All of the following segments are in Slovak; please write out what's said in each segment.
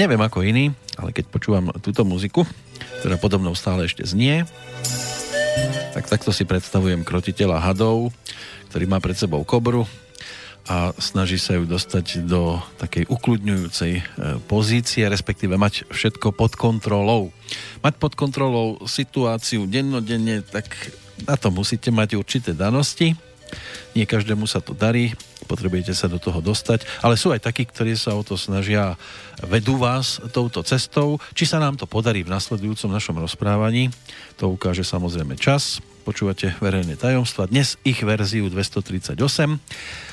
Neviem ako iný, ale keď počúvam túto muziku, ktorá podobnou stále ešte znie, tak takto si predstavujem krotiteľa hadov, ktorý má pred sebou kobru a snaží sa ju dostať do takej ukludňujúcej e, pozície, respektíve mať všetko pod kontrolou. Mať pod kontrolou situáciu dennodenne, tak na to musíte mať určité danosti. Nie každému sa to darí, potrebujete sa do toho dostať, ale sú aj takí, ktorí sa o to snažia, vedú vás touto cestou. Či sa nám to podarí v nasledujúcom našom rozprávaní, to ukáže samozrejme čas. Počúvate verejné tajomstva, dnes ich verziu 238.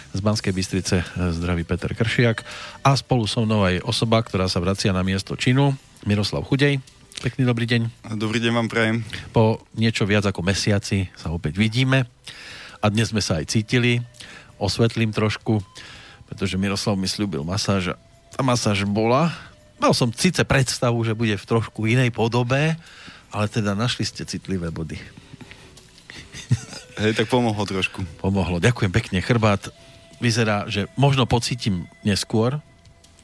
Z Banskej Bystrice zdraví Peter Kršiak a spolu so mnou aj osoba, ktorá sa vracia na miesto činu, Miroslav Chudej. Pekný dobrý deň. Dobrý deň vám prajem. Po niečo viac ako mesiaci sa opäť vidíme a dnes sme sa aj cítili. Osvetlím trošku, pretože Miroslav mi slúbil masáž a tá masáž bola. Mal som síce predstavu, že bude v trošku inej podobe, ale teda našli ste citlivé body. Hej, tak pomohlo trošku. Pomohlo. Ďakujem pekne. Chrbát vyzerá, že možno pocítim neskôr,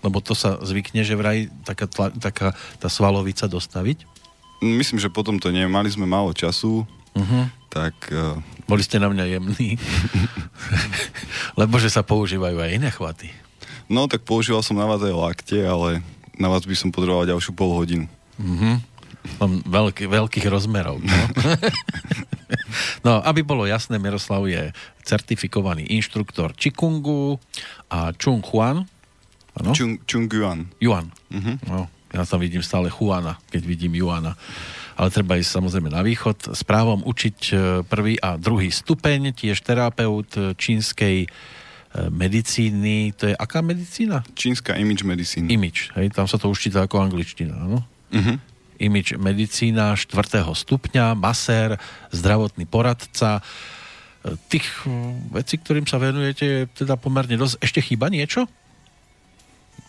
lebo to sa zvykne, že vraj taká, tla, taká tá svalovica dostaviť. Myslím, že potom to nie. Mali sme málo času, uh-huh. tak... Uh... Boli ste na mňa jemní. lebo že sa používajú aj iné chvaty. No, tak používal som na vás aj lakte, ale na vás by som potreboval ďalšiu pol hodinu. Uh-huh. Mám veľký, veľkých rozmerov. No. no, aby bolo jasné, Miroslav je certifikovaný inštruktor Chikungu a Chung Huan. Ano? Chung, Chung Yuan. Yuan. Uh-huh. No, ja tam vidím stále Huana, keď vidím Juana. Ale treba ísť samozrejme na východ. S právom učiť e, prvý a druhý stupeň, tiež terapeut čínskej e, medicíny. To je aká medicína? Čínska image medicína. Image, hej, tam sa to už číta ako angličtina, no? Uh-huh image medicína 4. stupňa, masér, zdravotný poradca. Tých vecí, ktorým sa venujete, je teda pomerne dosť. Ešte chýba niečo?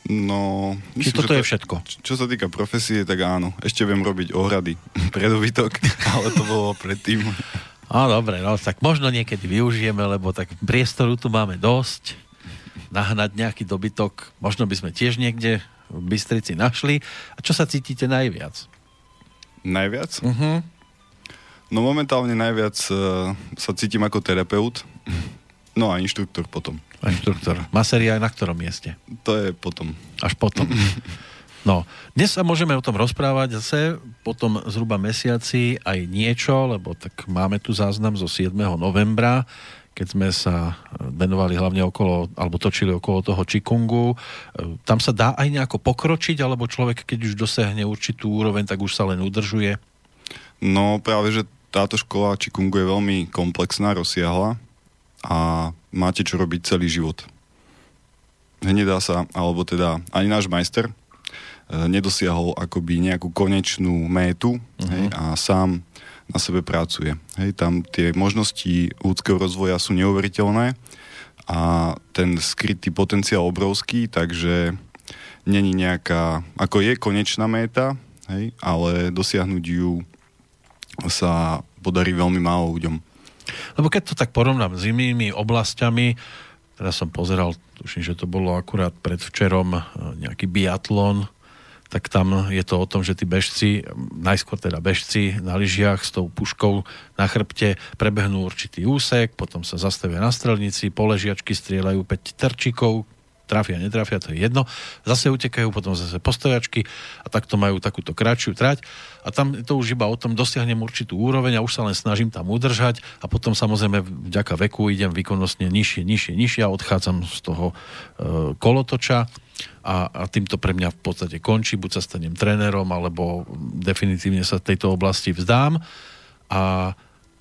No... Či toto to, je všetko? Čo, čo sa týka profesie, tak áno. Ešte viem robiť ohrady pre dobytok, ale to bolo predtým. No dobre, no tak možno niekedy využijeme, lebo tak priestoru tu máme dosť. Nahnať nejaký dobytok, možno by sme tiež niekde v Bystrici našli. A čo sa cítite najviac? Najviac? Uh-huh. No momentálne najviac uh, sa cítim ako terapeut. No a inštruktor potom. A inštruktor. Maseria na ktorom mieste? To je potom. Až potom. No, dnes sa môžeme o tom rozprávať zase potom zhruba mesiaci aj niečo, lebo tak máme tu záznam zo 7. novembra, keď sme sa venovali hlavne okolo, alebo točili okolo toho Čikungu. Tam sa dá aj nejako pokročiť, alebo človek, keď už dosiahne určitú úroveň, tak už sa len udržuje? No práve, že táto škola Čikungu je veľmi komplexná, rozsiahla a máte čo robiť celý život. Nedá sa, alebo teda ani náš majster e, nedosiahol akoby nejakú konečnú métu uh-huh. hej, a sám na sebe pracuje. Hej, tam tie možnosti ľudského rozvoja sú neuveriteľné a ten skrytý potenciál obrovský, takže není nejaká, ako je konečná méta, hej, ale dosiahnuť ju sa podarí veľmi málo ľuďom. Lebo keď to tak porovnám s inými oblastiami, teraz som pozeral, tuším, že to bolo akurát predvčerom e, nejaký biatlon, tak tam je to o tom, že tí bežci, najskôr teda bežci na lyžiach s tou puškou na chrbte prebehnú určitý úsek, potom sa zastavia na strelnici, poležiačky strieľajú 5 trčikov, trafia, netrafia, to je jedno. Zase utekajú, potom zase postojačky a takto majú takúto kratšiu trať. A tam to už iba o tom dosiahnem určitú úroveň a už sa len snažím tam udržať a potom samozrejme vďaka veku idem výkonnostne nižšie, nižšie, nižšie a odchádzam z toho e, kolotoča a, a týmto pre mňa v podstate končí, buď sa stanem trénerom, alebo definitívne sa tejto oblasti vzdám a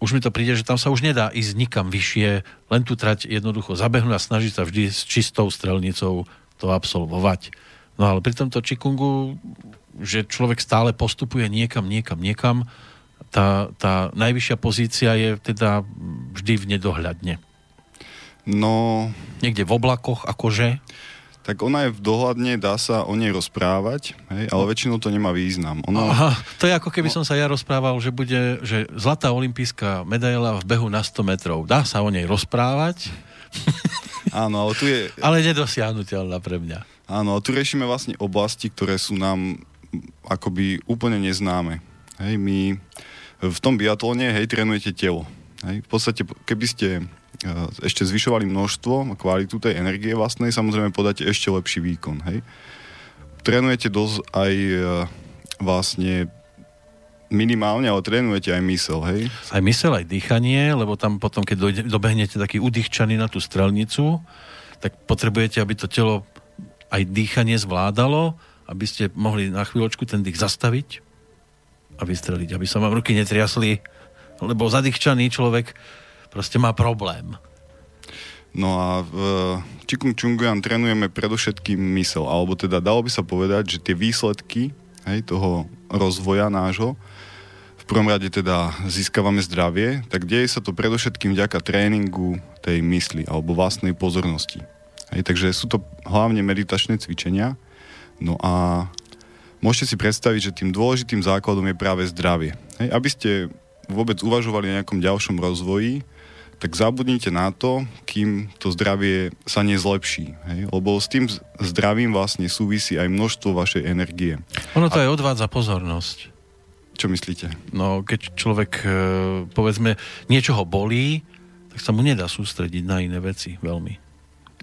už mi to príde, že tam sa už nedá ísť nikam vyššie, len tu trať jednoducho zabehnúť a snažiť sa vždy s čistou strelnicou to absolvovať. No ale pri tomto Čikungu, že človek stále postupuje niekam, niekam, niekam, tá, tá najvyššia pozícia je teda vždy v nedohľadne. No... Niekde v oblakoch, akože tak ona je v dohľadne, dá sa o nej rozprávať, hej, ale väčšinou to nemá význam. Ono... Aha, to je ako keby no... som sa ja rozprával, že bude, že zlatá olimpijská medaila v behu na 100 metrov. Dá sa o nej rozprávať? Áno, ale tu je... ale nedosiahnutelná pre mňa. Áno, tu riešime vlastne oblasti, ktoré sú nám akoby úplne neznáme. Hej, my v tom biatlone, hej, trénujete telo. Hej, v podstate, keby ste ešte zvyšovali množstvo a kvalitu tej energie vlastnej, samozrejme podáte ešte lepší výkon. Hej. Trénujete dosť aj e, vlastne minimálne, ale trénujete aj mysel, hej? Aj mysel, aj dýchanie, lebo tam potom, keď dojde, dobehnete taký udýchčaný na tú strelnicu, tak potrebujete, aby to telo aj dýchanie zvládalo, aby ste mohli na chvíľočku ten dých zastaviť a vystreliť, aby sa vám ruky netriasli, lebo zadýchčaný človek proste má problém. No a v Chikung Chunguan trénujeme predovšetkým mysel, alebo teda dalo by sa povedať, že tie výsledky hej, toho rozvoja nášho v prvom rade teda získavame zdravie, tak deje sa to predovšetkým vďaka tréningu tej mysli alebo vlastnej pozornosti. Hej, takže sú to hlavne meditačné cvičenia. No a môžete si predstaviť, že tým dôležitým základom je práve zdravie. Hej, aby ste vôbec uvažovali o nejakom ďalšom rozvoji, tak zabudnite na to, kým to zdravie sa nezlepší. Hej? Lebo s tým zdravím vlastne súvisí aj množstvo vašej energie. Ono to A... aj odvádza pozornosť. Čo myslíte? No, keď človek, e, povedzme, niečo ho bolí, tak sa mu nedá sústrediť na iné veci veľmi.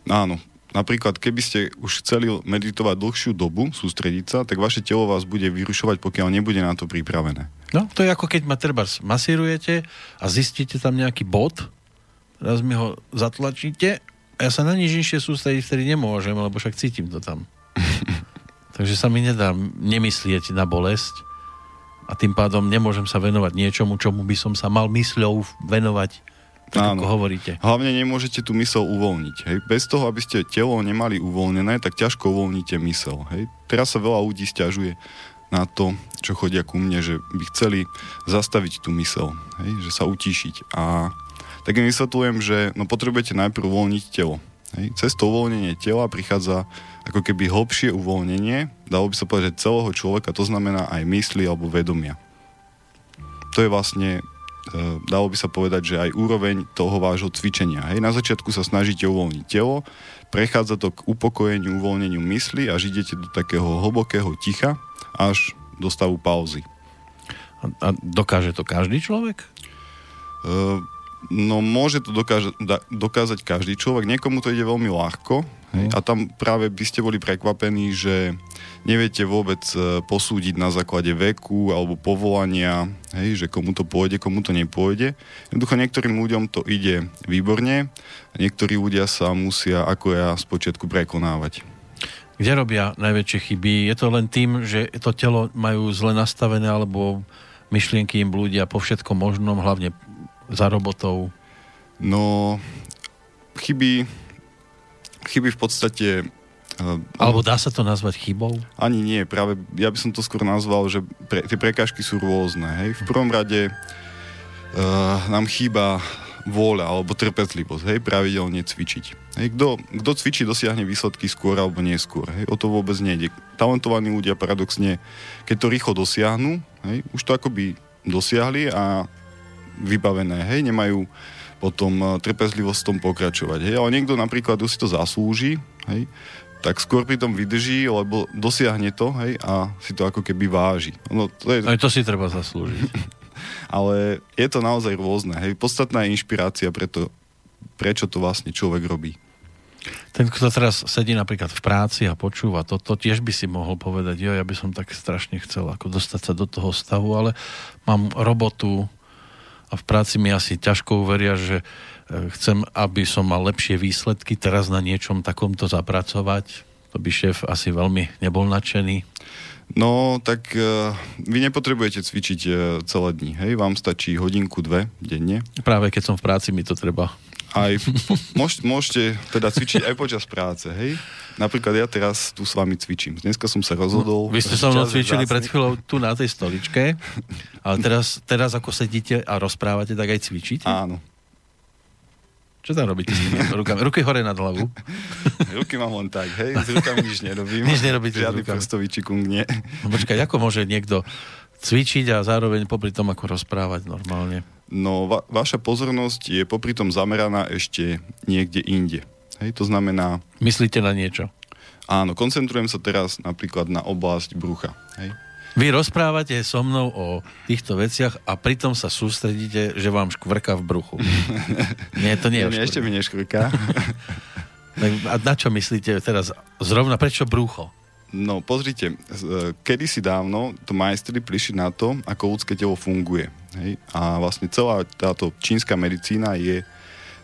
Áno. Napríklad, keby ste už chceli meditovať dlhšiu dobu, sústrediť sa, tak vaše telo vás bude vyrušovať, pokiaľ nebude na to pripravené. No, to je ako keď ma treba masírujete a zistíte tam nejaký bod, raz mi ho zatlačíte a ja sa na nič inšie sústrediť vtedy nemôžem, lebo však cítim to tam. Takže sa mi nedá nemyslieť na bolesť a tým pádom nemôžem sa venovať niečomu, čomu by som sa mal mysľou venovať. Tak Áno. ako hovoríte. Hlavne nemôžete tú mysel uvoľniť. Hej? Bez toho, aby ste telo nemali uvoľnené, tak ťažko uvoľníte mysel. Hej? Teraz sa veľa ľudí stiažuje na to, čo chodia ku mne, že by chceli zastaviť tú mysel, hej? že sa utíšiť. A tak im vysvetľujem, že no, potrebujete najprv uvoľniť telo. Hej? Cez to uvoľnenie tela prichádza ako keby hlbšie uvoľnenie, dalo by sa povedať celého človeka, to znamená aj mysli alebo vedomia. To je vlastne, e, dalo by sa povedať, že aj úroveň toho vášho cvičenia. Hej, na začiatku sa snažíte uvoľniť telo, prechádza to k upokojeniu, uvoľneniu mysli a židete do takého hlbokého ticha až do stavu pauzy. A, a dokáže to každý človek? Uh, No môže to dokáže, da, dokázať každý človek, niekomu to ide veľmi ľahko hej, a tam práve by ste boli prekvapení, že neviete vôbec e, posúdiť na základe veku alebo povolania, hej, že komu to pôjde, komu to nepôjde. Jednoducho niektorým ľuďom to ide výborne a niektorí ľudia sa musia ako ja spočiatku prekonávať. Kde robia najväčšie chyby? Je to len tým, že to telo majú zle nastavené alebo myšlienky im blúdia po všetkom možnom, hlavne za robotou? No, chyby, chyby v podstate... Uh, Alebo dá sa to nazvať chybou? Ani nie, práve ja by som to skôr nazval, že pre, tie prekážky sú rôzne. Hej? V prvom rade uh, nám chýba vôľa alebo trpezlivosť, hej, pravidelne cvičiť. Hej, kto, kto cvičí, dosiahne výsledky skôr alebo neskôr. Hej, o to vôbec nejde. Talentovaní ľudia paradoxne, keď to rýchlo dosiahnu, hej, už to akoby dosiahli a vybavené, hej, nemajú potom eh, trpezlivosť v tom pokračovať. Hej. Ale niekto napríklad si to zaslúži, hej, tak skôr pri tom vydrží, lebo dosiahne to hej, a si to ako keby váži. No, to je... Aj to si treba zaslúžiť. Ale je to naozaj rôzne. Hej. Podstatná je inšpirácia preto, prečo to vlastne človek robí. Ten, kto teraz sedí napríklad v práci a počúva to, to tiež by si mohol povedať, jo, ja by som tak strašne chcel ako dostať sa do toho stavu, ale mám robotu, a v práci mi asi ťažko uveria, že e, chcem, aby som mal lepšie výsledky, teraz na niečom takomto zapracovať. To by šéf asi veľmi nebol nadšený. No, tak uh, vy nepotrebujete cvičiť uh, celé dni, hej? Vám stačí hodinku, dve denne. Práve keď som v práci, mi to treba. Aj, môž, môžete teda cvičiť aj počas práce, hej? Napríklad ja teraz tu s vami cvičím. Dneska som sa rozhodol... No, vy ste so mnou cvičili pred chvíľou tu na tej stoličke, ale teraz, teraz ako sedíte a rozprávate, tak aj cvičíte? Áno. Čo tam robíte s tými rukami? Ruky hore nad hlavu. Ruky mám len tak, hej, s rukami nič nerobím. Nič nerobíte Žiadny prstový čikung, nie. No počkaj, ako môže niekto cvičiť a zároveň popri tom ako rozprávať normálne? No, va- vaša pozornosť je popri tom zameraná ešte niekde inde. Hej, to znamená... Myslíte na niečo? Áno, koncentrujem sa teraz napríklad na oblasť brucha. Hej? Vy rozprávate so mnou o týchto veciach a pritom sa sústredíte, že vám škvrka v bruchu. nie, to nie je nie, ešte mi neškvrka. a na čo myslíte teraz? Zrovna prečo brucho? No, pozrite, kedysi dávno to majstri prišli na to, ako ľudské telo funguje. Hej? A vlastne celá táto čínska medicína je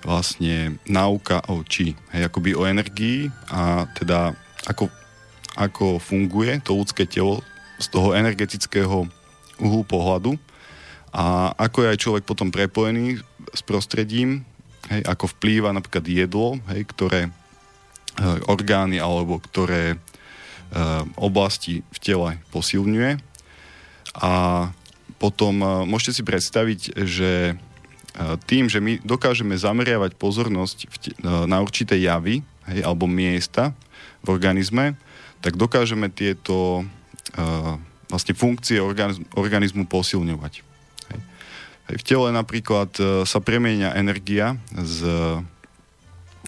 vlastne náuka o či, hej, akoby o energii a teda ako, ako funguje to ľudské telo z toho energetického uhlu pohľadu a ako je aj človek potom prepojený s prostredím, hej, ako vplýva napríklad jedlo, hej, ktoré e, orgány alebo ktoré e, oblasti v tele posilňuje. A potom e, môžete si predstaviť, že tým, že my dokážeme zameriavať pozornosť v na určité javy hej, alebo miesta v organizme, tak dokážeme tieto vlastne funkcie organizmu, organizmu posilňovať. Hej. V tele napríklad e, sa premieňa energia z,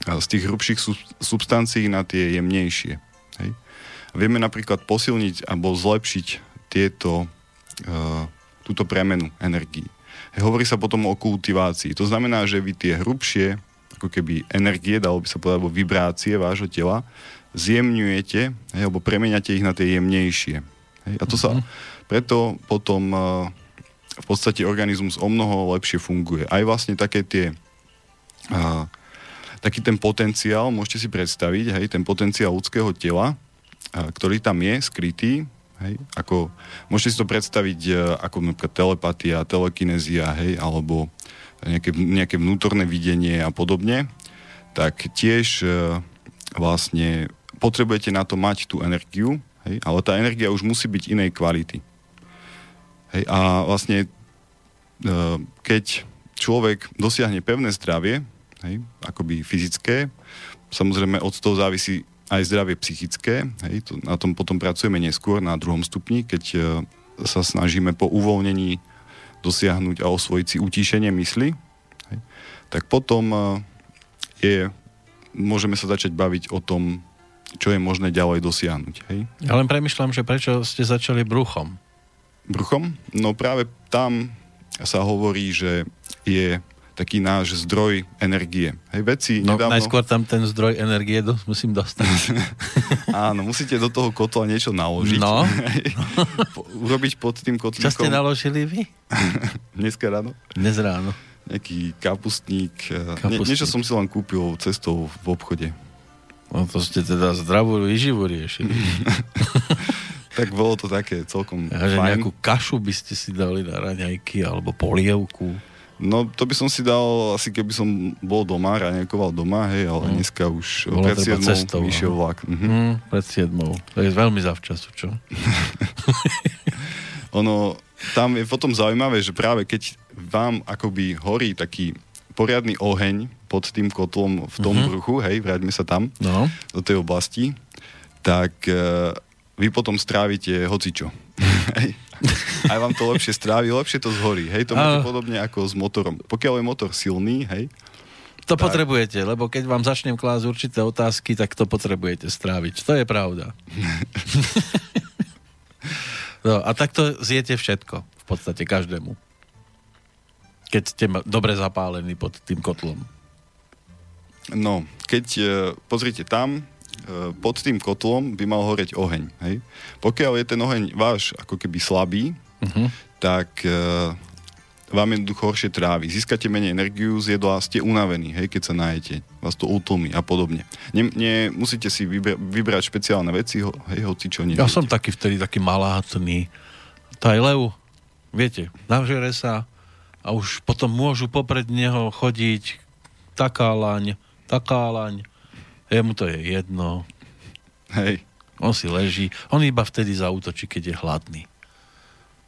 e, z tých hrubších substancií na tie jemnejšie. Hej. Vieme napríklad posilniť alebo zlepšiť tieto, e, túto premenu energii. Hovorí sa potom o kultivácii. To znamená, že vy tie hrubšie ako keby energie, dalo by sa povedať, alebo vibrácie vášho tela, zjemňujete, hej, alebo premeniate ich na tie jemnejšie. Hej, a to sa, mhm. preto potom uh, v podstate organizmus o mnoho lepšie funguje. Aj vlastne také tie uh, taký ten potenciál, môžete si predstaviť, hej, ten potenciál ľudského tela, uh, ktorý tam je, skrytý, hej, ako, môžete si to predstaviť uh, ako napríklad telepatia, telekinézia, hej, alebo nejaké, nejaké vnútorné videnie a podobne, tak tiež uh, vlastne potrebujete na to mať tú energiu, hej, ale tá energia už musí byť inej kvality. Hej, a vlastne e, keď človek dosiahne pevné zdravie, hej, akoby fyzické, samozrejme od toho závisí aj zdravie psychické, hej, to, na tom potom pracujeme neskôr na druhom stupni, keď e, sa snažíme po uvoľnení dosiahnuť a osvojiť si utíšenie mysli, hej, tak potom e, je, môžeme sa začať baviť o tom, čo je možné ďalej dosiahnuť. Hej? Ja len premyšľam, že prečo ste začali bruchom? Bruchom? No práve tam sa hovorí, že je taký náš zdroj energie. Hej, veci no, nedávno... najskôr tam ten zdroj energie do, musím dostať. Áno, musíte do toho kotla niečo naložiť. No. Urobiť pod tým kotlíkom. Čo ste naložili vy? Dneska ráno. Dnes ráno. Nejaký kapustník. kapustník. Nie, niečo som si len kúpil cestou v obchode. No to ste teda zdravú výživu riešili. tak bolo to také celkom ja, že nejakú kašu by ste si dali na raňajky alebo polievku. No to by som si dal asi keby som bol doma, raňajkoval doma, hej, ale mm. dneska už Bolo pred 7 cestou, vyšiel no. vlak. Mhm. Mm, pred 7 To je veľmi zavčasu, čo? ono, tam je potom zaujímavé, že práve keď vám akoby horí taký poriadny oheň pod tým kotlom v tom uh-huh. bruchu, hej, vráťme sa tam, no. do tej oblasti, tak uh, vy potom strávite hocičo. Aj vám to lepšie strávi, lepšie to zhorí. Hej, to máte podobne ako s motorom. Pokiaľ je motor silný, hej, to tak. potrebujete, lebo keď vám začnem klásť určité otázky, tak to potrebujete stráviť. To je pravda. no, a takto zjete všetko. V podstate každému keď ste dobre zapálení pod tým kotlom? No, keď, e, pozrite, tam pod tým kotlom by mal horeť oheň. Hej? Pokiaľ je ten oheň váš ako keby slabý, uh-huh. tak e, vám jednoducho horšie trávi. Získate menej energiu z jedla, ste unavení, hej, keď sa najete. Vás to utlmi a podobne. Ne, ne, musíte si vybra- vybrať špeciálne veci, ho, hej, hoci čo nie. Ja som taký vtedy taký malátny. Tajlev, viete, navžere sa, a už potom môžu popred neho chodiť taká laň, taká laň. Jemu to je jedno. Hej. On si leží. On iba vtedy zautočí, keď je hladný.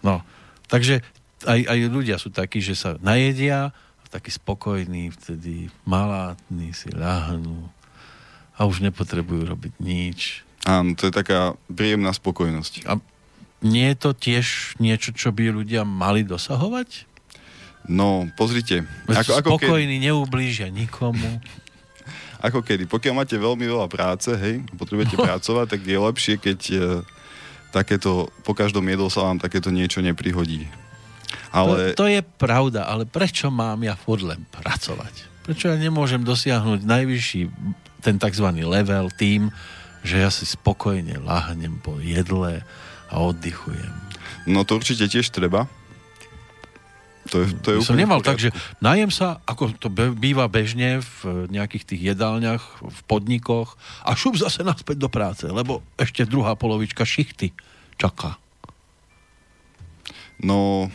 No, takže aj, aj ľudia sú takí, že sa najedia a takí spokojní, vtedy malátni si ľahnú a už nepotrebujú robiť nič. Áno, to je taká príjemná spokojnosť. A nie je to tiež niečo, čo by ľudia mali dosahovať? No, pozrite. Ako, ako spokojní, keď... neublížia nikomu. Ako kedy. Pokiaľ máte veľmi veľa práce, hej, potrebujete no. pracovať, tak je lepšie, keď e, takéto, po každom jedlo sa vám takéto niečo neprihodí. Ale... To, to je pravda, ale prečo mám ja furt len pracovať? Prečo ja nemôžem dosiahnuť najvyšší ten tzv. level tým, že ja si spokojne lahnem po jedle a oddychujem. No to určite tiež treba, to je, to je som nemal tak, že najem sa, ako to býva bežne v nejakých tých jedálniach, v podnikoch a šup zase naspäť do práce, lebo ešte druhá polovička šichty čaká. No,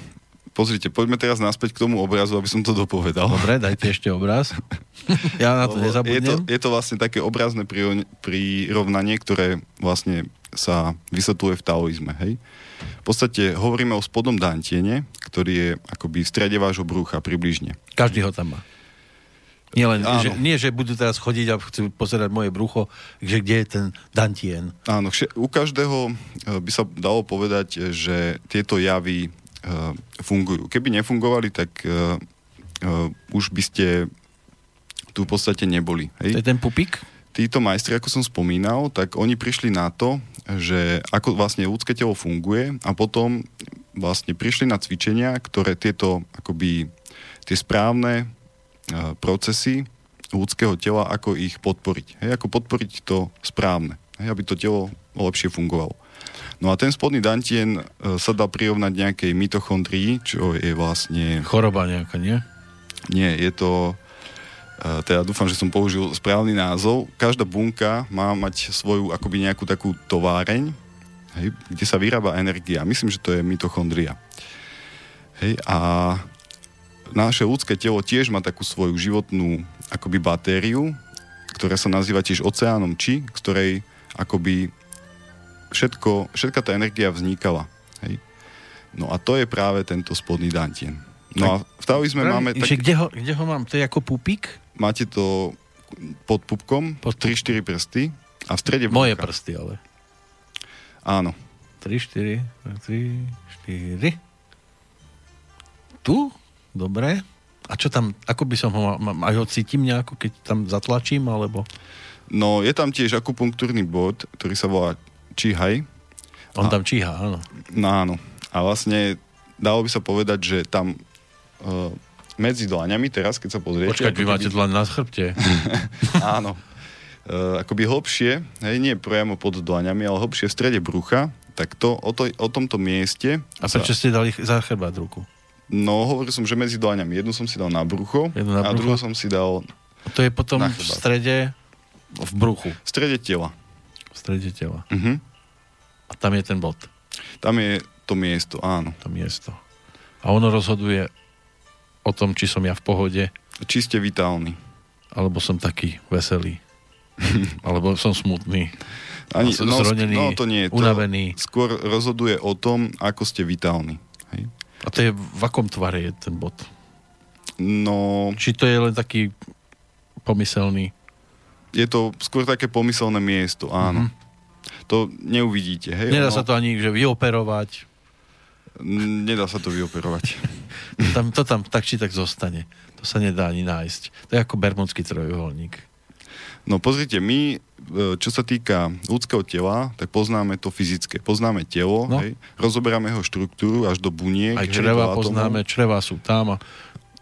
pozrite, poďme teraz naspäť k tomu obrazu, aby som to dopovedal. Dobre, dajte ešte obraz. ja na to nezabudnem. Je to, je to vlastne také obrazné prirovnanie, ktoré vlastne sa vysvetľuje v taoizme, hej? V podstate hovoríme o spodnom dantiene, ktorý je akoby v strede vášho brucha približne. Každý ho tam má. Nie, len, že, nie, že budú teraz chodiť a chcú pozerať moje brucho, že kde je ten dantien. Áno, u každého e, by sa dalo povedať, že tieto javy fungujú. Keby nefungovali, tak uh, uh, už by ste tu v podstate neboli. Hej? To je ten pupik? Títo majstri, ako som spomínal, tak oni prišli na to, že ako vlastne ľudské telo funguje a potom vlastne prišli na cvičenia, ktoré tieto akoby tie správne procesy ľudského tela, ako ich podporiť. Hej, ako podporiť to správne, hej, aby to telo lepšie fungovalo. No a ten spodný dantien e, sa dá prirovnať nejakej mitochondrii, čo je vlastne... Choroba nejaká, nie? Nie, je to teda dúfam, že som použil správny názov. Každá bunka má mať svoju akoby nejakú takú továreň, hej, kde sa vyrába energia. Myslím, že to je mitochondria. Hej, a naše ľudské telo tiež má takú svoju životnú akoby batériu, ktorá sa nazýva tiež oceánom či, ktorej akoby všetko, všetka tá energia vznikala. Hej. No a to je práve tento spodný dantien. No a v taoizme máme... Tak... Kde, ho, kde ho mám? To je ako pupík? máte to pod pupkom, pod 3-4 prsty a v strede. Moje prsty, ale. Áno. 3, 4, 3, 4. Tu? Dobre. A čo tam, ako by som ho, aj ho cítim nejako, keď tam zatlačím, alebo? No, je tam tiež akupunktúrny bod, ktorý sa volá číhaj. On a, tam číha, áno. No áno. A vlastne dalo by sa povedať, že tam uh, medzi dlaňami teraz, keď sa pozriete. Počkať, vy máte dlaň na chrbte. Áno. Uh, akoby hlbšie, hej, nie priamo pod dlaňami, ale hlbšie v strede brucha, tak to, o, to, o tomto mieste... A prečo sa... ste dali za chrbát ruku? No, hovoril som, že medzi dlaňami. Jednu som si dal na brucho Jednu na brucho? a druhú som si dal a To je potom v strede, v bruchu? V strede tela. V strede tela. Uh-huh. A tam je ten bod? Tam je to miesto, áno. To miesto. A ono rozhoduje o tom, či som ja v pohode. Či ste vitálny. Alebo som taký veselý. alebo som smutný. Ani, som no, zrodený, no to nie. Unavený. To skôr rozhoduje o tom, ako ste vitálni. Hej? A to je v akom tvare je ten bod? No... Či to je len taký pomyselný? Je to skôr také pomyselné miesto, áno. Mm-hmm. To neuvidíte. Hej? Nedá ono... sa to ani že vyoperovať. Nedá sa to vyoperovať. To tam, to tam tak či tak zostane. To sa nedá ani nájsť. To je ako bermudský trojuholník. No pozrite, my, e, čo sa týka ľudského tela, tak poznáme to fyzické. Poznáme telo, no. hej, rozoberáme jeho štruktúru až do buniek. Aj čreva poznáme, čreva sú tam a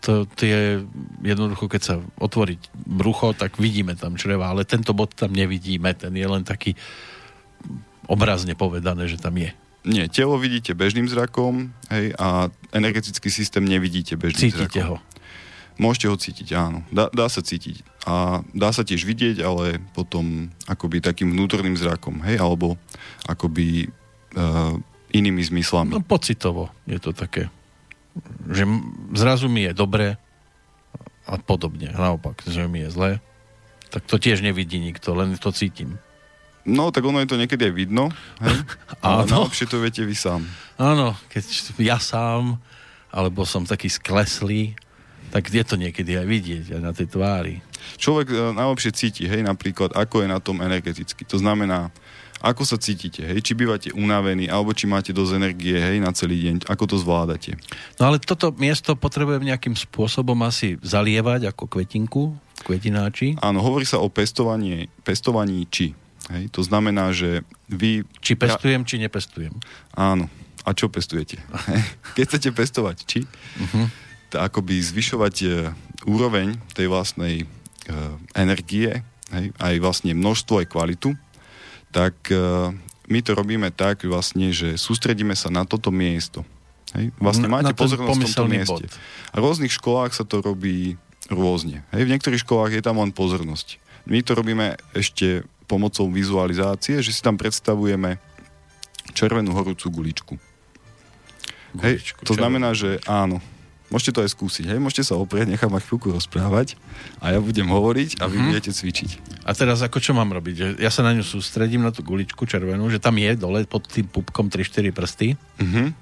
to, je jednoducho, keď sa otvorí brucho, tak vidíme tam čreva, ale tento bod tam nevidíme, ten je len taký obrazne povedané, že tam je. Nie, telo vidíte bežným zrakom hej, a energetický systém nevidíte bežným Cítite zrakom. ho. Môžete ho cítiť, áno. Dá, dá sa cítiť. A dá sa tiež vidieť, ale potom akoby takým vnútorným zrakom, hej, alebo akoby uh, inými zmyslami. No pocitovo je to také. Že zrazu mi je dobre a podobne. Naopak, že mi je zle. Tak to tiež nevidí nikto, len to cítim. No, tak ono je to niekedy aj vidno, hej? ale najlepšie to viete vy sám. Áno, keď ja sám, alebo som taký skleslý, tak je to niekedy aj vidieť, aj na tej tvári. Človek e, najlepšie cíti, hej, napríklad, ako je na tom energeticky. To znamená, ako sa cítite, hej, či bývate unavení, alebo či máte dosť energie, hej, na celý deň, ako to zvládate. No ale toto miesto potrebujem nejakým spôsobom asi zalievať ako kvetinku. Kvetináči. Áno, hovorí sa o pestovaní, pestovaní či. Hej? To znamená, že vy... Či pestujem, či nepestujem. Áno. A čo pestujete? Keď chcete pestovať či, uh-huh. to akoby zvyšovať e, úroveň tej vlastnej e, energie, hej? aj vlastne množstvo, aj kvalitu, tak e, my to robíme tak vlastne, že sústredíme sa na toto miesto. Hej? Vlastne Na- máte na pozornosť v tomto mieste. bod. A v rôznych školách sa to robí rôzne. Hej? V niektorých školách je tam len pozornosť. My to robíme ešte pomocou vizualizácie, že si tam predstavujeme červenú horúcu guličku. Hej, Guličku, to čo? znamená, že áno. Môžete to aj skúsiť, hej? Môžete sa oprieť, nechám ma chvíľku rozprávať a ja budem hovoriť a vy Mhm. budete cvičiť. A teraz ako čo mám robiť? Že Ja sa na ňu sústredím, na tú guličku červenú, že tam je dole pod tým pupkom 3-4 prsty. Mhm.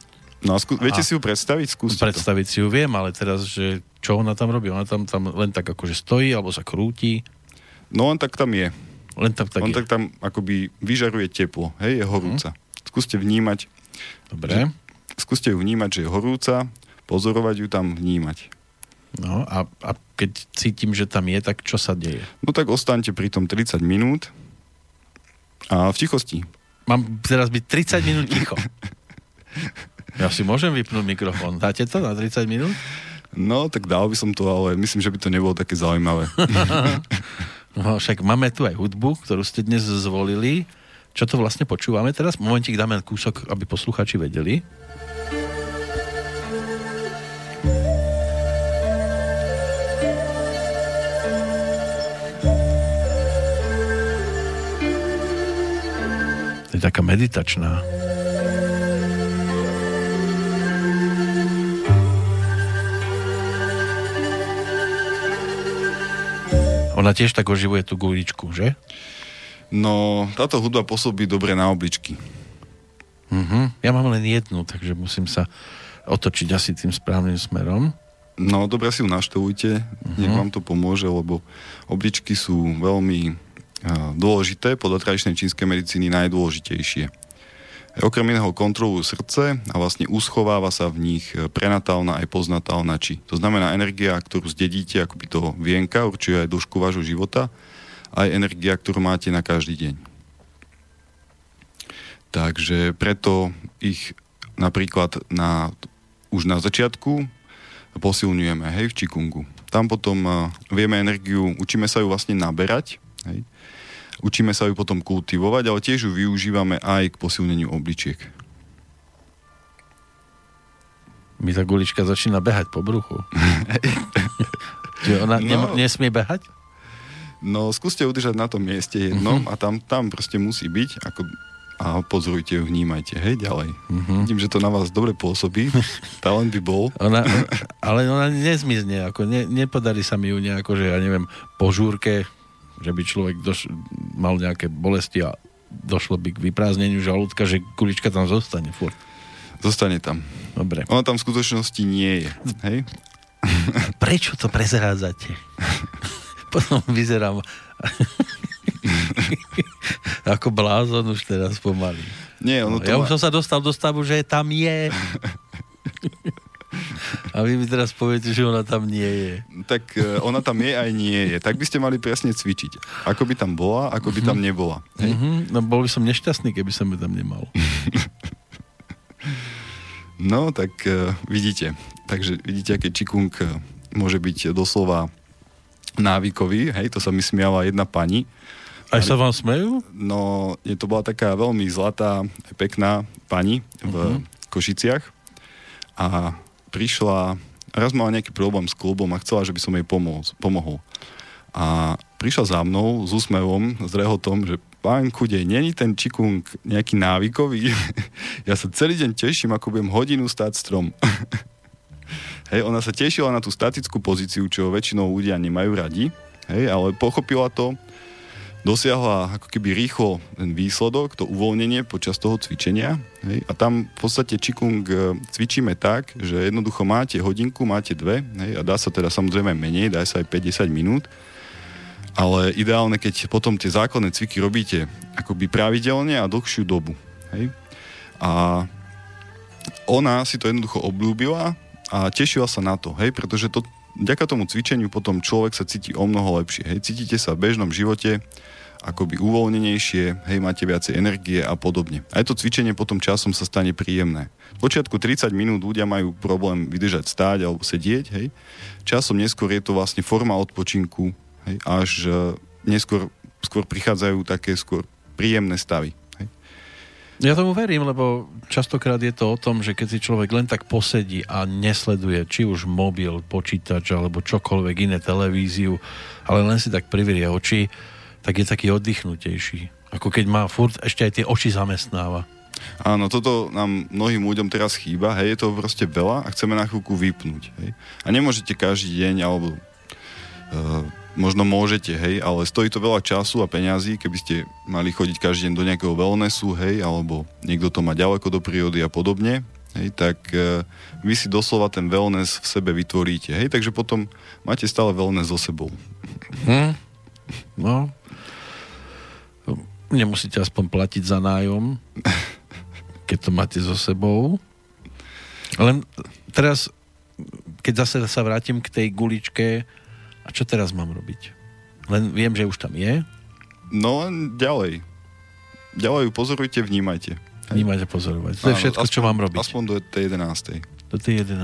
No a skú... viete A- si ju predstaviť? Skúste to. Predstaviť si ju viem, ale teraz, že čo ona tam robí? Ona tam, tam len tak akože stojí, alebo sa krúti. No on tak tam je. Len tam tak on je. tak tam akoby vyžaruje teplo, hej, je horúca. Skúste vnímať, Dobre. skúste ju vnímať, že je horúca, pozorovať ju tam, vnímať. No a, a keď cítim, že tam je, tak čo sa deje? No tak ostaňte pri tom 30 minút a v tichosti. Mám teraz byť 30 minút ticho. Ja si môžem vypnúť mikrofón. Dáte to na 30 minút? No, tak dal by som to, ale myslím, že by to nebolo také zaujímavé. No, však máme tu aj hudbu, ktorú ste dnes zvolili. Čo to vlastne počúvame teraz? Momentík dáme kúsok, aby posluchači vedeli. Je taká meditačná. Ona tiež tak oživuje tú guličku, že? No, táto hudba pôsobí dobre na obličky. Mhm. Ja mám len jednu, takže musím sa otočiť asi tým správnym smerom. No, dobre si ju naštevujte, nech vám to pomôže, lebo obličky sú veľmi dôležité, podľa tradičnej čínskej medicíny najdôležitejšie. Okrem iného kontrolujú srdce a vlastne uschováva sa v nich e, prenatálna aj postnatálna či. To znamená energia, ktorú zdedíte akoby toho vienka, určuje aj dĺžku vášho života, aj energia, ktorú máte na každý deň. Takže preto ich napríklad na, už na začiatku posilňujeme, hej, v Čikungu. Tam potom uh, vieme energiu, učíme sa ju vlastne naberať, hej. Učíme sa ju potom kultivovať, ale tiež ju využívame aj k posilneniu obličiek. Mi tá gulička začína behať po bruchu. Čiže ona No. no. nesmie behať? No, skúste udržať na tom mieste jednom a tam, tam proste musí byť ako, a pozorujte ju, vnímajte, hej, ďalej. Vidím, že to na vás dobre pôsobí, talent by bol. Ona, ale ona nezmizne, ako ne, nepodarí sa mi ju nejako, že ja neviem, po žúrke, že by človek doš- mal nejaké bolesti a došlo by k vyprázdneniu žalúdka, že gulička tam zostane furt. Zostane tam. Dobre. Ona tam v skutočnosti nie je, hej. Prečo to prezrádzate? Potom vyzerám ako blázon už teraz pomaly. Nie, ono No, to ja má... už som sa dostal do stavu, že tam je. A vy mi teraz poviete, že ona tam nie je. tak e, ona tam je aj nie je. Tak by ste mali presne cvičiť. Ako by tam bola, ako by tam nebola. Hej? Mhm, no bol by som nešťastný, keby som ju tam nemal. No, tak uh, vidíte. Takže vidíte, aký čikung uh, môže byť doslova návykový. Hej, to sa mi smiala jedna pani. Aj sa vám smejú? No, je to bola taká veľmi zlatá, pekná pani v Košiciach. A prišla, raz mala nejaký problém s klubom a chcela, že by som jej pomohol. pomohol. A prišla za mnou s úsmevom, s rehotom, že pán Kudej, není ten čikung nejaký návykový? ja sa celý deň teším, ako budem hodinu stáť strom. hej, ona sa tešila na tú statickú pozíciu, čo väčšinou ľudia nemajú radi, hej, ale pochopila to, dosiahla ako keby rýchlo ten výsledok, to uvoľnenie počas toho cvičenia. Hej? A tam v podstate Qigong e, cvičíme tak, že jednoducho máte hodinku, máte dve hej? a dá sa teda samozrejme menej, dá sa aj 50 minút. Ale ideálne, keď potom tie základné cviky robíte akoby pravidelne a dlhšiu dobu. Hej? A ona si to jednoducho obľúbila a tešila sa na to, hej? pretože to, vďaka tomu cvičeniu potom človek sa cíti o mnoho lepšie. Hej, cítite sa v bežnom živote akoby uvoľnenejšie, hej, máte viacej energie a podobne. Aj to cvičenie potom časom sa stane príjemné. V počiatku 30 minút ľudia majú problém vydržať stáť alebo sedieť, hej. Časom neskôr je to vlastne forma odpočinku, hej, až uh, neskôr skôr prichádzajú také skôr príjemné stavy. Ja tomu verím, lebo častokrát je to o tom, že keď si človek len tak posedí a nesleduje či už mobil, počítač alebo čokoľvek iné, televíziu, ale len si tak priverie oči, tak je taký oddychnutejší. Ako keď má furt ešte aj tie oči zamestnáva. Áno, toto nám mnohým ľuďom teraz chýba, hej, je to proste veľa a chceme na chvíľku vypnúť, hej. A nemôžete každý deň, alebo uh, možno môžete, hej, ale stojí to veľa času a peňazí, keby ste mali chodiť každý deň do nejakého wellnessu, hej, alebo niekto to má ďaleko do prírody a podobne, hej, tak uh, vy si doslova ten wellness v sebe vytvoríte, hej, takže potom máte stále wellness so sebou. Hm? No, nemusíte aspoň platiť za nájom, keď to máte so sebou. Len teraz, keď zase sa vrátim k tej guličke, a čo teraz mám robiť? Len viem, že už tam je. No len ďalej. Ďalej ju pozorujte, vnímajte. Vnímajte, pozorovať. To je všetko, aspoň, čo mám robiť. Aspoň do tej 11. Do tej 11.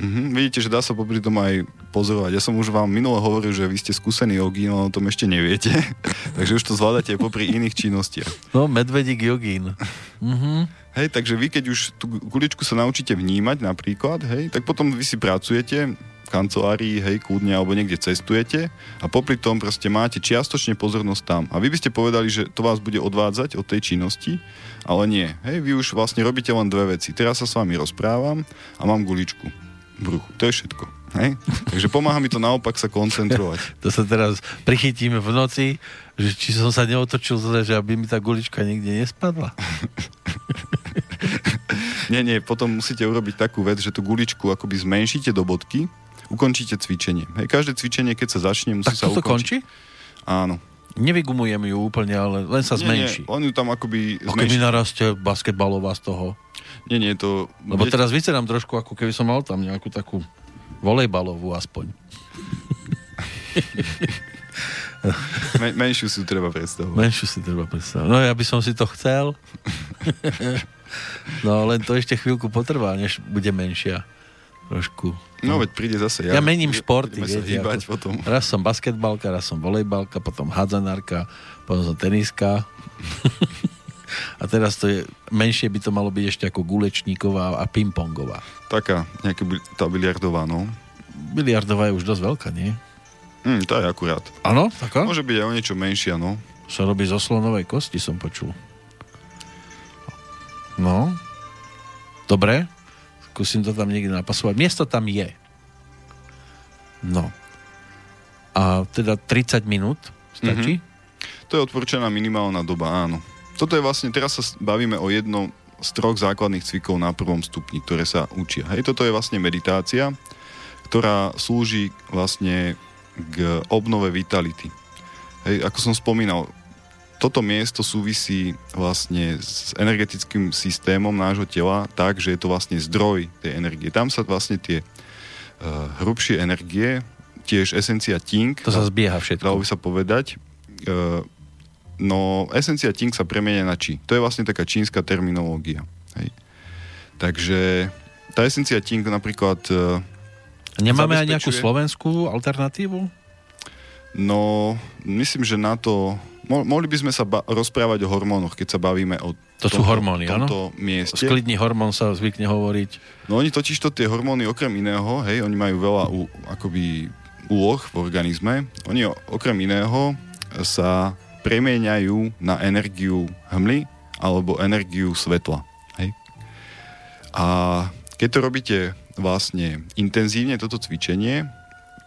Mm-hmm. Vidíte, že dá sa popri tom aj pozorovať. Ja som už vám minule hovoril, že vy ste skúsení jogín, ale o tom ešte neviete. takže už to zvládate popri iných činnostiach. No, medvedík jogín. mm-hmm. Hej, takže vy keď už tú guličku sa naučíte vnímať napríklad, hej, tak potom vy si pracujete kancelárii, hej, kľudne, alebo niekde cestujete a popri tom proste máte čiastočne pozornosť tam. A vy by ste povedali, že to vás bude odvádzať od tej činnosti, ale nie. Hej, vy už vlastne robíte len dve veci. Teraz sa s vami rozprávam a mám guličku v bruchu. To je všetko. Hej? Takže pomáha mi to naopak sa koncentrovať. to sa teraz prichytíme v noci, že či som sa neotočil zle, že aby mi tá gulička nikde nespadla. nie, nie, potom musíte urobiť takú vec, že tú guličku akoby zmenšíte do bodky, ukončíte cvičenie. Hej, každé cvičenie, keď sa začne, musí tak sa ukončiť. končí? Áno. Nevygumujem ju úplne, ale len sa zmenší. Nie, on ju tam akoby zmenší. keby narastie basketbalová z toho. Nie, nie, to... Lebo teraz vyzerám trošku, ako keby som mal tam nejakú takú volejbalovú aspoň. Men, menšiu si treba predstavovať. Menšiu si treba predstavovať. No ja by som si to chcel. no len to ešte chvíľku potrvá, než bude menšia. Trošku. No veď príde zase ja. Ja mením športy. Viete, hýbať ako, potom. Raz som basketbalka, raz som volejbalka, potom hádzanárka, potom som teniska. a teraz to je, menšie by to malo byť ešte ako gulečníková a pingpongová. Taká, nejaká tá biliardová, no. Biliardová je už dosť veľká, nie? Hm, to je akurát. Áno, taká? Môže byť aj o niečo menšia, no. Sa robí zo slonovej kosti, som počul. No. Dobre. Skúsim to tam niekde napasovať. Miesto tam je. No. A teda 30 minút stačí? Mm-hmm. To je odporúčaná minimálna doba, áno. Toto je vlastne, teraz sa bavíme o jednom z troch základných cvikov na prvom stupni, ktoré sa učia. Hej, toto je vlastne meditácia, ktorá slúži vlastne k obnove vitality. Hej, ako som spomínal, toto miesto súvisí vlastne s energetickým systémom nášho tela tak, že je to vlastne zdroj tej energie. Tam sa vlastne tie uh, hrubšie energie, tiež esencia Ting... To sa zbieha všetko. Dalo by sa povedať. Uh, no, esencia Ting sa premenia na Či. To je vlastne taká čínska terminológia. Hej. Takže tá esencia Ting napríklad... Uh, Nemáme aj nejakú slovenskú alternatívu? No, myslím, že na to Mo- mohli by sme sa ba- rozprávať o hormónoch, keď sa bavíme o to tomto, sú hormóny, tomto áno? mieste. Sklidný hormón sa zvykne hovoriť. No oni totiž to tie hormóny okrem iného, hej, oni majú veľa u, akoby úloh v organizme. Oni okrem iného sa premieňajú na energiu hmly alebo energiu svetla. Hej. A keď to robíte vlastne intenzívne, toto cvičenie,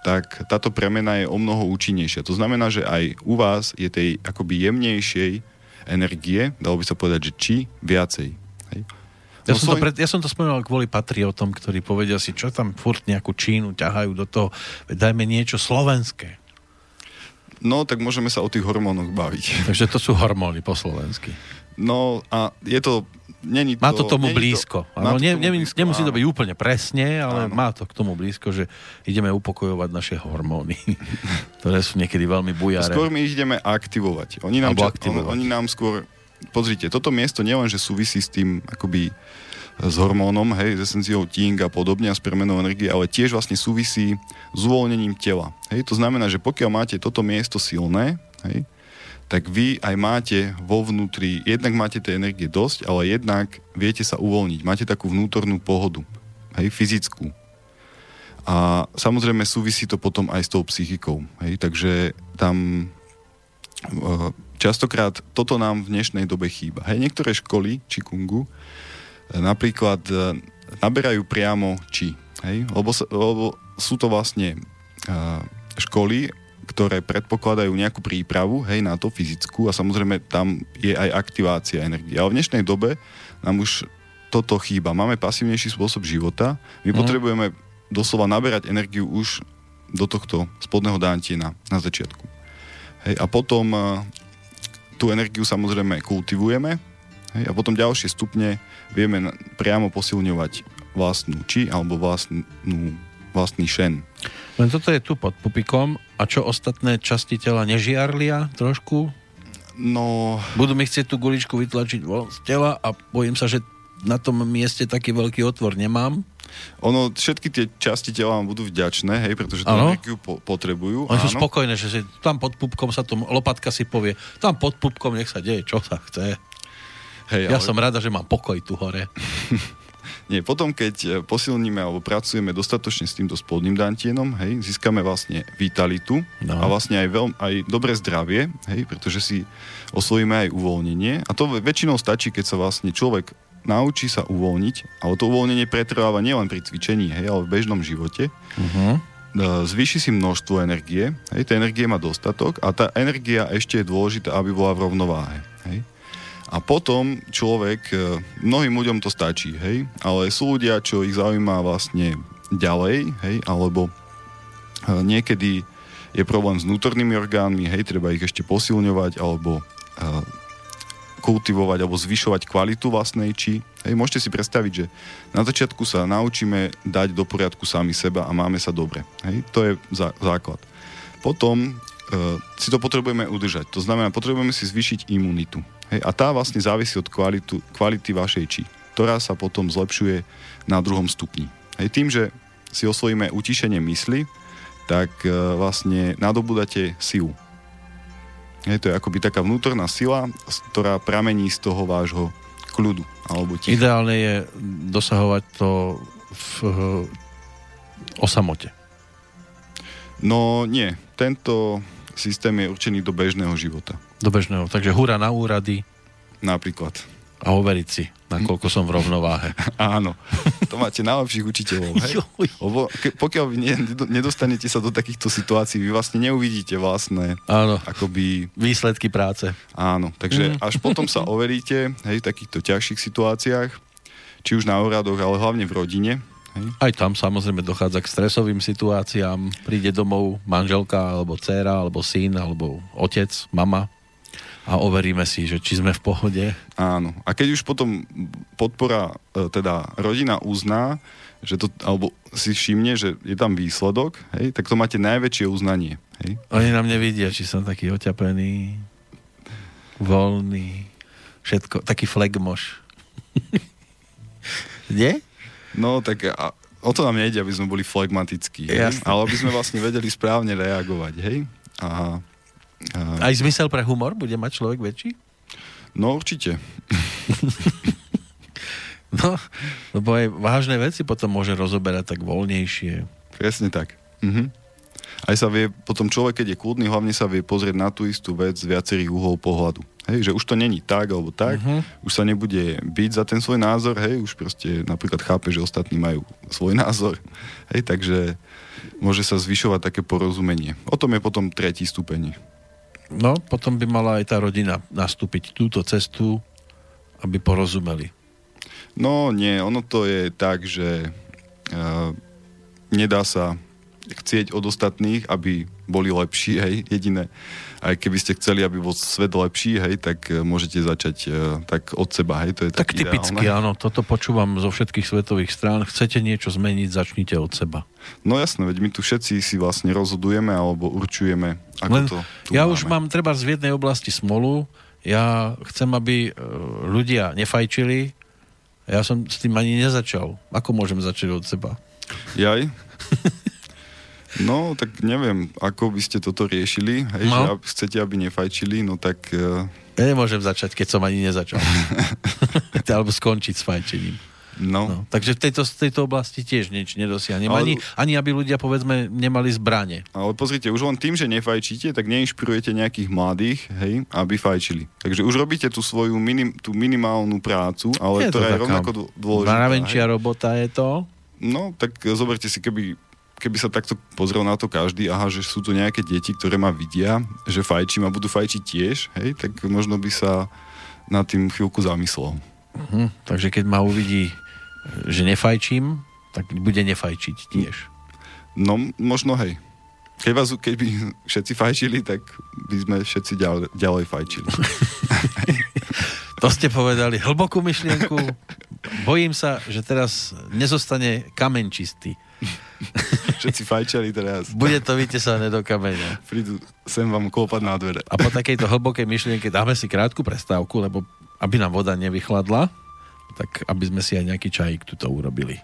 tak táto premena je o mnoho účinnejšia. To znamená, že aj u vás je tej akoby jemnejšej energie, dalo by sa povedať, že či viacej. Hej? Ja, no som svoj... to pred, ja som to spomínal kvôli patriotom, ktorí povedia si, čo tam furt nejakú Čínu ťahajú do toho, dajme niečo slovenské. No, tak môžeme sa o tých hormónoch baviť. Takže to sú hormóny po slovensky. No a je to... Není to má to tomu blízko. To, áno, ne, tomu blízko, nemusí áno. to byť úplne presne, ale áno. má to k tomu blízko, že ideme upokojovať naše hormóny, ktoré sú niekedy veľmi bujaré. Skôr my ich ideme aktivovať. Oni nám, aktivovať. On, oni nám skôr... Pozrite, toto miesto nielen, že súvisí s tým akoby s hormónom, hej, s esenciou ting a podobne a s premenou energie, ale tiež vlastne súvisí s uvoľnením tela. Hej, to znamená, že pokiaľ máte toto miesto silné, hej, tak vy aj máte vo vnútri, jednak máte tej energie dosť, ale jednak viete sa uvoľniť. Máte takú vnútornú pohodu, hej, fyzickú. A samozrejme súvisí to potom aj s tou psychikou. Hej, takže tam e, častokrát toto nám v dnešnej dobe chýba. Hej, niektoré školy Čikungu napríklad e, naberajú priamo či. Hej? Lebo, lebo sú to vlastne školy, ktoré predpokladajú nejakú prípravu hej, na to fyzickú a samozrejme tam je aj aktivácia energie. Ale v dnešnej dobe nám už toto chýba. Máme pasívnejší spôsob života. My mm. potrebujeme doslova naberať energiu už do tohto spodného dántina na začiatku. Hej, a potom uh, tú energiu samozrejme kultivujeme hej, a potom ďalšie stupne vieme priamo posilňovať vlastnú či alebo vlastnú, vlastný šen. Len toto je tu pod pupikom a čo ostatné časti tela nežiarlia trošku? No... Budú mi chcieť tú guličku vytlačiť z tela a bojím sa, že na tom mieste taký veľký otvor nemám. Ono, všetky tie časti tela vám budú vďačné, hej, pretože tú energiu po, potrebujú. Oni sú spokojné, že si, tam pod pupkom sa to, lopatka si povie, tam pod pupkom nech sa deje, čo sa chce. Hej, ja ale... som rada, že mám pokoj tu hore. Nie, potom keď e, posilníme alebo pracujeme dostatočne s týmto spodným dantienom, hej, získame vlastne vitalitu no. a vlastne aj, veľ, aj dobré zdravie, hej, pretože si osvojíme aj uvoľnenie a to väčšinou stačí, keď sa vlastne človek naučí sa uvoľniť, ale to uvoľnenie pretrváva nielen pri cvičení, hej, ale v bežnom živote. Uh-huh. Zvýši si množstvo energie, hej, tej energie má dostatok a tá energia ešte je dôležitá, aby bola v rovnováhe. A potom človek, e, mnohým ľuďom to stačí, hej, ale sú ľudia, čo ich zaujíma vlastne ďalej, hej, alebo e, niekedy je problém s vnútornými orgánmi, hej, treba ich ešte posilňovať, alebo e, kultivovať, alebo zvyšovať kvalitu vlastnej či. Hej, môžete si predstaviť, že na začiatku sa naučíme dať do poriadku sami seba a máme sa dobre. Hej, to je zá, základ. Potom uh, si to potrebujeme udržať. To znamená, potrebujeme si zvýšiť imunitu. Hej, a tá vlastne závisí od kvalitu, kvality vašej či, ktorá sa potom zlepšuje na druhom stupni. Hej, tým, že si osvojíme utišenie mysli, tak uh, vlastne nadobudate silu. Hej, to je akoby taká vnútorná sila, ktorá pramení z toho vášho kľudu. Alebo ticha. Ideálne je dosahovať to v, o samote. No nie, tento systém je určený do bežného života. Do bežného, takže hura na úrady. Napríklad. A overiť si, nakoľko som v rovnováhe. Áno, to máte najlepších učiteľov. Hej? Lebo ke, pokiaľ vy nedostanete sa do takýchto situácií, vy vlastne neuvidíte vlastné Áno. akoby... Výsledky práce. Áno, takže mm. až potom sa overíte hej, v takýchto ťažších situáciách, či už na úradoch, ale hlavne v rodine, Hej. Aj tam samozrejme dochádza k stresovým situáciám. Príde domov manželka, alebo dcéra, alebo syn, alebo otec, mama a overíme si, že či sme v pohode. Áno. A keď už potom podpora, e, teda rodina uzná, že to, alebo si všimne, že je tam výsledok, hej, tak to máte najväčšie uznanie. Hej. Oni nám nevidia, či som taký oťapený, voľný, všetko, taký flegmoš. Nie? No tak a, o to nám nejde, aby sme boli flegmatickí, ale aby sme vlastne vedeli správne reagovať, hej? A, a... Aj zmysel pre humor bude mať človek väčší? No určite. no, lebo aj vážne veci potom môže rozoberať tak voľnejšie. Presne tak. Mhm. Aj sa vie, potom človek, keď je kľudný, hlavne sa vie pozrieť na tú istú vec z viacerých uhlov pohľadu. Hej, že už to není tak alebo tak, uh-huh. už sa nebude byť za ten svoj názor, hej, už proste napríklad chápe, že ostatní majú svoj názor, hej, takže môže sa zvyšovať také porozumenie. O tom je potom tretí stupeň. No, potom by mala aj tá rodina nastúpiť túto cestu, aby porozumeli. No nie, ono to je tak, že uh, nedá sa chcieť od ostatných, aby boli lepší, hej, jediné. Aj keby ste chceli, aby bol svet lepší, hej, tak e, môžete začať uh, tak od seba, hej, to je tak typicky, ideálne. áno, toto počúvam zo všetkých svetových strán. Chcete niečo zmeniť, začnite od seba. No jasné, veď my tu všetci si vlastne rozhodujeme alebo určujeme, ako Len to Ja máme. už mám treba z jednej oblasti smolu, ja chcem, aby e, ľudia nefajčili, ja som s tým ani nezačal. Ako môžem začať od seba? Jaj? No, tak neviem, ako by ste toto riešili, hej, no. že chcete, aby nefajčili, no tak... Uh... Ja nemôžem začať, keď som ani nezačal. Alebo skončiť s fajčením. No. no. Takže v tejto, tejto oblasti tiež nič nedosiahnem. Ale... Ani, ani aby ľudia, povedzme, nemali zbranie. Ale pozrite, už len tým, že nefajčíte, tak neinšpirujete nejakých mladých, hej, aby fajčili. Takže už robíte tú svoju minim, tú minimálnu prácu, ale je ktorá je rovnako dôležitá. Mravenčia robota je to? No, tak zoberte si, keby keby sa takto pozrel na to každý, aha, že sú tu nejaké deti, ktoré ma vidia, že fajčím a budú fajčiť tiež, hej, tak možno by sa na tým chvíľku zamyslel. Uh-huh. Takže keď ma uvidí, že nefajčím, tak bude nefajčiť tiež. No, možno hej. Keď vás, keby všetci fajčili, tak by sme všetci ďalej, ďalej fajčili. to ste povedali hlbokú myšlienku. Bojím sa, že teraz nezostane kameň čistý. Všetci fajčali teraz. Bude to vytesané do kameňa. Prídu sem vám klopať na dvere. A po takejto hlbokej myšlienke dáme si krátku prestávku, lebo aby nám voda nevychladla, tak aby sme si aj nejaký čajík tuto urobili.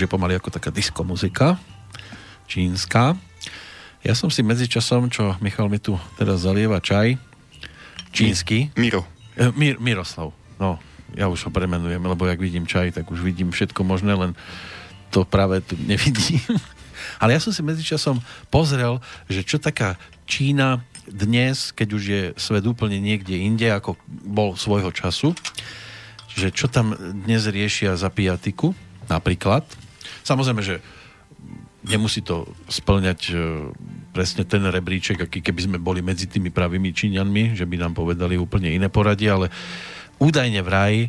Už je pomaly ako taká disco muzika, čínska. Ja som si medzičasom, čo Michal mi tu teraz zalieva čaj, čínsky. Miro. E, Mir, Miroslav, no, ja už ho premenujem, lebo jak vidím čaj, tak už vidím všetko možné, len to práve tu nevidím. Ale ja som si medzičasom pozrel, že čo taká Čína dnes, keď už je svet úplne niekde inde, ako bol svojho času, že čo tam dnes riešia za pijatiku, napríklad. Samozrejme, že nemusí to splňať e, presne ten rebríček, aký keby sme boli medzi tými pravými Číňanmi, že by nám povedali úplne iné poradie, ale údajne vraj e,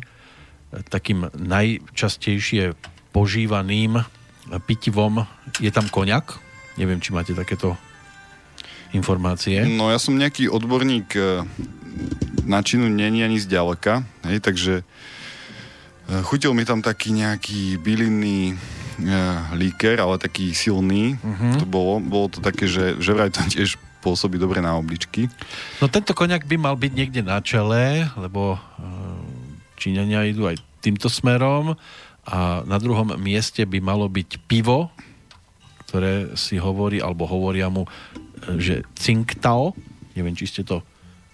takým najčastejšie požívaným pitivom je tam koniak. Neviem, či máte takéto informácie. No ja som nejaký odborník e, na činu není ani zďaleka, hej, takže chutil mi tam taký nejaký bylinný líker, ale taký silný. Uh-huh. To bolo, bolo to také, že, že vraj to tiež pôsobí dobre na obličky. No tento koniak by mal byť niekde na čele, lebo uh, Číňania idú aj týmto smerom a na druhom mieste by malo byť pivo, ktoré si hovorí, alebo hovoria mu, že Tsingtao, neviem, či ste to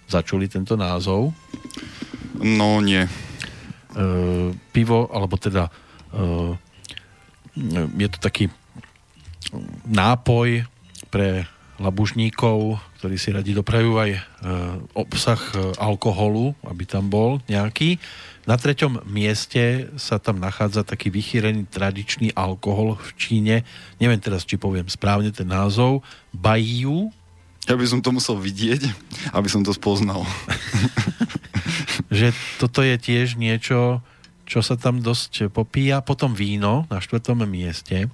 začuli, tento názov. No, nie. E, pivo, alebo teda e, je to taký nápoj pre labužníkov, ktorí si radi doprajú aj e, obsah e, alkoholu, aby tam bol nejaký. Na treťom mieste sa tam nachádza taký vychýrený tradičný alkohol v Číne. Neviem teraz, či poviem správne ten názov. Baiyu. Ja by som to musel vidieť, aby som to spoznal. že toto je tiež niečo, čo sa tam dosť popíja. Potom víno na štvrtom mieste.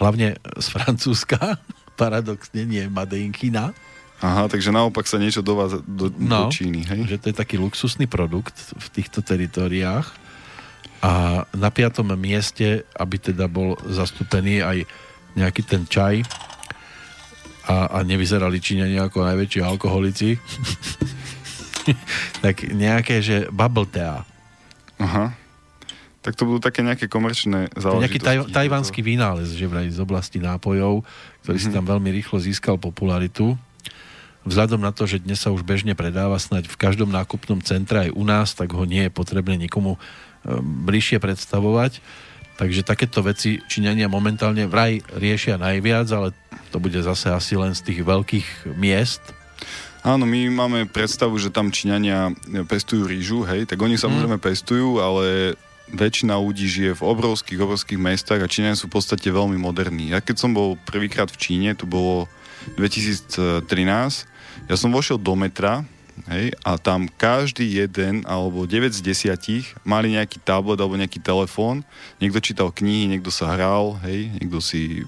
Hlavne z Francúzska paradoxne nie Madeinkina. Aha, takže naopak sa niečo dováza do, no, do Číny, hej? že to je taký luxusný produkt v týchto teritoriách. A na piatom mieste, aby teda bol zastúpený aj nejaký ten čaj a, a nevyzerali Číňania ako najväčší alkoholici, tak nejaké, že bubble tea. Aha. Tak to budú také nejaké komerčné záležitosti. Nejaký taj, tajvanský vynález, že vraj z oblasti nápojov, ktorý mm-hmm. si tam veľmi rýchlo získal popularitu. Vzhľadom na to, že dnes sa už bežne predáva snať v každom nákupnom centre aj u nás, tak ho nie je potrebné nikomu um, bližšie predstavovať. Takže takéto veci Číňania momentálne vraj riešia najviac, ale to bude zase asi len z tých veľkých miest, Áno, my máme predstavu, že tam Číňania pestujú rýžu, hej, tak oni samozrejme mm. pestujú, ale väčšina ľudí žije v obrovských, obrovských mestách a Číňania sú v podstate veľmi moderní. Ja keď som bol prvýkrát v Číne, to bolo 2013, ja som vošiel do metra, hej, a tam každý jeden alebo 9 z 10 mali nejaký tablet alebo nejaký telefón, niekto čítal knihy, niekto sa hral, hej, niekto si e,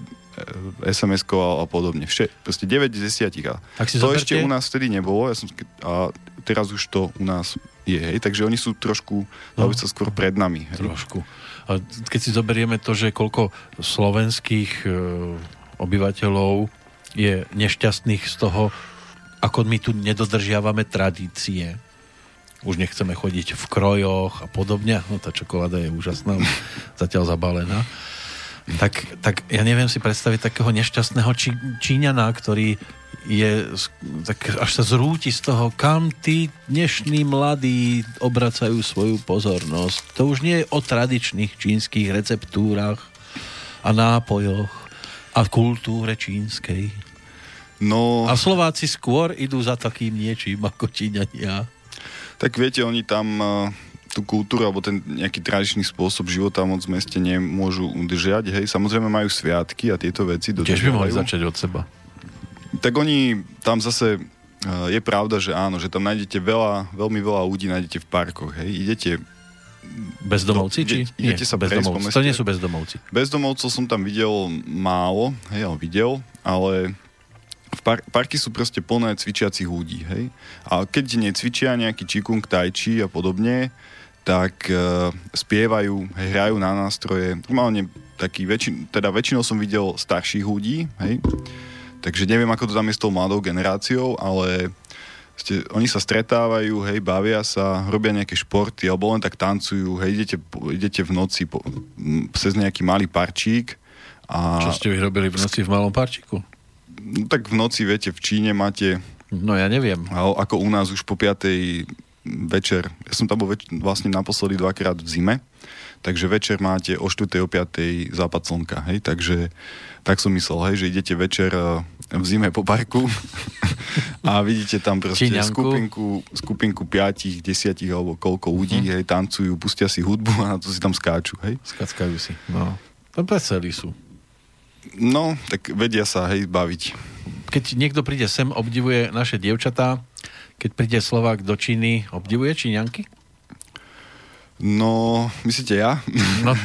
SMS-koval a podobne. Vše, proste 9 z 10. A tak si to zoberte... ešte u nás vtedy nebolo ja som, a teraz už to u nás je, hej, takže oni sú trošku, no, sa skôr pred nami. Hej. Trošku. A keď si zoberieme to, že koľko slovenských e, obyvateľov je nešťastných z toho, ako my tu nedodržiavame tradície, už nechceme chodiť v krojoch a podobne, no tá čokoláda je úžasná, zatiaľ zabalená, tak, tak ja neviem si predstaviť takého nešťastného Čí, Číňana, ktorý je, tak až sa zrúti z toho, kam tí dnešní mladí obracajú svoju pozornosť. To už nie je o tradičných čínskych receptúrach a nápojoch a kultúre čínskej. No... A Slováci skôr idú za takým niečím ako Číňania. Tak viete, oni tam uh, tú kultúru alebo ten nejaký tradičný spôsob života moc v meste nemôžu udržať. Hej, samozrejme majú sviatky a tieto veci. Tiež by mohli začať od seba tak oni tam zase eh, je pravda, že áno, že tam nájdete veľa, veľmi veľa ľudí nájdete v parkoch, hej, idete Bezdomovci, či? Idete sa bezdomovci. To nie sú bezdomovci. Bezdomovcov som tam videl málo, hej, ale videl, ale v par- parky sú proste plné cvičiacich ľudí, hej. A keď necvičia nejaký čikung, tajči a podobne, tak uh, spievajú, hrajú na nástroje. Normálne taký väčšin, teda väčšinou som videl starších ľudí, hej, Takže neviem, ako to tam je s tou mladou generáciou, ale ste, oni sa stretávajú, hej, bavia sa, robia nejaké športy, alebo len tak tancujú, hej, idete, idete v noci po, cez nejaký malý parčík. A... Čo ste vy robili v noci v malom parčíku? No, tak v noci, viete, v Číne máte... No ja neviem. A, ako u nás už po 5. večer, ja som tam bol več, vlastne naposledy dvakrát v zime, takže večer máte o 4. o 5. západ slnka, hej, takže tak som myslel, hej, že idete večer eh, v zime po parku a vidíte tam proste Číňanku. skupinku, skupinku piatich, desiatich alebo koľko ľudí, uh-huh. hej, tancujú, pustia si hudbu a na to si tam skáču, hej. Skackajú si, no. To veselí sú. No, tak vedia sa, hej, baviť. Keď niekto príde sem, obdivuje naše dievčatá, keď príde Slovák do Číny, obdivuje Číňanky? No, myslíte ja? No,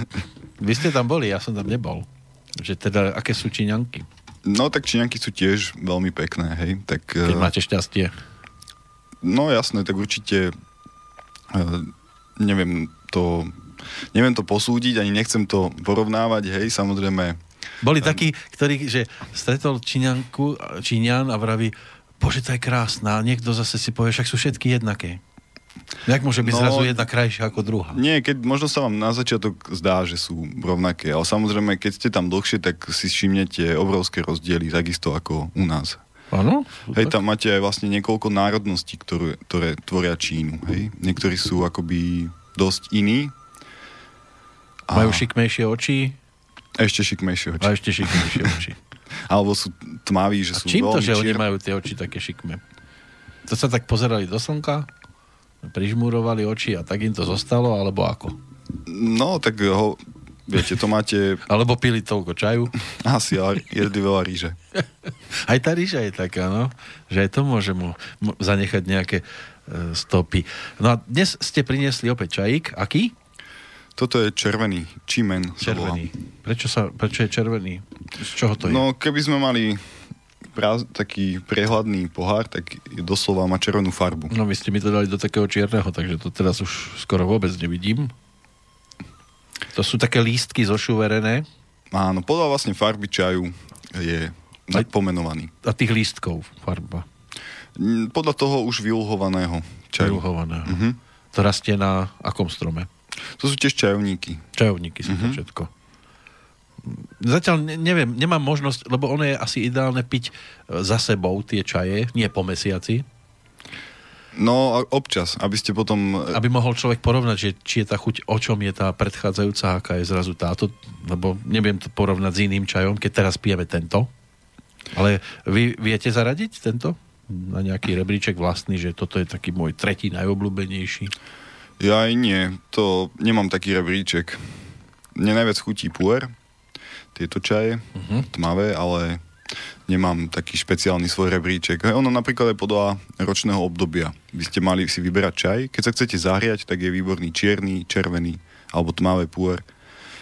vy ste tam boli, ja som tam nebol. Že teda, aké sú Číňanky? No tak Číňanky sú tiež veľmi pekné, hej. Tak, Keď uh, máte šťastie. No jasné, tak určite uh, neviem to neviem to posúdiť, ani nechcem to porovnávať, hej, samozrejme. Boli takí, ktorí, že stretol Číňanku, Číňan a vraví, bože, to je krásna, niekto zase si povie, však sú všetky jednaké. Jak môže byť no, zrazu jedna krajšia ako druhá? Nie, keď možno sa vám na začiatok zdá, že sú rovnaké, ale samozrejme, keď ste tam dlhšie, tak si všimnete obrovské rozdiely, takisto ako u nás. Áno? Hej, tam máte aj vlastne niekoľko národností, ktoré, ktoré tvoria Čínu. Hej? Niektorí sú akoby dosť iní. A... Majú šikmejšie oči? Ešte šikmejšie oči. A ešte šikmejšie oči. Alebo sú tmaví, že a sú čím to, že čier... oni majú tie oči také šikme? To sa tak pozerali do slnka? prižmurovali oči a tak im to zostalo, alebo ako? No, tak ho, viete, to máte... alebo pili toľko čaju? Asi, ale jedli veľa ríže. aj tá ríža je taká, no, že aj to môže mu zanechať nejaké e, stopy. No a dnes ste priniesli opäť čajík. Aký? Toto je červený, čimen. Červený. Prečo, sa, prečo je červený? Z čoho to je? No, keby sme mali práz, taký prehľadný pohár, tak doslova má červenú farbu. No vy ste mi to dali do takého čierneho, takže to teraz už skoro vôbec nevidím. To sú také lístky zošuverené. Áno, podľa vlastne farby čaju je pomenovaný. A tých lístkov farba? Podľa toho už vyluhovaného čaju. Vyluhovaného. Uh-huh. To rastie na akom strome? To sú tiež čajovníky. Čajovníky sú uh-huh. to mhm. všetko. Zatiaľ neviem, nemám možnosť, lebo ono je asi ideálne piť e, za sebou tie čaje, nie po mesiaci. No, občas, aby ste potom... E, aby mohol človek porovnať, že či je tá chuť, o čom je tá predchádzajúca, aká je zrazu táto, lebo neviem to porovnať s iným čajom, keď teraz pijeme tento. Ale vy viete zaradiť tento? Na nejaký rebríček vlastný, že toto je taký môj tretí najobľúbenejší? Ja aj nie, to nemám taký rebríček. Mne najviac chutí puer, tieto čaje, uh-huh. tmavé, ale nemám taký špeciálny svoj rebríček. Ono napríklad aj podľa ročného obdobia. Vy ste mali si vyberať čaj. Keď sa chcete zahriať, tak je výborný čierny, červený alebo tmavé puer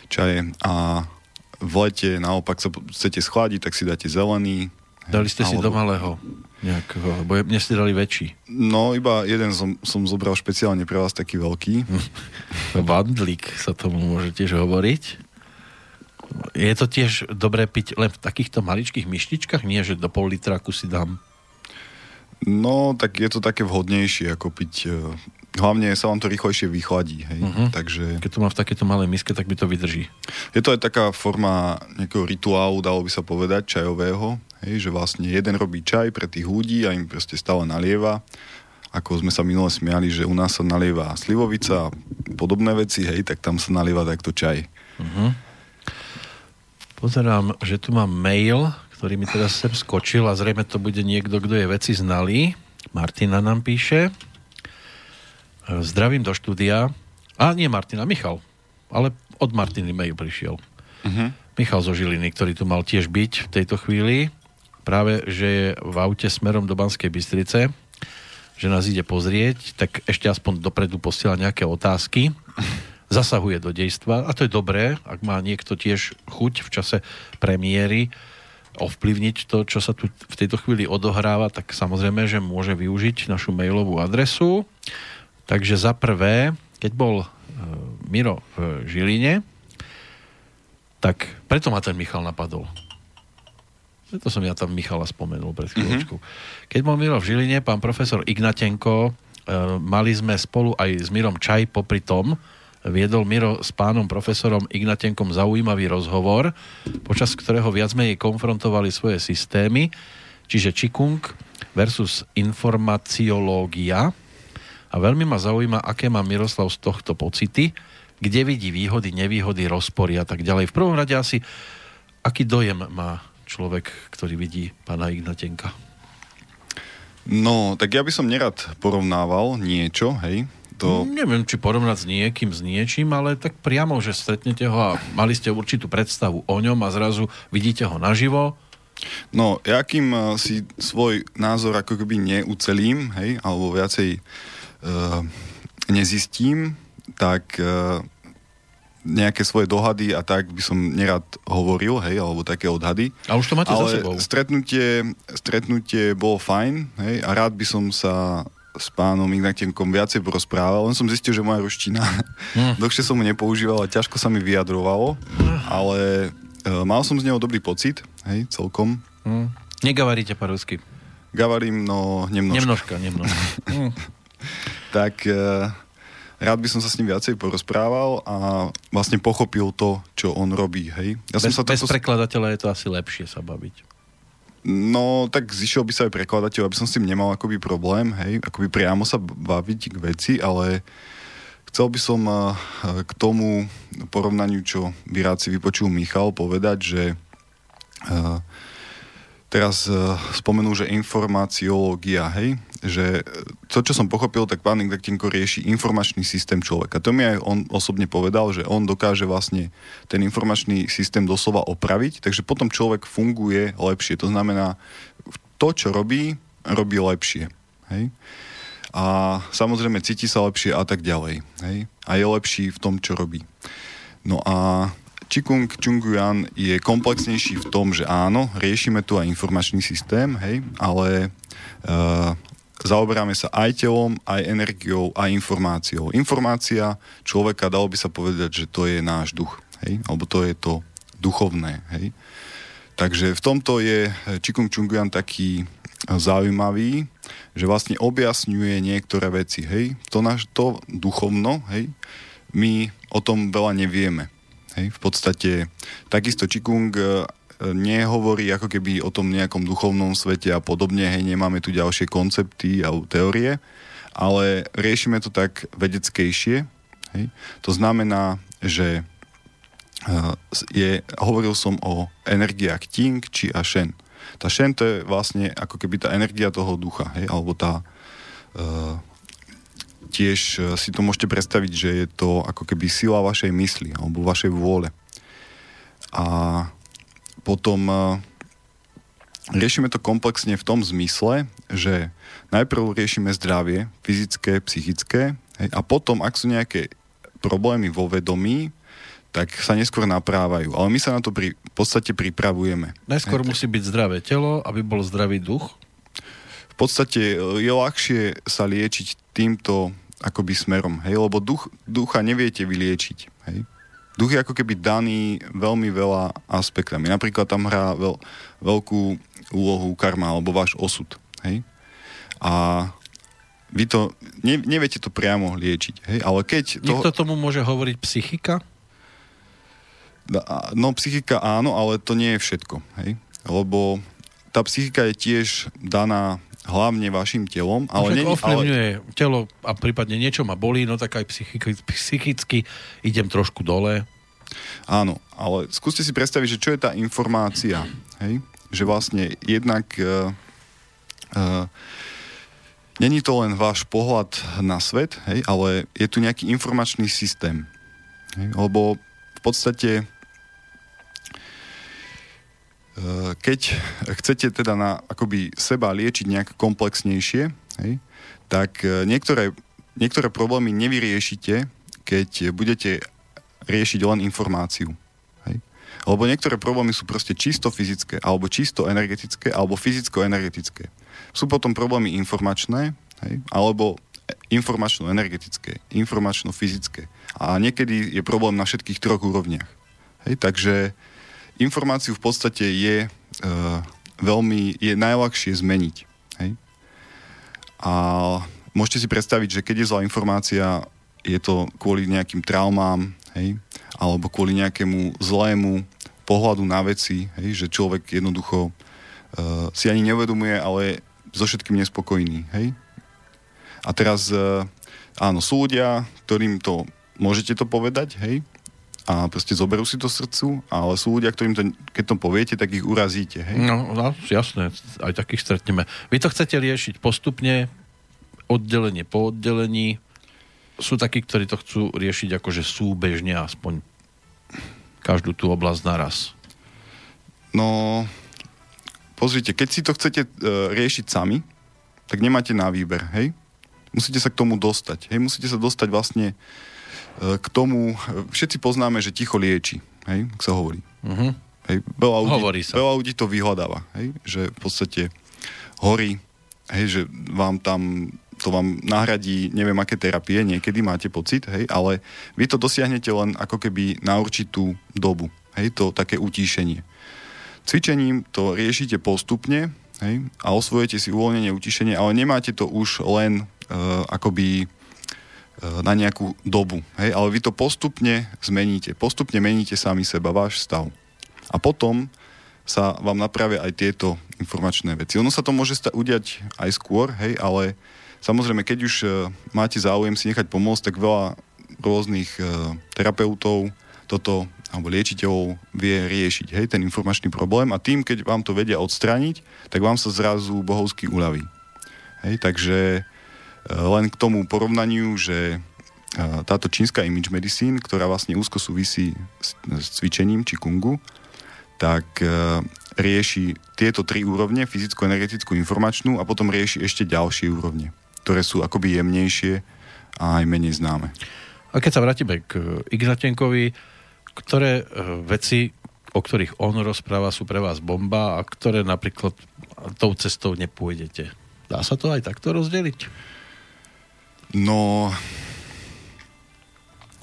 čaje. A v lete naopak sa chcete schladiť, tak si dáte zelený. Dali ste alebo... si do malého nejakého, lebo mne ste dali väčší. No, iba jeden som, som zobral špeciálne pre vás taký veľký. Vandlík sa tomu môže tiež hovoriť. Je to tiež dobré piť len v takýchto maličkých myštičkách? Nie, že do pol litráku si dám? No, tak je to také vhodnejšie, ako piť... E, hlavne sa vám to rýchlejšie vychladí, hej. Uh-huh. Takže... Keď to má v takéto malej miske, tak mi to vydrží. Je to aj taká forma nejakého rituálu, dalo by sa povedať, čajového, hej, že vlastne jeden robí čaj pre tých ľudí a im proste stále nalieva ako sme sa minule smiali, že u nás sa nalieva slivovica a podobné veci, hej, tak tam sa nalieva takto čaj. Uh-huh. Pozerám, že tu mám mail, ktorý mi teraz sem skočil a zrejme to bude niekto, kto je veci znalý. Martina nám píše. Zdravím do štúdia. A nie Martina, Michal. Ale od Martiny mail prišiel. Uh-huh. Michal zo Žiliny, ktorý tu mal tiež byť v tejto chvíli. Práve, že je v aute smerom do Banskej Bystrice, že nás ide pozrieť, tak ešte aspoň dopredu posiela nejaké otázky zasahuje do dejstva a to je dobré, ak má niekto tiež chuť v čase premiéry ovplyvniť to, čo sa tu v tejto chvíli odohráva, tak samozrejme, že môže využiť našu mailovú adresu. Takže za prvé, keď bol e, Miro v Žiline, tak preto ma ten Michal napadol. To som ja tam Michala spomenul pred chvíľočkou. Mm-hmm. Keď bol Miro v Žiline, pán profesor Ignatenko, e, mali sme spolu aj s Mirom Čaj popri tom, viedol Miro s pánom profesorom Ignatenkom zaujímavý rozhovor, počas ktorého viac menej konfrontovali svoje systémy, čiže Čikung versus informaciológia. A veľmi ma zaujíma, aké má Miroslav z tohto pocity, kde vidí výhody, nevýhody, rozpory a tak ďalej. V prvom rade asi, aký dojem má človek, ktorý vidí pána Ignatenka? No, tak ja by som nerad porovnával niečo, hej. To... Neviem, či porovnať s niekým, s niečím, ale tak priamo, že stretnete ho a mali ste určitú predstavu o ňom a zrazu vidíte ho naživo. No, ja kým eh, si svoj názor ako keby neucelím, hej, alebo viacej uh, nezistím, tak uh, nejaké svoje dohady a tak by som nerad hovoril, hej, alebo také odhady. A už to máte Ale za sebou. Stretnutie, stretnutie bolo fajn, hej, a rád by som sa s pánom Ignatenkom viacej porozprával. Len som zistil, že moja ruština hmm. dlhšie som mu nepoužíval a ťažko sa mi vyjadrovalo, ale e, mal som z neho dobrý pocit, hej, celkom. Hmm. Negavaríte po rusky. Gavarím, no nemnožka. Nemnožka, nemnožka. hmm. tak e, rád by som sa s ním viacej porozprával a vlastne pochopil to, čo on robí, hej. Ja bez, som sa bez toto... prekladateľa je to asi lepšie sa baviť. No, tak zišiel by sa aj prekladateľ, aby som s tým nemal akoby problém, hej, akoby priamo sa baviť k veci, ale chcel by som eh, k tomu porovnaniu, čo by rád si vypočul Michal, povedať, že uh, teraz uh, spomenul, že informáciológia, hej, že to, čo som pochopil, tak pán Ignatenko rieši informačný systém človeka. To mi aj on osobne povedal, že on dokáže vlastne ten informačný systém doslova opraviť, takže potom človek funguje lepšie. To znamená, to, čo robí, robí lepšie. Hej? A samozrejme cíti sa lepšie a tak ďalej. Hej? A je lepší v tom, čo robí. No a Qigong Chungyuan je komplexnejší v tom, že áno, riešime tu aj informačný systém, hej, ale uh, zaoberáme sa aj telom, aj energiou, aj informáciou. Informácia človeka, dalo by sa povedať, že to je náš duch, hej, alebo to je to duchovné, hej. Takže v tomto je Qigong Chungyuan taký zaujímavý, že vlastne objasňuje niektoré veci, hej. To náš, to duchovno, hej, my o tom veľa nevieme. Hej, v podstate takisto Čikung e, nehovorí ako keby o tom nejakom duchovnom svete a podobne, hej, nemáme tu ďalšie koncepty a teórie, ale riešime to tak vedeckejšie. Hej. To znamená, že e, je, hovoril som o energiách Ting, Či a Shen. Tá Shen to je vlastne ako keby tá energia toho ducha, hej, alebo tá uh, tiež e, si to môžete predstaviť, že je to ako keby sila vašej mysli alebo vašej vôle. A potom e, riešime to komplexne v tom zmysle, že najprv riešime zdravie, fyzické, psychické, hej, a potom, ak sú nejaké problémy vo vedomí, tak sa neskôr naprávajú. Ale my sa na to pri, v podstate pripravujeme. Najskôr hej. musí byť zdravé telo, aby bol zdravý duch. V podstate e, je ľahšie sa liečiť týmto akoby smerom, hej, lebo duch, ducha neviete vyliečiť, hej. Duch je ako keby daný veľmi veľa aspektami. Napríklad tam hrá veľ, veľkú úlohu karma alebo váš osud, hej. A vy to, ne, neviete to priamo liečiť, hej, ale keď... Niekto toho... tomu môže hovoriť psychika? No, psychika áno, ale to nie je všetko, hej. Lebo tá psychika je tiež daná hlavne vašim telom. Ale no, ovplyvňuje ale... telo a prípadne niečo ma bolí, no tak aj psychicky, psychicky idem trošku dole. Áno, ale skúste si predstaviť, že čo je tá informácia. Hej? Že vlastne jednak uh, uh, není to len váš pohľad na svet, hej? ale je tu nejaký informačný systém. Hej? Lebo v podstate keď chcete teda na akoby seba liečiť nejak komplexnejšie, hej, tak eh, niektoré, niektoré problémy nevyriešite, keď budete riešiť len informáciu. Hej. Lebo niektoré problémy sú proste čisto fyzické, alebo čisto energetické, alebo fyzicko-energetické. Sú potom problémy informačné, hej, alebo informačno-energetické, informačno-fyzické. A niekedy je problém na všetkých troch úrovniach. Hej, takže informáciu v podstate je uh, veľmi, je najľahšie zmeniť. Hej? A môžete si predstaviť, že keď je zlá informácia, je to kvôli nejakým traumám, hej? alebo kvôli nejakému zlému pohľadu na veci, hej? že človek jednoducho uh, si ani neuvedomuje, ale so všetkým nespokojný. Hej? A teraz, uh, áno, sú ľudia, ktorým to môžete to povedať, hej, a proste zoberú si to srdcu, ale sú ľudia, ktorým to, keď to poviete, tak ich urazíte. Hej? No, no, jasné, aj takých stretneme. Vy to chcete riešiť postupne, oddelenie po oddelení. Sú takí, ktorí to chcú riešiť akože súbežne aspoň každú tú oblasť naraz. No, pozrite, keď si to chcete uh, riešiť sami, tak nemáte na výber, hej? Musíte sa k tomu dostať. Hej, musíte sa dostať vlastne E, k tomu, všetci poznáme, že ticho lieči, hej, ak sa hovorí. Uh-huh. Hej, veľa, ľudí, hovorí sa. veľa ľudí to vyhľadáva, hej, že v podstate horí, hej, že vám tam to vám nahradí neviem aké terapie, niekedy máte pocit, hej, ale vy to dosiahnete len ako keby na určitú dobu, hej, to také utíšenie. Cvičením to riešite postupne, hej, a osvojete si uvoľnenie, utišenie, ale nemáte to už len uh, akoby na nejakú dobu. Hej? Ale vy to postupne zmeníte. Postupne meníte sami seba, váš stav. A potom sa vám napravia aj tieto informačné veci. Ono sa to môže sta- udiať aj skôr, hej, ale samozrejme, keď už uh, máte záujem si nechať pomôcť, tak veľa rôznych uh, terapeutov toto alebo liečiteľov vie riešiť, hej, ten informačný problém a tým, keď vám to vedia odstrániť, tak vám sa zrazu bohovsky uľaví. Hej, takže len k tomu porovnaniu, že eh, táto čínska image medicine, ktorá vlastne úzko súvisí s, cvičením či kungu, tak eh, rieši tieto tri úrovne, fyzickú, energetickú, informačnú a potom rieši ešte ďalšie úrovne, ktoré sú akoby jemnejšie a aj menej známe. A keď sa vrátime k Ignatenkovi, ktoré veci, o ktorých on rozpráva, sú pre vás bomba a ktoré napríklad tou cestou nepôjdete? Dá sa to aj takto rozdeliť? No,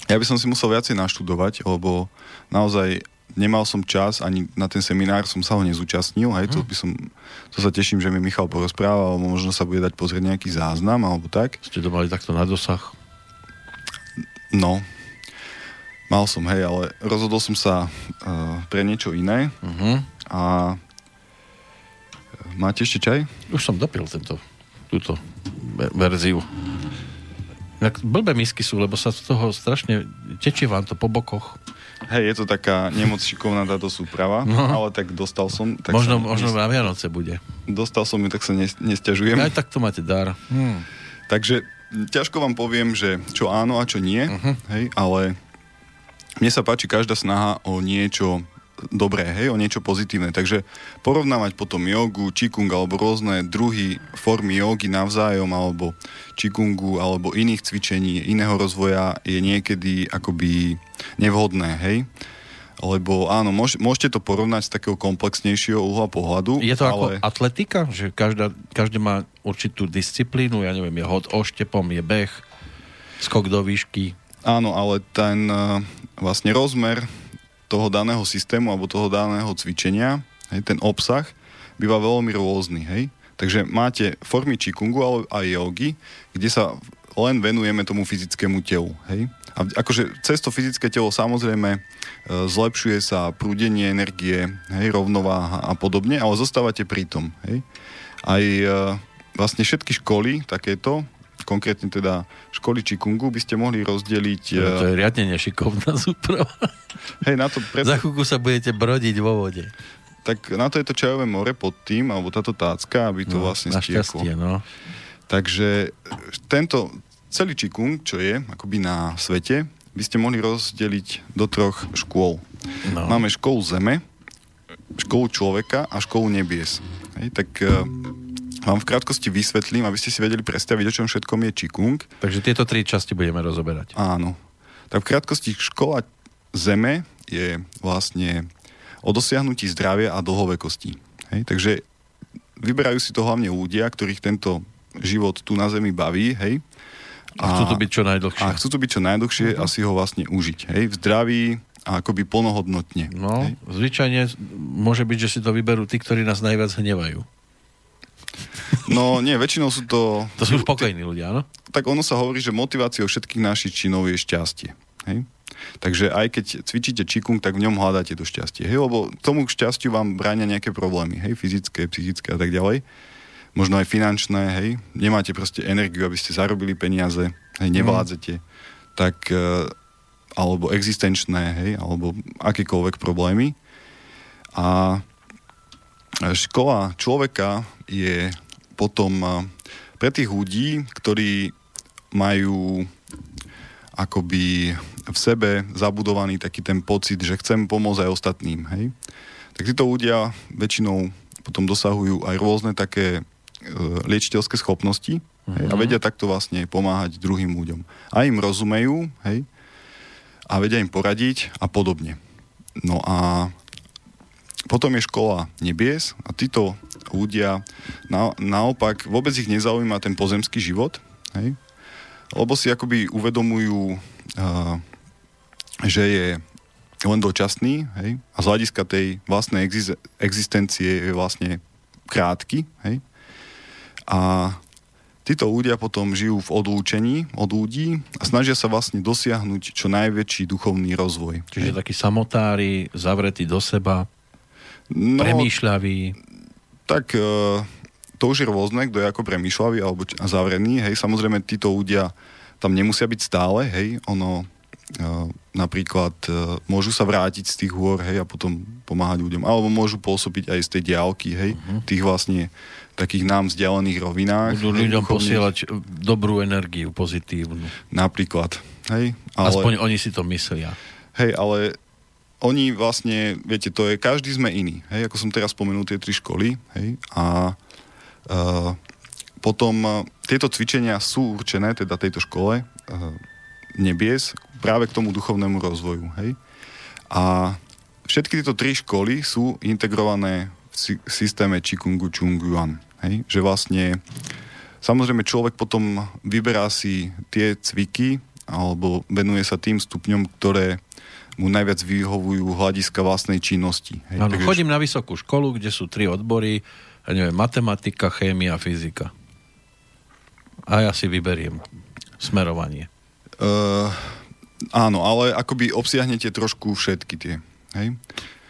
ja by som si musel viacej naštudovať, lebo naozaj nemal som čas, ani na ten seminár som sa ho nezúčastnil, hej, to mhm. by som, to sa teším, že mi Michal porozprával, alebo možno sa bude dať pozrieť nejaký záznam, alebo tak. Ste to mali takto na dosah? No, mal som, hej, ale rozhodol som sa uh, pre niečo iné uh-huh. a máte ešte čaj? Už som dopil tento, túto verziu. Tak blbé misky sú, lebo sa z toho strašne tečie vám to po bokoch. Hej, je to taká nemoc šikovná táto súprava, no. ale tak dostal som... Tak možno, som, možno na Vianoce bude. Dostal som ju, tak sa nestiažujem. Aj tak to máte dar. Hmm. Takže ťažko vám poviem, že čo áno a čo nie, uh-huh. hej, ale mne sa páči každá snaha o niečo dobré, hej, o niečo pozitívne. Takže porovnávať potom jogu, čikung alebo rôzne druhy formy jogy navzájom alebo čikungu alebo iných cvičení, iného rozvoja je niekedy akoby nevhodné, hej. Lebo áno, môž, môžete to porovnať z takého komplexnejšieho uhla pohľadu. Je to ale... ako atletika, že každá, každý má určitú disciplínu, ja neviem, je hod oštepom, je beh, skok do výšky. Áno, ale ten uh, vlastne rozmer toho daného systému alebo toho daného cvičenia, hej, ten obsah býva veľmi rôzny, hej. Takže máte formy čikungu aj jogy, kde sa len venujeme tomu fyzickému telu, hej. A akože cez to fyzické telo samozrejme e, zlepšuje sa prúdenie energie, hej, rovnováha a podobne, ale zostávate pri tom, hej. Aj e, vlastne všetky školy takéto konkrétne teda školy Čikungu, by ste mohli rozdeliť... No, to je riadne nešikovná súprava. Hej, na to... Pred... Za chvíľku sa budete brodiť vo vode. Tak na to je to čajové more pod tým, alebo táto tácka, aby to no, vlastne stieklo. no. Takže tento celý Čikung, čo je akoby na svete, by ste mohli rozdeliť do troch škôl. No. Máme školu Zeme, školu človeka a školu nebies. Hej, tak vám v krátkosti vysvetlím, aby ste si vedeli predstaviť, o čom všetkom je Čikung. Takže tieto tri časti budeme rozoberať. Áno. Tak v krátkosti škola Zeme je vlastne o dosiahnutí zdravia a dlhovekosti. Hej? Takže vyberajú si to hlavne ľudia, ktorých tento život tu na Zemi baví, hej? A, a chcú to byť čo najdlhšie. A chcú to byť čo najdlhšie uh-huh. a si ho vlastne užiť. Hej? V zdraví a akoby plnohodnotne. No, hej? zvyčajne môže byť, že si to vyberú tí, ktorí nás najviac hnevajú. No nie, väčšinou sú to... To sú spokojní ľudia, áno? Tak ono sa hovorí, že motiváciou všetkých našich činov je šťastie. Hej? Takže aj keď cvičíte čikung, tak v ňom hľadáte to šťastie. Hej? Lebo tomu šťastiu vám bráňa nejaké problémy, hej? fyzické, psychické a tak ďalej. Možno aj finančné, hej? Nemáte proste energiu, aby ste zarobili peniaze, hej? nevládzete. Mm. Tak, e, alebo existenčné, hej? Alebo akékoľvek problémy. A škola človeka je potom pre tých ľudí, ktorí majú akoby v sebe zabudovaný taký ten pocit, že chcem pomôcť aj ostatným, hej? Tak títo ľudia väčšinou potom dosahujú aj rôzne také e, liečiteľské schopnosti hej? a mhm. vedia takto vlastne pomáhať druhým ľuďom. A im rozumejú, hej? A vedia im poradiť a podobne. No a potom je škola nebies a títo ľudia na, naopak vôbec ich nezaujíma ten pozemský život, hej? lebo si akoby uvedomujú, uh, že je len dočasný hej? a z hľadiska tej vlastnej existencie je vlastne krátky. Hej? A títo ľudia potom žijú v odlúčení od ľudí a snažia sa vlastne dosiahnuť čo najväčší duchovný rozvoj. Čiže hej? takí samotári, zavretí do seba, no, premýšľaví. Tak uh, to už je rôzne, kto je ako premýšľavý alebo zavrený, hej, samozrejme títo ľudia tam nemusia byť stále, hej, ono uh, napríklad uh, môžu sa vrátiť z tých hôr, hej, a potom pomáhať ľuďom, alebo môžu pôsobiť aj z tej diálky, hej, uh-huh. tých vlastne takých nám vzdialených rovinách. Budú ľuďom duchovných. posielať dobrú energiu, pozitívnu. Napríklad, hej. Ale, Aspoň oni si to myslia. Hej, ale oni vlastne, viete, to je, každý sme iný, hej, ako som teraz spomenul tie tri školy, hej, a Eh, potom eh, tieto cvičenia sú určené, teda tejto škole, eh, nebies, práve k tomu duchovnému rozvoju. Hej? A všetky tieto tri školy sú integrované v systéme Chikungu Chungyuan. Hej? Že vlastne samozrejme človek potom vyberá si tie cviky alebo venuje sa tým stupňom, ktoré mu najviac vyhovujú hľadiska vlastnej činnosti. Hej? Ano, Takže... chodím na vysokú školu, kde sú tri odbory, ja neviem, matematika, chémia, fyzika. A ja si vyberiem smerovanie. Uh, áno, ale akoby obsiahnete trošku všetky tie. Hej?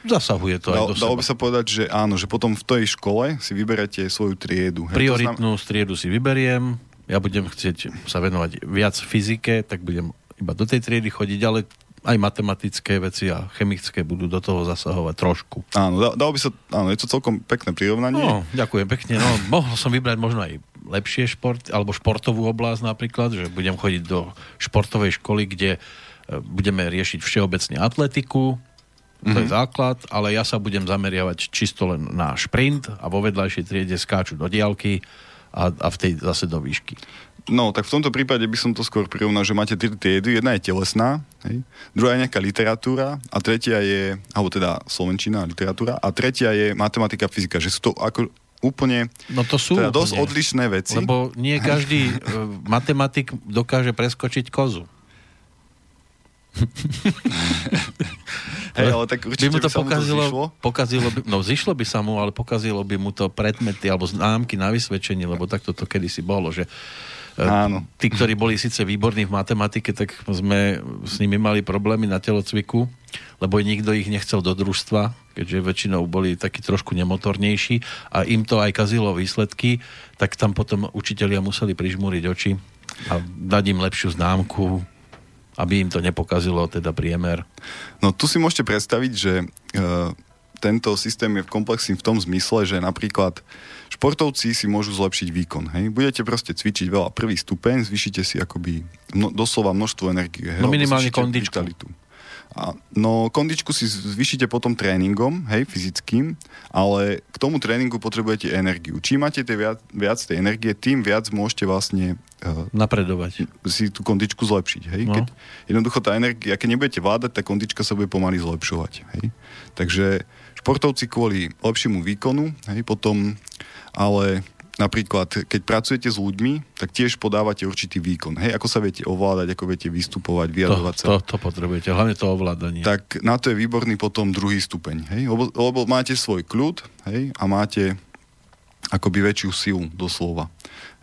Zasahuje to Dal, aj do Dalo by sa povedať, že áno, že potom v tej škole si vyberete svoju triedu. Hej? Prioritnú znam... striedu si vyberiem, ja budem chcieť sa venovať viac fyzike, tak budem iba do tej triedy chodiť, ale aj matematické veci a chemické budú do toho zasahovať trošku. Áno, dalo by sa, áno, je to celkom pekné prirovnanie. No, ďakujem pekne. No, mohol som vybrať možno aj lepšie šport, alebo športovú oblasť napríklad, že budem chodiť do športovej školy, kde e, budeme riešiť všeobecne atletiku, to mm-hmm. je mhm. základ, ale ja sa budem zameriavať čisto len na šprint a vo vedľajšej triede skáču do diálky a, a v tej zase do výšky. No, tak v tomto prípade by som to skôr prirovnal, že máte tri triedy. Jedna je telesná, hej? druhá je nejaká literatúra a tretia je, alebo teda slovenčina a literatúra a tretia je matematika, fyzika. Že sú to ako úplne no to sú teda úplne, dosť odlišné veci. Lebo nie každý uh, matematik dokáže preskočiť kozu. Hej, ale tak určite by mu to, by pokazilo, to zišlo. pokazilo by, no zišlo by sa mu, ale pokazilo by mu to predmety alebo známky na vysvedčenie, lebo takto to kedysi bolo, že Áno. Tí, ktorí boli síce výborní v matematike, tak sme s nimi mali problémy na telocviku, lebo nikto ich nechcel do družstva, keďže väčšinou boli takí trošku nemotornejší a im to aj kazilo výsledky, tak tam potom učitelia museli prižmúriť oči a dať im lepšiu známku, aby im to nepokazilo teda priemer. No tu si môžete predstaviť, že e, tento systém je komplexný v tom zmysle, že napríklad športovci si môžu zlepšiť výkon. Hej? Budete proste cvičiť veľa prvý stupeň, zvýšite si akoby mno, doslova množstvo energie. Hej? No minimálne kondičku. A, no kondičku si zvýšite potom tréningom, hej, fyzickým, ale k tomu tréningu potrebujete energiu. Čím máte tie viac, viac tej energie, tým viac môžete vlastne uh, napredovať. Si tú kondičku zlepšiť. Hej? No. Keď, jednoducho tá energia, keď nebudete vládať, tá kondička sa bude pomaly zlepšovať. Hej? Takže športovci kvôli lepšiemu výkonu, hej, potom ale napríklad, keď pracujete s ľuďmi, tak tiež podávate určitý výkon. Hej, ako sa viete ovládať, ako viete vystupovať, vyjadrovať to, sa. To, to potrebujete, hlavne to ovládanie. Tak na to je výborný potom druhý stupeň. Hej, lebo, lebo máte svoj kľud hej, a máte akoby väčšiu silu doslova.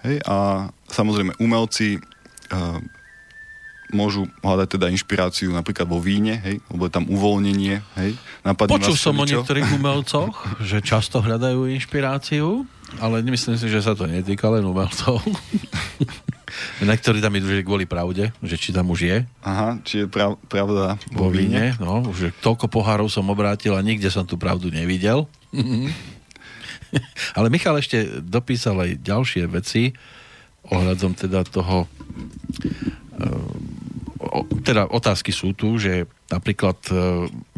Hej, a samozrejme umelci uh, môžu hľadať teda inšpiráciu napríklad vo víne, hej, lebo je tam uvoľnenie, hej. Počul som o niektorých umelcoch, že často hľadajú inšpiráciu, ale nemyslím si, že sa to netýka len umelcov. Niektorí tam idú, že kvôli pravde, že či tam už je. Aha, či je prav, pravda vo, víne. No, už toľko pohárov som obrátil a nikde som tú pravdu nevidel. ale Michal ešte dopísal aj ďalšie veci ohľadom teda toho teda otázky sú tu, že napríklad e,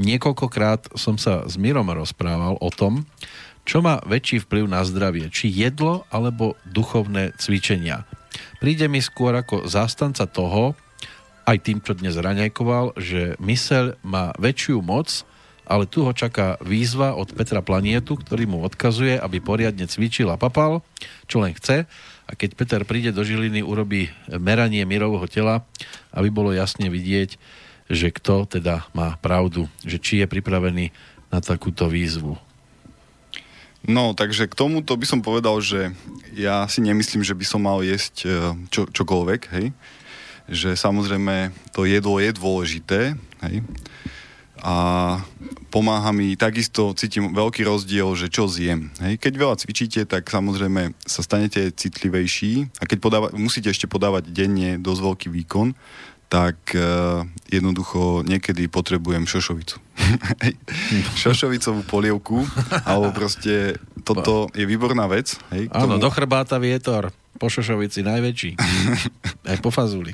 niekoľkokrát som sa s Mirom rozprával o tom, čo má väčší vplyv na zdravie, či jedlo alebo duchovné cvičenia. Príde mi skôr ako zástanca toho, aj tým, čo dnes raňajkoval, že myseľ má väčšiu moc, ale tu ho čaká výzva od Petra Planietu, ktorý mu odkazuje, aby poriadne cvičil a papal, čo len chce, a keď Peter príde do Žiliny, urobí meranie mirového tela, aby bolo jasne vidieť, že kto teda má pravdu, že či je pripravený na takúto výzvu. No, takže k tomuto by som povedal, že ja si nemyslím, že by som mal jesť e, čo, čokoľvek, hej. Že samozrejme to jedlo je dôležité, hej a pomáha mi, takisto cítim veľký rozdiel, že čo zjem. Hej. Keď veľa cvičíte, tak samozrejme sa stanete citlivejší a keď podáva, musíte ešte podávať denne dosť veľký výkon, tak uh, jednoducho niekedy potrebujem šošovicu. Šošovicovú polievku, alebo proste toto je výborná vec. Hej, Áno, tomu... do chrbáta vietor po šošovici najväčší. Aj po fazuli.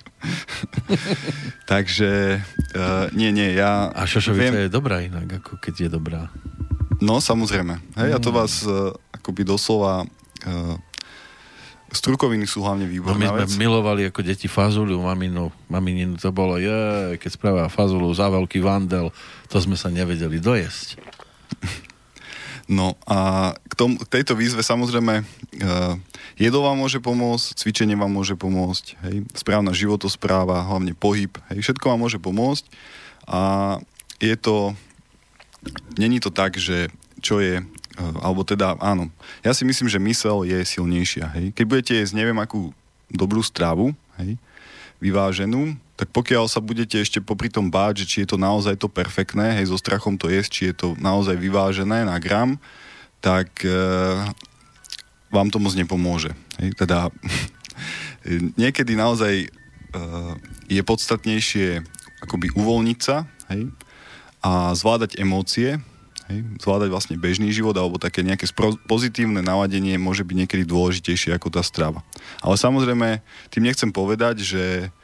Takže, uh, nie, nie, ja... A šošovica viem... je dobrá inak, ako keď je dobrá. No, samozrejme. Hej, mm. a to vás uh, akoby doslova... Uh, Strukoviny sú hlavne výborná no, my sme vec. milovali ako deti fazulu, maminu, mamininu, to bolo, je, keď spravila fazulu za veľký vandel, to sme sa nevedeli dojesť. No a k, tom, k tejto výzve samozrejme uh, jedlo vám môže pomôcť, cvičenie vám môže pomôcť, hej, správna životospráva, hlavne pohyb, hej, všetko vám môže pomôcť. A je to, není to tak, že čo je, uh, alebo teda áno, ja si myslím, že mysel je silnejšia, hej, keď budete jesť neviem akú dobrú stravu, hej, vyváženú, tak pokiaľ sa budete ešte popri tom báť, že či je to naozaj to perfektné, hej, so strachom to jesť, či je to naozaj vyvážené na gram, tak e, vám to moc nepomôže. Hej, teda niekedy naozaj e, je podstatnejšie akoby uvoľniť sa hej, a zvládať emócie, hej, zvládať vlastne bežný život alebo také nejaké spro- pozitívne naladenie môže byť niekedy dôležitejšie ako tá strava. Ale samozrejme, tým nechcem povedať, že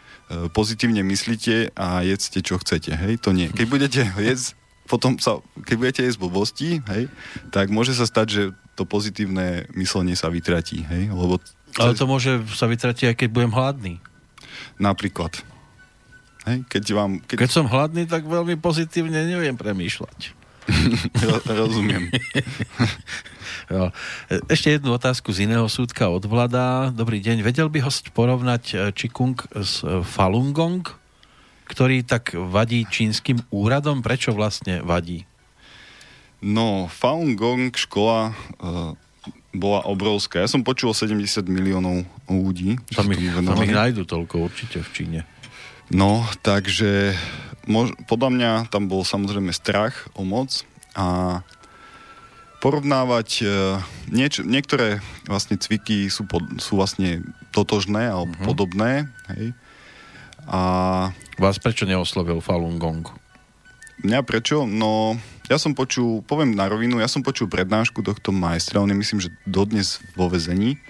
pozitívne myslíte a jedzte, čo chcete, hej, to nie. Keď budete jesť, potom sa, keď budete jesť blbosti, hej, tak môže sa stať, že to pozitívne myslenie sa vytratí, hej, lebo... Ale to môže sa vytratiť aj keď budem hladný. Napríklad. Hej, keď, vám, keď... keď som hladný, tak veľmi pozitívne neviem premýšľať. Rozumiem. jo. Ešte jednu otázku z iného súdka od Vlada. Dobrý deň. Vedel by host porovnať e, Čikung s e, Falun Gong, ktorý tak vadí čínskym úradom? Prečo vlastne vadí? No, Falun Gong škola uh, bola obrovská. Ja som počul 70 miliónov ľudí. Tam ich, tam ich nájdu toľko určite v Číne. No, takže mož, podľa mňa tam bol samozrejme strach o moc a porovnávať e, nieč, niektoré vlastne cviky sú, pod, sú vlastne totožné alebo uh-huh. podobné. Hej. A... Vás prečo neoslovil Falun Gong? Mňa prečo? No, ja som počul, poviem na rovinu, ja som počul prednášku tohto majstra, on je myslím, že dodnes vo vezení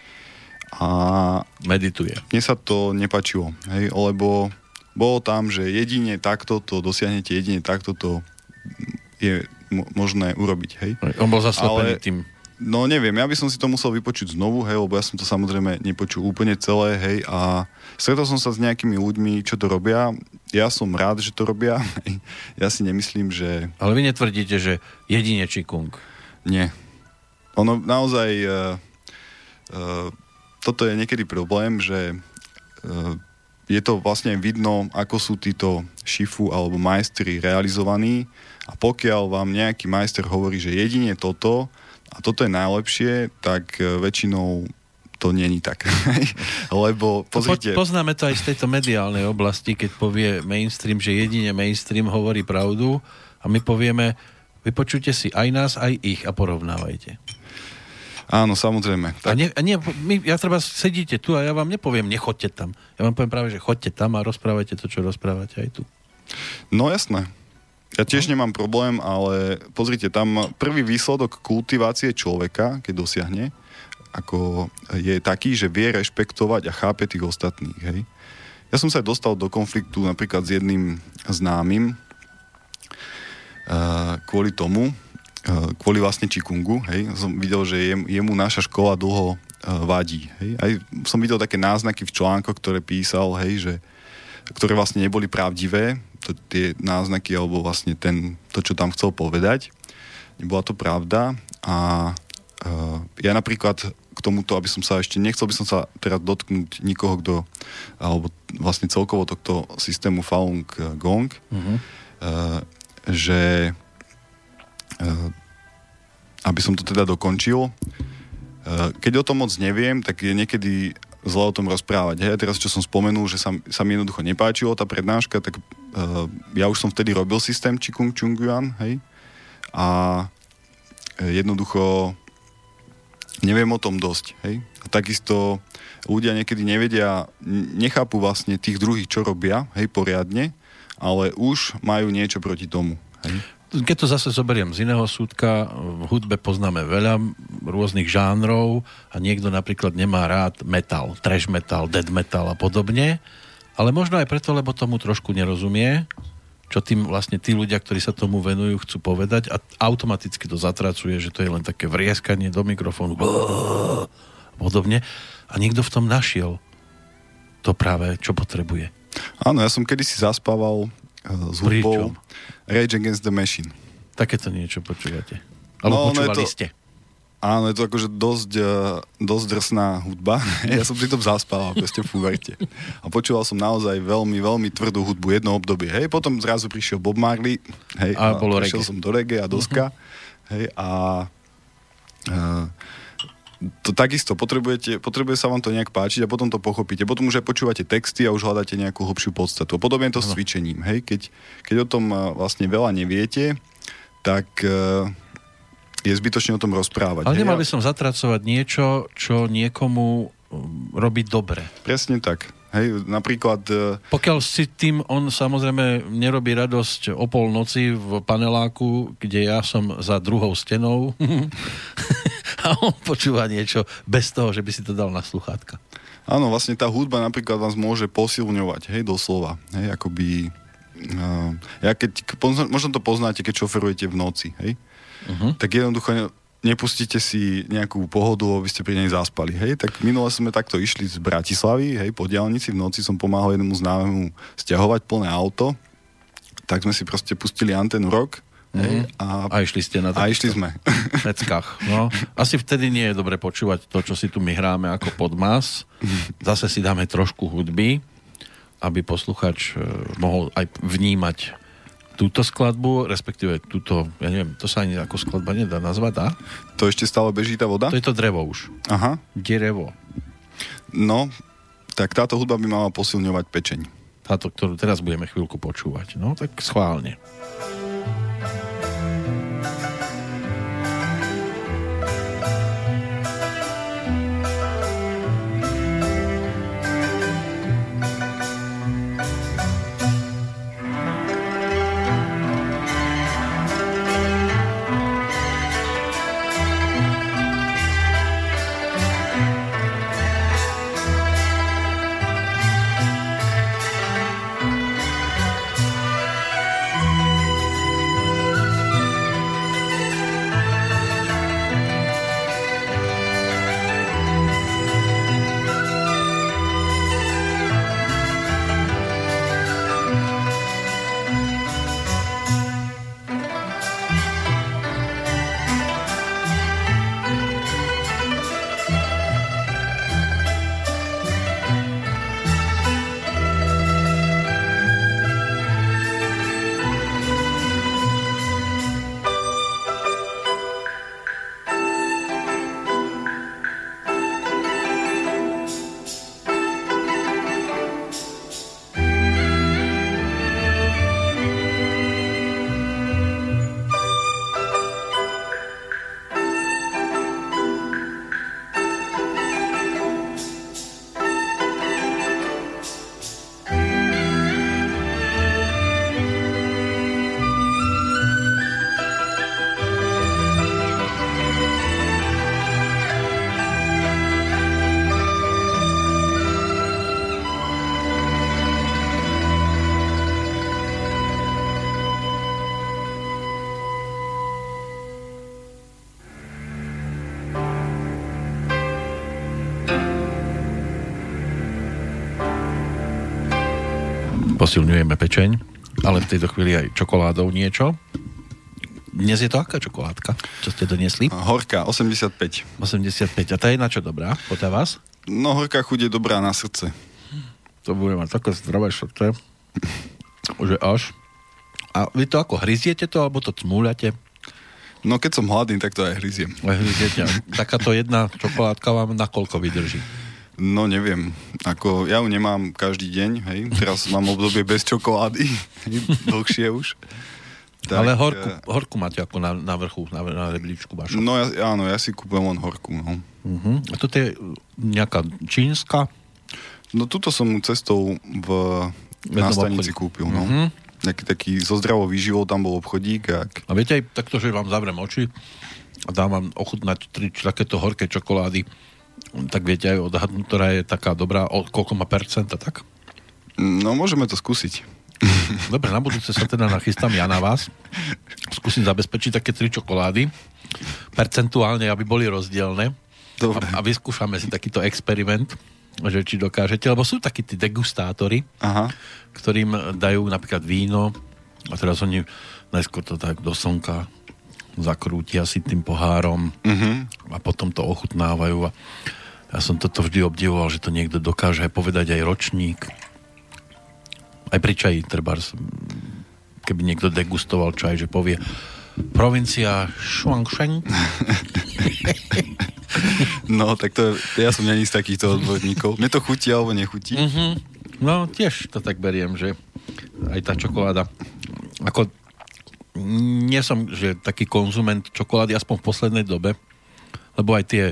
a... Medituje. Mne sa to nepačilo, hej, lebo bolo tam, že jedine takto to dosiahnete, jedine takto to je možné urobiť, hej. On bol zaslepený Ale, tým. No neviem, ja by som si to musel vypočuť znovu, hej, lebo ja som to samozrejme nepočul úplne celé, hej, a stretol som sa s nejakými ľuďmi, čo to robia. Ja som rád, že to robia. Ja si nemyslím, že... Ale vy netvrdíte, že jedine Čikung. Nie. Ono naozaj... Uh, toto je niekedy problém, že je to vlastne vidno, ako sú títo šifu alebo majstri realizovaní a pokiaľ vám nejaký majster hovorí, že jedine toto a toto je najlepšie, tak e, väčšinou to není tak. Lebo pozrite... Po, poznáme to aj z tejto mediálnej oblasti, keď povie mainstream, že jedine mainstream hovorí pravdu a my povieme, vypočujte si aj nás, aj ich a porovnávajte. Áno, samozrejme. Tak... A, nie, a nie, my, ja treba sedíte tu a ja vám nepoviem, nechoďte tam. Ja vám poviem práve, že choďte tam a rozprávajte to, čo rozprávate aj tu. No jasné. Ja tiež no. nemám problém, ale pozrite, tam prvý výsledok kultivácie človeka, keď dosiahne, ako je taký, že vie rešpektovať a chápe tých ostatných. Hej. Ja som sa dostal do konfliktu napríklad s jedným známym uh, kvôli tomu, Eh, kvôli vlastne Čikungu, hej, som videl, že jem, jemu naša škola dlho uh, vadí, hej. Aj som videl také náznaky v článkoch, ktoré písal, hej, že ktoré vlastne neboli pravdivé, to, tie náznaky, alebo vlastne ten, to, čo tam chcel povedať. Nebola to pravda a uh, ja napríklad k tomuto, aby som sa ešte, nechcel by som sa teraz dotknúť nikoho, kto, alebo vlastne celkovo tohto systému Falun Gong, uh-huh. uh, že Eh, aby som to teda dokončil, eh, keď o tom moc neviem, tak je niekedy zle o tom rozprávať. Hej, teraz, čo som spomenul, že sa, sa mi jednoducho nepáčilo tá prednáška, tak uh, ja už som vtedy robil systém Chikung Chung Yuan, hej, a jednoducho neviem o tom dosť, hej. A takisto ľudia niekedy nevedia, nechápu vlastne tých druhých, čo robia, hej, poriadne, ale už majú niečo proti tomu, hej keď to zase zoberiem z iného súdka, v hudbe poznáme veľa rôznych žánrov a niekto napríklad nemá rád metal, trash metal, dead metal a podobne, ale možno aj preto, lebo tomu trošku nerozumie, čo tým vlastne tí ľudia, ktorí sa tomu venujú, chcú povedať a automaticky to zatracuje, že to je len také vrieskanie do mikrofónu a podobne a niekto v tom našiel to práve, čo potrebuje. Áno, ja som kedysi zaspával s hudbou Rage Against the Machine. Takéto niečo počúvate. Alebo no, počúvali to, ste. Áno, je to akože dosť, uh, dosť drsná hudba. ja som pri tom zaspal, ako ste fúverte. A počúval som naozaj veľmi, veľmi tvrdú hudbu jedno obdobie. Hej, potom zrazu prišiel Bob Marley. Hej, a, a bolo prišiel reggae. som do reggae a doska. Uh-huh. Hej, a uh, to takisto, potrebujete, potrebuje sa vám to nejak páčiť a potom to pochopíte. Potom už aj počúvate texty a už hľadáte nejakú hlbšiu podstatu. A podobne je to s cvičením. Hej? Keď, keď o tom vlastne veľa neviete, tak uh, je zbytočne o tom rozprávať. Ale nemal by som zatracovať niečo, čo niekomu robí dobre. Presne tak. Hej, napríklad... Pokiaľ si tým on samozrejme nerobí radosť o polnoci v paneláku, kde ja som za druhou stenou a on počúva niečo bez toho, že by si to dal na sluchátka. Áno, vlastne tá hudba napríklad vás môže posilňovať, hej, doslova. Hej, akoby... Uh, ja keď, možno to poznáte, keď šoferujete v noci, hej? Uh-huh. Tak jednoducho nepustíte si nejakú pohodu, aby ste pri nej zaspali, hej? Tak minule sme takto išli z Bratislavy, hej, po diálnici, v noci som pomáhal jednému známemu stiahovať plné auto, tak sme si proste pustili antenu rok, Mhm. a, a išli ste na A išli sme. Peckách. No, asi vtedy nie je dobre počúvať to, čo si tu my hráme ako podmas. Zase si dáme trošku hudby, aby posluchač eh, mohol aj vnímať túto skladbu, respektíve túto, ja neviem, to sa ani ako skladba nedá nazvať, dá? To ešte stále beží tá voda? To je to drevo už. Aha. Derevo. No, tak táto hudba by mala posilňovať pečeň. Táto, ktorú teraz budeme chvíľku počúvať. No, tak schválne. Posilňujeme pečeň, ale v tejto chvíli aj čokoládou niečo. Dnes je to aká čokoládka, čo ste doniesli? Horká, 85. 85. A tá je na čo dobrá, podľa vás? No, horká chuť je dobrá na srdce. To bude mať také zdravé srdce, že až. A vy to ako hryziete to, alebo to cmúľate? No keď som hladný, tak to aj hryziem. Hryziete. Takáto jedna čokoládka vám na koľko vydrží? No neviem, ako ja ju nemám každý deň, hej, teraz mám obdobie bez čokolády, dlhšie už. Tak, Ale horku, eh, horku máte ako na, na vrchu, na, na rebríčku vašu. No ja, áno, ja si kúpujem len horku. No. Uh-huh. A toto je nejaká čínska? No tuto som cestou v, na stanici kúpil. No. Uh-huh. Nejaký taký zo zdravou výživou tam bol obchodík. Ak... A viete aj takto, že vám zavrem oči a dám vám ochutnať tri takéto horké čokolády, tak viete aj odhadnúť, ktorá je taká dobrá, o koľko má percenta, tak? No môžeme to skúsiť. Dobre, na budúce sa teda nachystám ja na vás. Skúsim zabezpečiť také tri čokolády. Percentuálne, aby boli rozdielne. Dobre. A, a vyskúšame si takýto experiment, že či dokážete, lebo sú takí tí degustátori, Aha. ktorým dajú napríklad víno a teraz oni najskôr to tak do slnka zakrútia si tým pohárom uh-huh. a potom to ochutnávajú a ja som toto vždy obdivoval, že to niekto dokáže aj povedať aj ročník aj pri čaji, treba, keby niekto degustoval čaj, že povie provincia Shuangsheng. no, tak to ja som není z takýchto odborníkov. Mne to chutí alebo nechutí. Mm-hmm. No, tiež to tak beriem, že aj tá čokoláda. Ako nie som že taký konzument čokolády, aspoň v poslednej dobe, lebo aj tie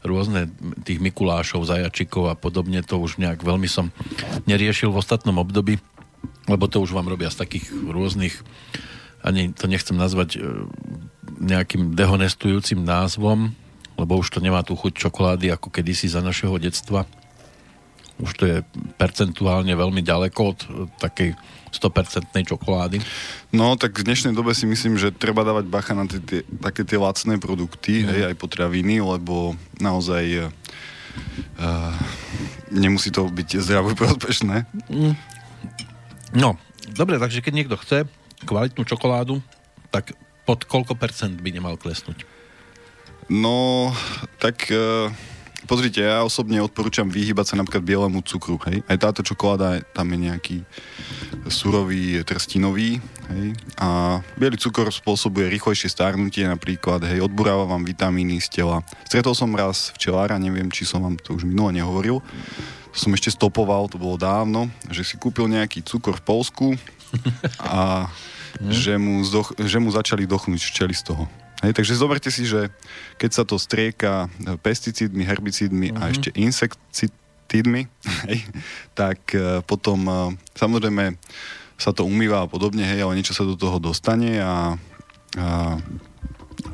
rôzne tých Mikulášov, zajačikov a podobne, to už nejak veľmi som neriešil v ostatnom období lebo to už vám robia z takých rôznych, ani to nechcem nazvať e, nejakým dehonestujúcim názvom, lebo už to nemá tú chuť čokolády ako kedysi za našeho detstva. Už to je percentuálne veľmi ďaleko od e, takej 100% čokolády. No, tak v dnešnej dobe si myslím, že treba dávať bacha na tie, tie, také tie lacné produkty, mm. hej, aj potraviny, lebo naozaj uh, nemusí to byť zdravo prospešné. Mm. No, dobre, takže keď niekto chce kvalitnú čokoládu, tak pod koľko percent by nemal klesnúť? No, tak e, pozrite, ja osobne odporúčam vyhybať sa napríklad bielému cukru, hej. Aj táto čokoláda, tam je nejaký surový, trstinový, hej. A biely cukor spôsobuje rýchlejšie starnutie napríklad, hej, odburáva vám vitamíny z tela. Stretol som raz včelára, neviem, či som vám to už minule nehovoril, som ešte stopoval, to bolo dávno, že si kúpil nejaký cukor v Polsku a mm. že, mu zdoch, že mu začali dochnúť včeli z toho. Hej, takže zoberte si, že keď sa to strieka pesticídmi, herbicídmi mm-hmm. a mhm. ešte insekticídmi, hej, tak uh, potom uh, samozrejme sa to umýva a podobne, hej, ale niečo sa do toho dostane a, a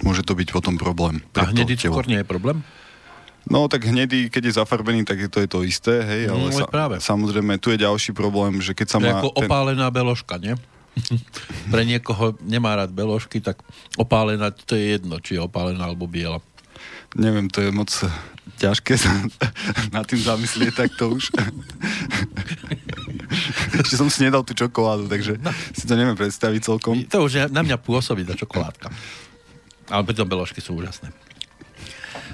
môže to byť potom problém. A hnedý cukor nie je problém? No tak hnedý, keď je zafarbený, tak je to je to isté, hej, ale no, sa, práve. samozrejme tu je ďalší problém, že keď sa má... ako ten... opálená beložka, nie? Pre niekoho nemá rád beložky, tak opálená, to je jedno, či je opálená alebo biela. Neviem, to je moc ťažké sa na tým zamyslieť, tak to už. Ešte som si nedal tú čokoládu, takže no. si to neviem predstaviť celkom. To už na mňa pôsobí tá čokoládka. Ale pritom beložky sú úžasné.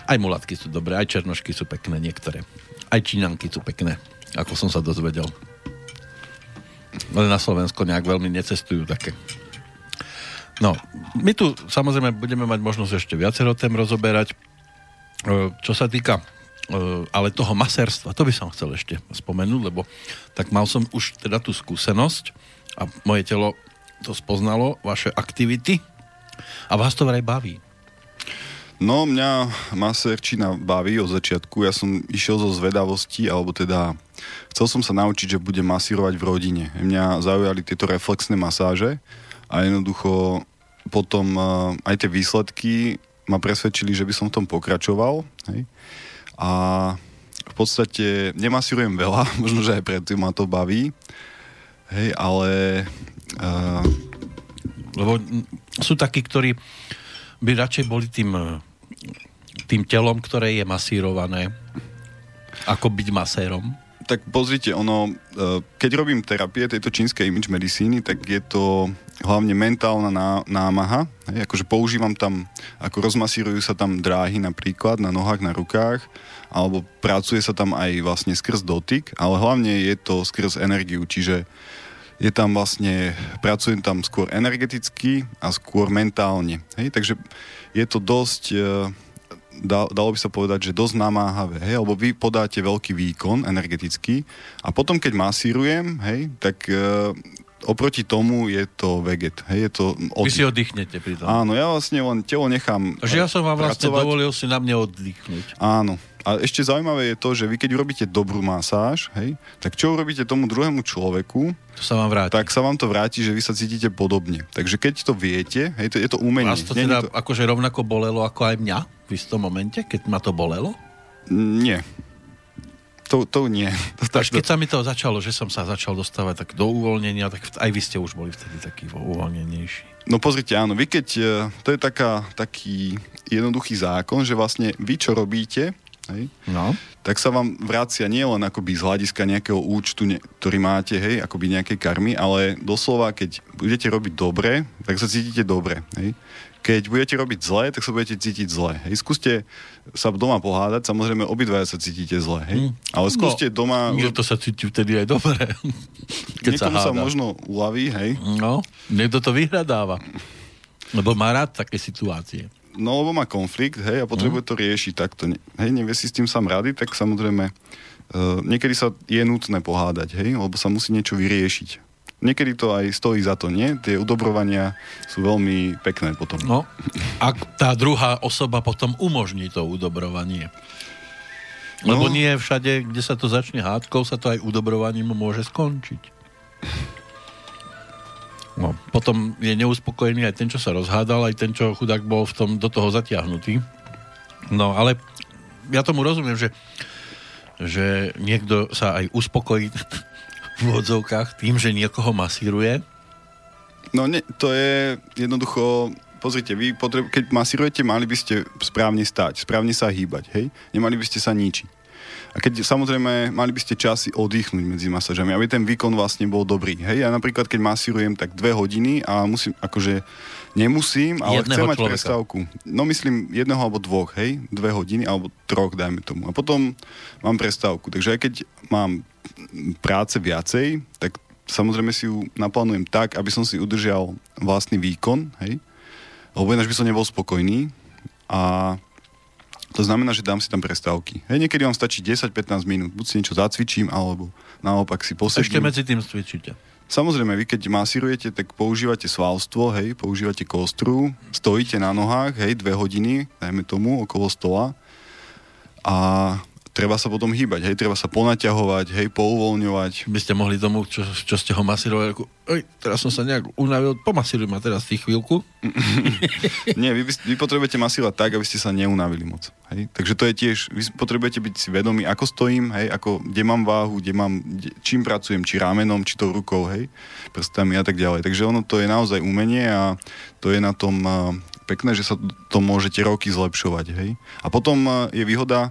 Aj mulatky sú dobré, aj černošky sú pekné niektoré. Aj čínanky sú pekné, ako som sa dozvedel. Ale na Slovensko nejak veľmi necestujú také. No, my tu samozrejme budeme mať možnosť ešte viacero tém rozoberať. E, čo sa týka e, ale toho maserstva, to by som chcel ešte spomenúť, lebo tak mal som už teda tú skúsenosť a moje telo to spoznalo, vaše aktivity a vás to vraj baví. No, mňa maserčina baví od začiatku. Ja som išiel zo zvedavosti, alebo teda chcel som sa naučiť, že budem masírovať v rodine. Mňa zaujali tieto reflexné masáže a jednoducho potom uh, aj tie výsledky ma presvedčili, že by som v tom pokračoval. Hej. A v podstate nemasírujem veľa, možno, že aj preto ma to baví. Hej, ale... Uh... Lebo sú takí, ktorí by radšej boli tým tým telom, ktoré je masírované, ako byť masérom? Tak pozrite, ono, e, keď robím terapie tejto čínskej image medicíny, tak je to hlavne mentálna námaha. Hej, akože používam tam, ako rozmasírujú sa tam dráhy napríklad na nohách, na rukách, alebo pracuje sa tam aj vlastne skrz dotyk, ale hlavne je to skrz energiu, čiže je tam vlastne, pracujem tam skôr energeticky a skôr mentálne. Hej, takže je to dosť e, dalo by sa povedať, že dosť namáhavé, hej, lebo vy podáte veľký výkon energetický a potom, keď masírujem, hej, tak e, oproti tomu je to veget, hej, je to oddych. Vy si oddychnete pri tom. Áno, ja vlastne len telo nechám Takže ja som vám vlastne pracovať. dovolil si na mne oddychnúť. Áno, a ešte zaujímavé je to, že vy keď urobíte dobrú masáž, hej, tak čo urobíte tomu druhému človeku, to sa vám vráti. tak sa vám to vráti, že vy sa cítite podobne. Takže keď to viete, hej, to, je to umenie. Vás to teda to... akože rovnako bolelo ako aj mňa v istom momente, keď ma to bolelo? Nie. To, to nie. To, Až keď sa mi to začalo, že som sa začal dostávať tak do uvoľnenia, tak aj vy ste už boli vtedy taký uvoľnenejší. No pozrite, áno, vy keď, e, to je taká, taký jednoduchý zákon, že vlastne vy čo robíte, hej, no. tak sa vám vracia nielen akoby z hľadiska nejakého účtu, ne, ktorý máte, hej, akoby nejakej karmy, ale doslova, keď budete robiť dobre, tak sa cítite dobre. Hej. Keď budete robiť zle, tak sa budete cítiť zle. Hej. Skúste sa doma pohádať, samozrejme obidvaja sa cítite zle, hej. Mm. Ale skúste no, doma... Niekto sa cíti vtedy aj dobre. Keď Niekomu sa, sa možno uľaví, hej. No, niekto to vyhľadáva. Lebo má rád také situácie no lebo má konflikt, hej, a potrebuje mm. to riešiť takto. Hej, nevie si s tým sám rady, tak samozrejme uh, niekedy sa je nutné pohádať, hej, lebo sa musí niečo vyriešiť. Niekedy to aj stojí za to, nie? Tie udobrovania sú veľmi pekné potom. No, a tá druhá osoba potom umožní to udobrovanie. Lebo no. nie všade, kde sa to začne hádkou, sa to aj udobrovaním môže skončiť. No, potom je neuspokojený aj ten, čo sa rozhádal, aj ten, čo chudák bol v tom, do toho zatiahnutý. No, ale ja tomu rozumiem, že, že niekto sa aj uspokojí v odzovkách tým, že niekoho masíruje. No, ne, to je jednoducho pozrite, vy potreb, keď masírujete, mali by ste správne stať, správne sa hýbať, hej? Nemali by ste sa ničiť. A keď samozrejme mali by ste časy oddychnúť medzi masážami, aby ten výkon vlastne bol dobrý. Hej, ja napríklad keď masírujem tak dve hodiny a musím, akože nemusím, ale jedného chcem mať človeka. prestávku. No myslím jedného alebo dvoch, hej, dve hodiny alebo troch, dajme tomu. A potom mám prestávku. Takže aj keď mám práce viacej, tak samozrejme si ju naplánujem tak, aby som si udržal vlastný výkon, hej, lebo ináč by som nebol spokojný a to znamená, že dám si tam prestávky. Hej, niekedy vám stačí 10-15 minút. Buď si niečo zacvičím, alebo naopak si posedím. Ešte medzi tým cvičíte. Samozrejme, vy keď masírujete, tak používate svalstvo, hej, používate kostru, stojíte na nohách, hej, dve hodiny, dajme tomu, okolo stola a treba sa potom hýbať, hej, treba sa ponaťahovať, hej, pouvoľňovať. By ste mohli tomu, čo, čo ste ho masírovali, ako, oj, teraz som sa nejak unavil, pomasíruj ma teraz tých chvíľku. Nie, vy, vy potrebujete masírovať tak, aby ste sa neunavili moc. Hej. Takže to je tiež, vy potrebujete byť si vedomí, ako stojím, hej, ako, kde mám váhu, kde mám, kde, čím pracujem, či rámenom, či tou rukou, hej, prstami a tak ďalej. Takže ono to je naozaj umenie a to je na tom uh, pekné, že sa to môžete roky zlepšovať, hej. A potom uh, je výhoda,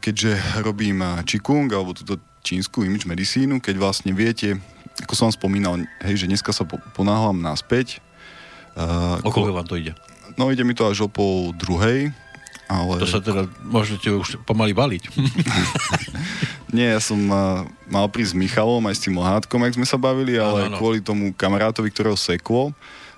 keďže robím Qigong alebo túto čínsku image medicínu, keď vlastne viete, ako som vám spomínal, hej, že dneska sa ponáhľam naspäť. Uh, o koľko vám to ide? No ide mi to až o pol druhej, ale... To sa teda môžete už pomaly baliť. Nie, ja som uh, mal prísť s Michalom aj s tým Mohátkom, jak sme sa bavili, ale no, no. kvôli tomu kamarátovi, ktorého seklo,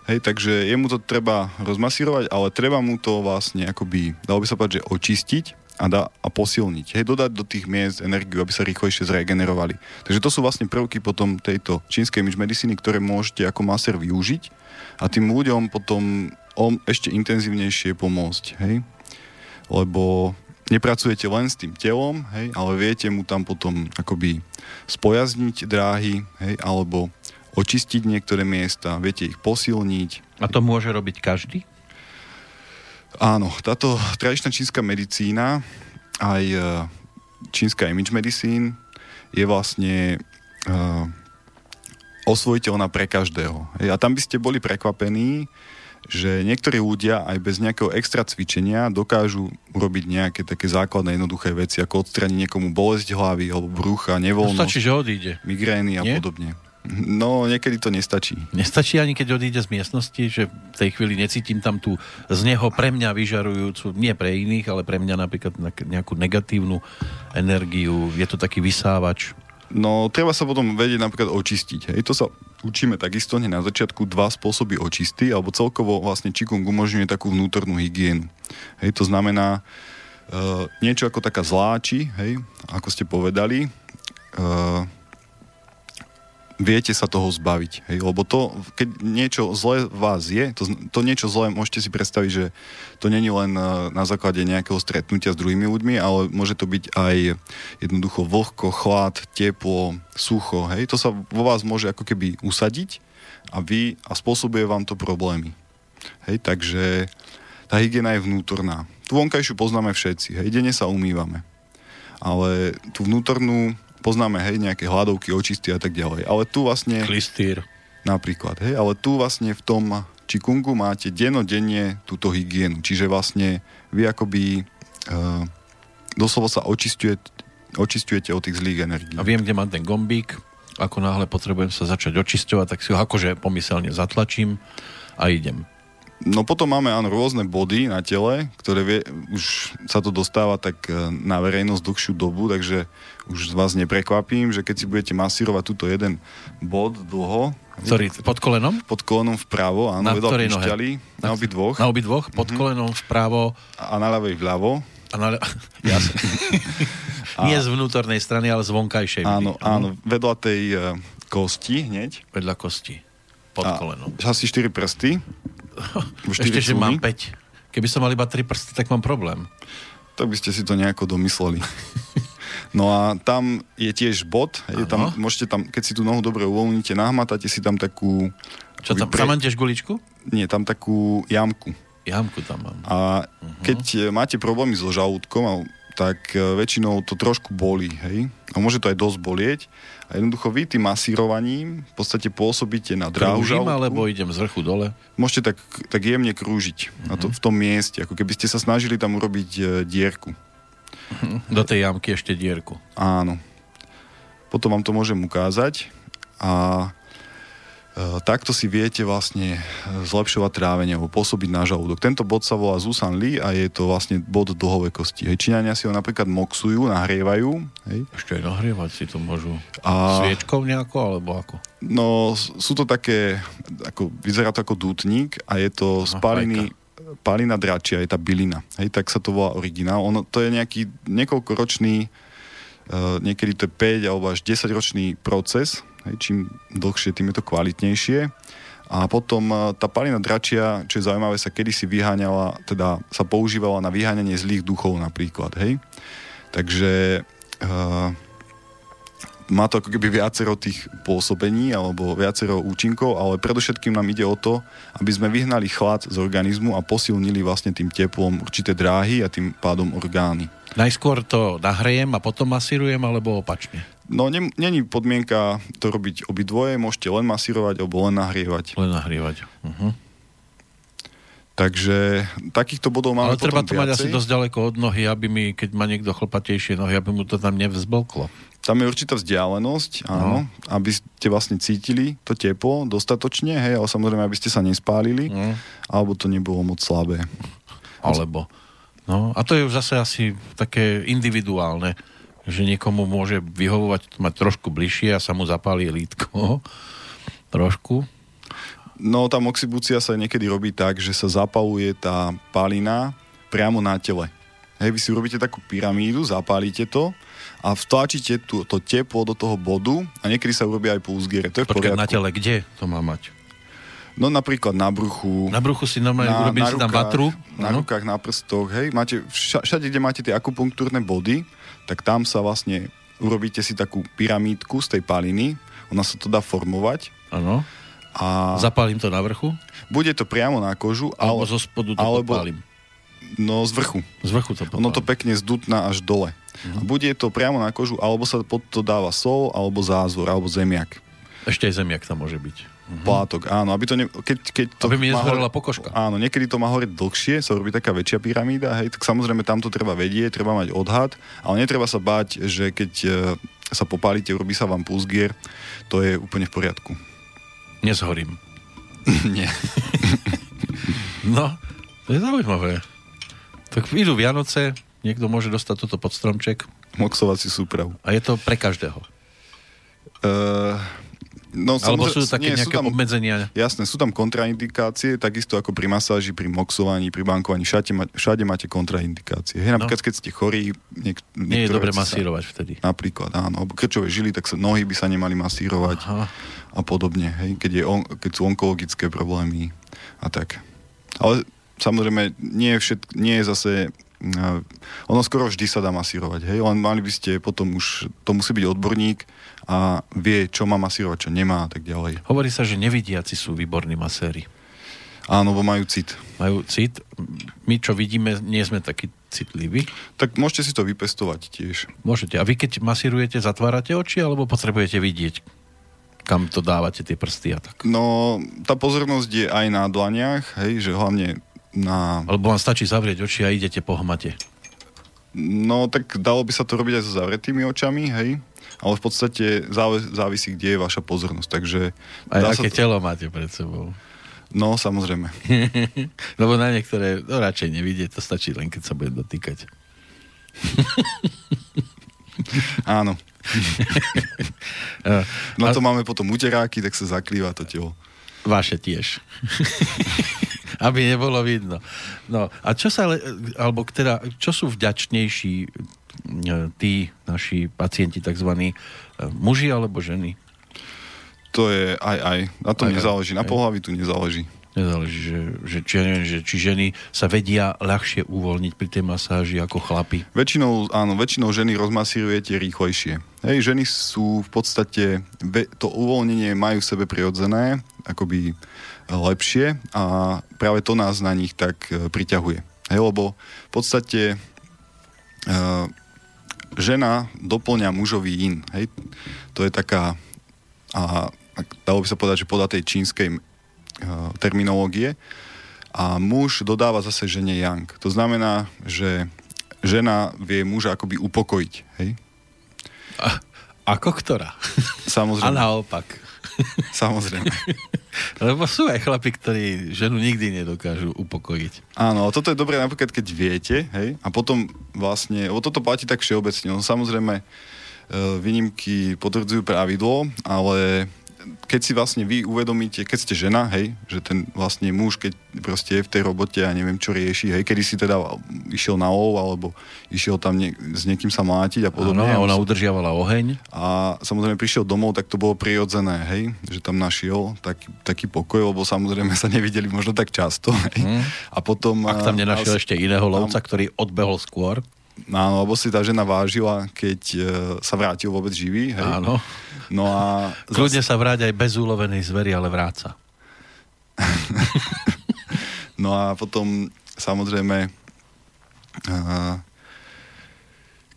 Hej, takže jemu to treba rozmasírovať, ale treba mu to vlastne akoby, dalo by sa povedať, že očistiť, a, dá, a posilniť. Hej, dodať do tých miest energiu, aby sa rýchlejšie zregenerovali. Takže to sú vlastne prvky potom tejto čínskej image medicíny, ktoré môžete ako maser využiť a tým ľuďom potom on ešte intenzívnejšie pomôcť. Hej? Lebo nepracujete len s tým telom, hej, ale viete mu tam potom akoby spojazniť dráhy, hej, alebo očistiť niektoré miesta, viete ich posilniť. A to môže robiť každý? Áno, táto tradičná čínska medicína, aj e, čínska image medicín, je vlastne uh, osvojiteľná pre každého. A tam by ste boli prekvapení, že niektorí ľudia aj bez nejakého extra cvičenia dokážu urobiť nejaké také základné jednoduché veci, ako odstraniť niekomu bolesť hlavy alebo brucha, nevoľnosť. No stačí, že odíde. Migrény a Nie? podobne. No, niekedy to nestačí. Nestačí ani keď odíde z miestnosti, že v tej chvíli necítim tam tú z neho pre mňa vyžarujúcu, nie pre iných, ale pre mňa napríklad nejakú negatívnu energiu. Je to taký vysávač. No, treba sa potom vedieť napríklad očistiť. Hej, to sa učíme takisto hneď na začiatku dva spôsoby očisty, alebo celkovo vlastne Qigong umožňuje takú vnútornú hygienu. Hej, to znamená uh, niečo ako taká zláči, hej, ako ste povedali, uh, viete sa toho zbaviť. Hej? Lebo to, keď niečo zlé vás je, to, to niečo zlé môžete si predstaviť, že to není len e, na základe nejakého stretnutia s druhými ľuďmi, ale môže to byť aj jednoducho vlhko, chlad, teplo, sucho. Hej? To sa vo vás môže ako keby usadiť a vy a spôsobuje vám to problémy. Hej? Takže tá hygiena je vnútorná. Tu vonkajšiu poznáme všetci. Hej? Denne sa umývame. Ale tú vnútornú poznáme, hej, nejaké hladovky, očisty a tak ďalej. Ale tu vlastne... Klistýr. Napríklad, hej, ale tu vlastne v tom čikungu máte denodenne túto hygienu. Čiže vlastne vy akoby uh, doslova sa očistujete, očistujete od tých zlých energií. A viem, kde mám ten gombík, ako náhle potrebujem sa začať očisťovať, tak si ho akože pomyselne zatlačím a idem. No potom máme áno, rôzne body na tele, ktoré vie, už sa to dostáva tak e, na verejnosť dlhšiu dobu, takže už vás neprekvapím, že keď si budete masírovať túto jeden bod dlho... Ktorý, pod kolenom? Pod kolenom vpravo, áno, na ktorej nohe? Na obi dvoch. Na obi dvoch, pod mm-hmm. kolenom vpravo. A na ľavej vľavo. A na, jasne. a, Nie z vnútornej strany, ale z vonkajšej. Áno, áno, vedľa tej uh, kosti hneď. Vedľa kosti. Pod a, kolenom. Asi 4 prsty ešte, že mám 5. Keby som mal iba 3 prsty, tak mám problém. Tak by ste si to nejako domysleli. No a tam je tiež bod, je tam, môžete tam, keď si tú nohu dobre uvoľníte, nahmatáte si tam takú... Čo tam, pre... tam tiež guličku? Nie, tam takú jamku. Jamku tam mám. A uh-huh. keď máte problémy so žalúdkom, tak e, väčšinou to trošku bolí, hej? A môže to aj dosť bolieť. A jednoducho vy tým masírovaním v podstate pôsobíte na dráhu žalúdku. alebo idem z vrchu dole? Môžete tak, tak jemne krúžiť mm-hmm. na to, mhm. v tom mieste, ako keby ste sa snažili tam urobiť e, dierku. Mhm. Do tej jamky ešte dierku. Áno. Potom vám to môžem ukázať. A takto si viete vlastne zlepšovať trávenie alebo pôsobiť na žalúdok. Tento bod sa volá Zusan Li a je to vlastne bod dlhovej kosti. Hej, Číňania si ho napríklad moxujú, nahrievajú. Hej. Ešte aj nahrievať si to môžu. A... Sviečkou nejako alebo ako? No, sú to také, ako, vyzerá to ako dútnik a je to spaliny, palina dračia, je tá bylina. Hej, tak sa to volá originál. Ono, to je nejaký niekoľkoročný, uh, niekedy to je 5 alebo až 10 ročný proces, Hej, čím dlhšie, tým je to kvalitnejšie. A potom e, tá palina dračia, čo je zaujímavé, sa kedysi vyháňala, teda sa používala na vyháňanie zlých duchov napríklad, hej. Takže uh, má to ako keby viacero tých pôsobení alebo viacero účinkov, ale predovšetkým nám ide o to, aby sme vyhnali chlad z organizmu a posilnili vlastne tým teplom určité dráhy a tým pádom orgány. Najskôr to nahrejem a potom masírujem, alebo opačne? No, není podmienka to robiť obidvoje, môžete len masírovať alebo len nahrievať. Len nahrievať. Uh-huh. Takže takýchto bodov máme Ale treba to viacej. mať asi dosť ďaleko od nohy, aby mi, keď má niekto chlpatejšie nohy, aby mu to tam nevzblklo. Tam je určitá vzdialenosť, áno, no. aby ste vlastne cítili to teplo dostatočne, hej, ale samozrejme, aby ste sa nespálili, no. alebo to nebolo moc slabé. Alebo. No, a to je už zase asi také individuálne že niekomu môže vyhovovať mať trošku bližšie a sa mu zapálí lítko. trošku. No, tá moxibúcia sa niekedy robí tak, že sa zapaluje tá palina priamo na tele. Hej, vy si urobíte takú pyramídu, zapálite to a vtlačíte tú, to teplo do toho bodu a niekedy sa urobí aj pulsgiere. To je Počkaj, na tele, kde to má mať? No napríklad na bruchu. Na bruchu si normálne na, urobím na rukách, tam vatru. Na ano? rukách, na prstoch, hej. Máte, všade, kde máte tie akupunktúrne body, tak tam sa vlastne urobíte si takú pyramídku z tej paliny, ona sa to dá formovať. Áno. A... Zapálim to na vrchu? Bude to priamo na kožu. Alebo ale, zo spodu to alebo, podpálim? No z vrchu. Z vrchu to podpálim. Ono to pekne zdutná až dole. Uh-huh. A bude to priamo na kožu, alebo sa pod to dáva sol, alebo zázvor, alebo zemiak. Ešte aj zemiak tam môže byť. mm-hmm. plátok, áno, aby to ne, keď, keď to aby mi nezhorela hore, pokožka. Áno, niekedy to má hore dlhšie, sa robí taká väčšia pyramída, hej, tak samozrejme tam to treba vedieť, treba mať odhad, ale netreba sa báť, že keď e, sa popálite, urobí sa vám pulsgier, to je úplne v poriadku. Nezhorím. Nie. no, to je zaujímavé. Tak idú Vianoce, niekto môže dostať toto pod stromček. Moxovací súprav. A je to pre každého. Uh, no, Alebo sú také nie, nejaké sú tam, obmedzenia? Jasné, sú tam kontraindikácie, takisto ako pri masáži, pri moxovaní, pri bankovaní, všade, ma, všade máte kontraindikácie. Hej, napríklad, no. keď ste chorí... Niek, nie je dobre masírovať sa, vtedy. Napríklad, áno. Krčové žily, tak sa, nohy by sa nemali masírovať Aha. a podobne. Hej, keď, je on, keď sú onkologické problémy a tak. Ale samozrejme, nie je, všetk, nie je zase ono skoro vždy sa dá masírovať, hej, len mali by ste potom už, to musí byť odborník a vie, čo má masírovať, čo nemá a tak ďalej. Hovorí sa, že nevidiaci sú výborní maséri. Áno, bo majú cit. Majú cit. My, čo vidíme, nie sme takí citliví. Tak môžete si to vypestovať tiež. Môžete. A vy, keď masírujete, zatvárate oči, alebo potrebujete vidieť, kam to dávate tie prsty a tak? No, tá pozornosť je aj na dlaniach, hej, že hlavne na... Alebo vám stačí zavrieť oči a idete po hmate. No, tak dalo by sa to robiť aj so zavretými očami, hej? Ale v podstate závisí, kde je vaša pozornosť, takže... Aj aké to... telo máte pred sebou. No, samozrejme. Lebo na niektoré, no radšej nevidieť, to stačí len, keď sa bude dotýkať. Áno. no to máme potom uteráky, tak sa zakrýva to telo. Vaše tiež. Aby nebolo vidno. No a čo sa, alebo teda, čo sú vďačnejší e, tí naši pacienti, takzvaní e, muži alebo ženy? To je aj aj. Na to aj, nezáleží. Na pohľavi tu nezáleží. Nezáleží, že, že, či, neviem, že či ženy sa vedia ľahšie uvoľniť pri tej masáži ako chlapi. Väčšinou, áno, väčšinou ženy rozmasírujete rýchlejšie. Hej, ženy sú v podstate, to uvoľnenie majú v sebe prirodzené, akoby lepšie a práve to nás na nich tak e, priťahuje. Hej, lebo v podstate e, žena doplňa mužový in. Hej? To je taká, a dalo by sa povedať, že podľa tej čínskej terminológie, a muž dodáva zase žene yang. To znamená, že žena vie muža akoby upokojiť. Hej? A, ako ktorá? Samozrejme. A naopak. Samozrejme. Lebo sú aj chlapi, ktorí ženu nikdy nedokážu upokojiť. Áno, toto je dobré napríklad, keď viete, hej, a potom vlastne, lebo toto platí tak všeobecne, no samozrejme, e, výnimky potvrdzujú pravidlo, ale keď si vlastne vy uvedomíte, keď ste žena, hej, že ten vlastne muž, keď proste je v tej robote a neviem, čo rieši, hej, kedy si teda išiel na lov, alebo išiel tam nie, s niekým sa mlátiť a podobne. Áno, a ona udržiavala oheň. A samozrejme prišiel domov, tak to bolo prirodzené, hej, že tam našiel taký, taký pokoj, lebo samozrejme sa nevideli možno tak často, hej. Hmm. A potom... Ak tam nenašiel ešte iného lovca, tam, ktorý odbehol skôr. Áno, lebo si tá žena vážila, keď uh, sa vrátil vôbec živý. Hej? Áno. No a... Kľudne sa vráť aj bez úlovenej zvery, ale vráca. no a potom samozrejme uh,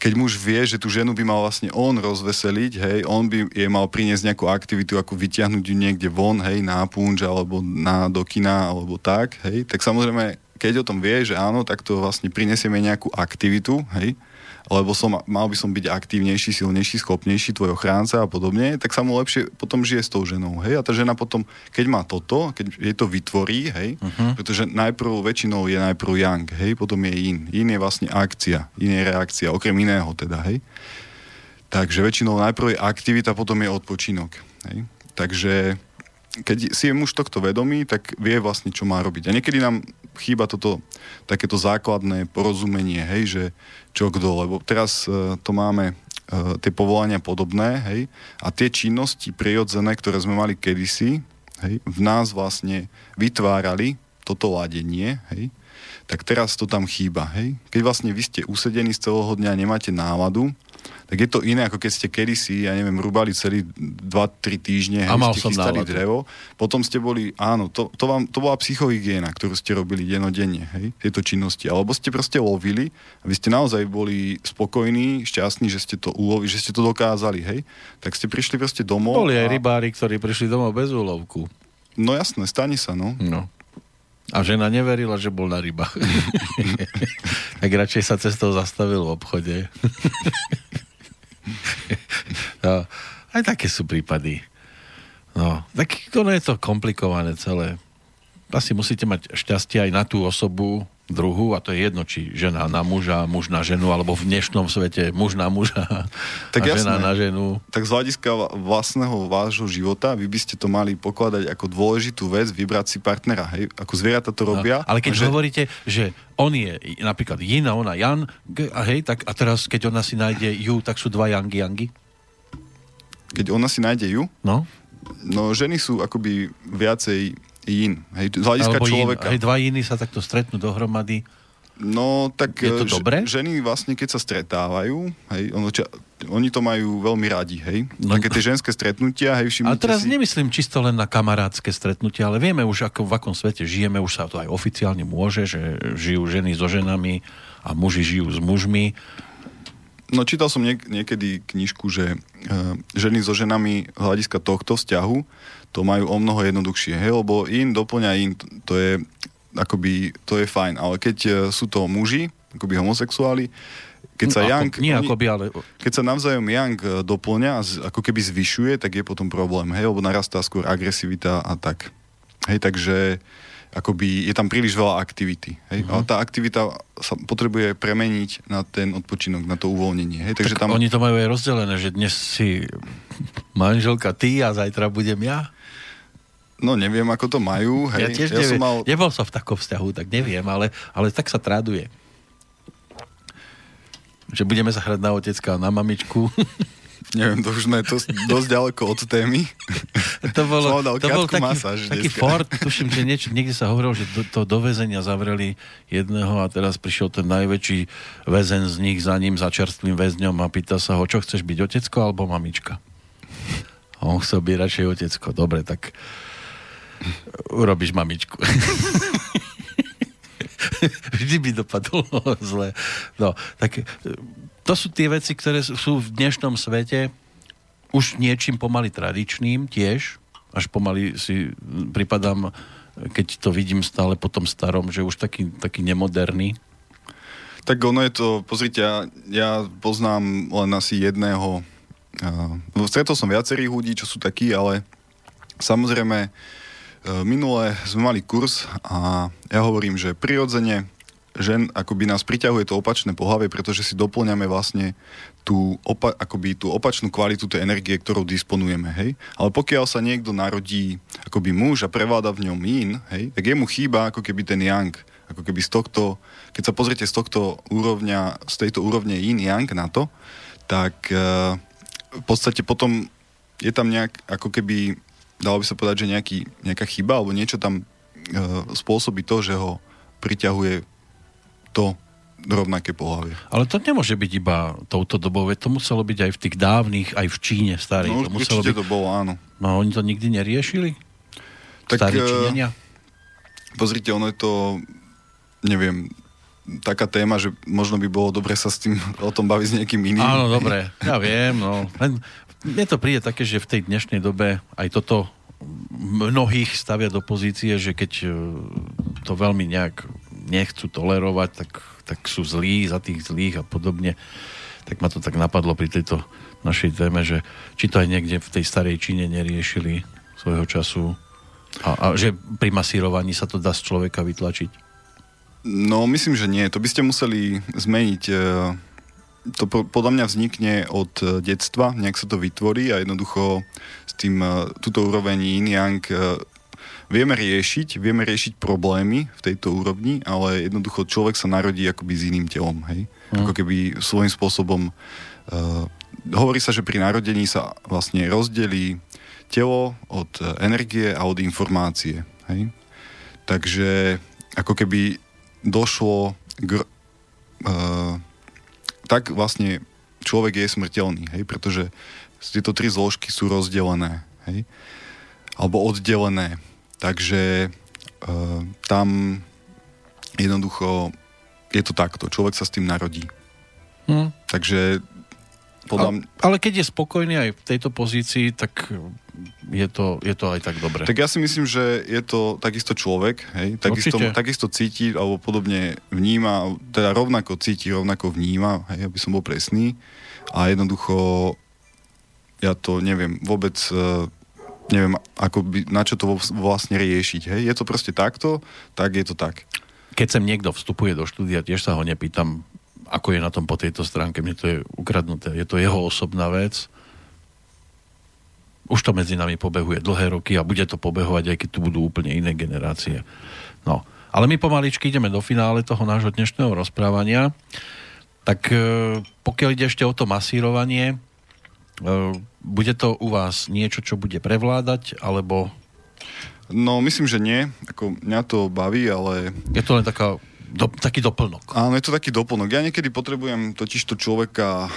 keď muž vie, že tú ženu by mal vlastne on rozveseliť, hej, on by jej mal priniesť nejakú aktivitu, ako vyťahnuť ju niekde von, hej, na punč, alebo na do kina, alebo tak, hej, tak samozrejme keď o tom vie, že áno, tak to vlastne prinesieme nejakú aktivitu, hej, lebo som, mal by som byť aktívnejší, silnejší, schopnejší, tvoj ochránca a podobne, tak sa mu lepšie potom žije s tou ženou. Hej? A tá žena potom, keď má toto, keď jej to vytvorí, hej? Uh-huh. pretože najprv väčšinou je najprv yang, hej? potom je in. In je vlastne akcia, in je reakcia, okrem iného teda. Hej? Takže väčšinou najprv je aktivita, potom je odpočinok. Hej? Takže keď si je muž tohto vedomý, tak vie vlastne, čo má robiť. A niekedy nám chýba toto takéto základné porozumenie, hej, že čo kto, lebo teraz uh, to máme uh, tie povolania podobné, hej, a tie činnosti prirodzené, ktoré sme mali kedysi, hej, v nás vlastne vytvárali toto ladenie, hej, tak teraz to tam chýba, hej. Keď vlastne vy ste usedení z celého dňa a nemáte náladu, tak je to iné, ako keď ste kedysi, ja neviem, rúbali celý 2-3 týždne, a mal ste chystali drevo, potom ste boli, áno, to, to, vám, to bola psychohygiena, ktorú ste robili denodenne, hej, tieto činnosti, alebo ste proste lovili a vy ste naozaj boli spokojní, šťastní, že ste to ulovili, že ste to dokázali, hej, tak ste prišli proste domov. Boli aj a... rybári, ktorí prišli domov bez úlovku. No jasné, stane sa, no. No. A žena neverila, že bol na rybách. tak radšej sa cestou zastavil v obchode. no, aj také sú prípady. No, tak ono je to komplikované celé. Asi musíte mať šťastie aj na tú osobu, druhu a to je jedno, či žena na muža, muž na ženu, alebo v dnešnom svete muž na muža tak a jasné. žena na ženu. Tak z hľadiska vlastného vášho života vy by ste to mali pokladať ako dôležitú vec, vybrať si partnera, hej? Ako zvieratá to robia. No, ale keď že... hovoríte, že on je napríklad Yin a ona Jan, a hej, tak a teraz keď ona si nájde ju, tak sú dva Yangi Yangi? Keď ona si nájde ju? No. No ženy sú akoby viacej yin. Hej, z hľadiska Alebo človeka. Hej, dva iní sa takto stretnú dohromady. No, tak je to dobré? ženy vlastne, keď sa stretávajú, hej, ono, ča, oni to majú veľmi radi, hej. No. Také tie ženské stretnutia, hej, A teraz si... nemyslím čisto len na kamarádske stretnutia, ale vieme už, ako, v akom svete žijeme, už sa to aj oficiálne môže, že žijú ženy so ženami a muži žijú s mužmi. No, čítal som niek- niekedy knižku, že uh, ženy so ženami hľadiska tohto vzťahu to majú o mnoho jednoduchšie, hej, lebo in doplňa in, to je akoby, to je fajn, ale keď e, sú to muži, akoby homosexuáli, keď sa, no, Young, ako, nie oni, akoby, ale... keď sa navzájom Young e, doplňa, ako keby zvyšuje, tak je potom problém, hej, lebo narastá skôr agresivita a tak. Hej, takže akoby je tam príliš veľa aktivity. Hej? Uh-huh. Ale tá aktivita sa potrebuje premeniť na ten odpočinok, na to uvoľnenie. Hej? Takže tak tam... oni to majú aj rozdelené, že dnes si manželka ty a zajtra budem ja? No neviem, ako to majú. Hej. Ja tiež ja neviem. Som mal... Nebol som v takom vzťahu, tak neviem, ale, ale tak sa traduje. Že budeme sa hrať na otecka a na mamičku. Neviem, to už sme to dosť ďaleko od témy. To, bolo, to bol taký, masáž taký Ford, tuším, že nieč, niekde sa hovorilo, že do, to do väzenia zavreli jedného a teraz prišiel ten najväčší väzen z nich za ním, za čerstvým väzňom a pýta sa ho, čo chceš byť, otecko alebo mamička? A on chcel byť radšej otecko. Dobre, tak urobíš mamičku. Vždy by dopadlo zle. No, tak to sú tie veci, ktoré sú v dnešnom svete už niečím pomaly tradičným tiež, až pomaly si pripadám, keď to vidím stále po tom starom, že už taký, taký nemoderný. Tak ono je to, pozrite, ja, ja poznám len asi jedného, uh, stretol som viacerých ľudí, čo sú takí, ale samozrejme E, minule sme mali kurz a ja hovorím, že prirodzene žen akoby nás priťahuje to opačné pohlavie, pretože si doplňame vlastne tú, opa- akoby tú opačnú kvalitu tej energie, ktorou disponujeme, hej. Ale pokiaľ sa niekto narodí akoby muž a prevláda v ňom yin, hej, tak jemu chýba ako keby ten yang. Ako keby z tohto, keď sa pozriete z tohto úrovňa, z tejto úrovne yin yang na to, tak e, v podstate potom je tam nejak ako keby dalo by sa povedať, že nejaký, nejaká chyba alebo niečo tam e, spôsobí to, že ho priťahuje to rovnaké pohľavie. Ale to nemôže byť iba touto dobou, to muselo byť aj v tých dávnych, aj v Číne starých. No, to muselo byť... to bolo, áno. No oni to nikdy neriešili? Tak, Starí e, Číňania? Pozrite, ono je to, neviem, taká téma, že možno by bolo dobre sa s tým o tom baviť s niekým iným. Áno, dobre, ja viem, no. Len mne to príde také, že v tej dnešnej dobe aj toto mnohých stavia do pozície, že keď e, to veľmi nejak nechcú tolerovať, tak, tak sú zlí za tých zlých a podobne. Tak ma to tak napadlo pri tejto našej téme, že či to aj niekde v tej starej Číne neriešili svojho času a, a že pri masírovaní sa to dá z človeka vytlačiť. No, myslím, že nie. To by ste museli zmeniť e, to podľa mňa vznikne od e, detstva, nejak sa to vytvorí a jednoducho s tým e, túto úroveň yin yang e, vieme riešiť, vieme riešiť problémy v tejto úrovni, ale jednoducho človek sa narodí akoby s iným telom, hej? Mm. Ako keby svojím spôsobom uh, hovorí sa, že pri narodení sa vlastne rozdelí telo od energie a od informácie, hej? Takže ako keby došlo k uh, tak vlastne človek je smrteľný, hej, pretože tieto tri zložky sú rozdelené, hej, alebo oddelené. Takže e, tam jednoducho je to takto. Človek sa s tým narodí. Hmm. Takže podľa... Ale, ale keď je spokojný aj v tejto pozícii, tak je to, je to aj tak dobre. Tak ja si myslím, že je to takisto človek, hej, takisto, takisto cíti, alebo podobne vníma, teda rovnako cíti, rovnako vníma, hej, aby som bol presný. A jednoducho ja to neviem vôbec e, neviem, ako by, na čo to vlastne riešiť. Hej? Je to proste takto, tak je to tak. Keď sem niekto vstupuje do štúdia, tiež sa ho nepýtam, ako je na tom po tejto stránke, mne to je ukradnuté. Je to jeho osobná vec už to medzi nami pobehuje dlhé roky a bude to pobehovať, aj keď tu budú úplne iné generácie. No, ale my pomaličky ideme do finále toho nášho dnešného rozprávania. Tak e, pokiaľ ide ešte o to masírovanie, e, bude to u vás niečo, čo bude prevládať, alebo... No, myslím, že nie. Ako, mňa to baví, ale... Je to len taká do, taký doplnok. Áno, je to taký doplnok. Ja niekedy potrebujem totiž to človeka, e,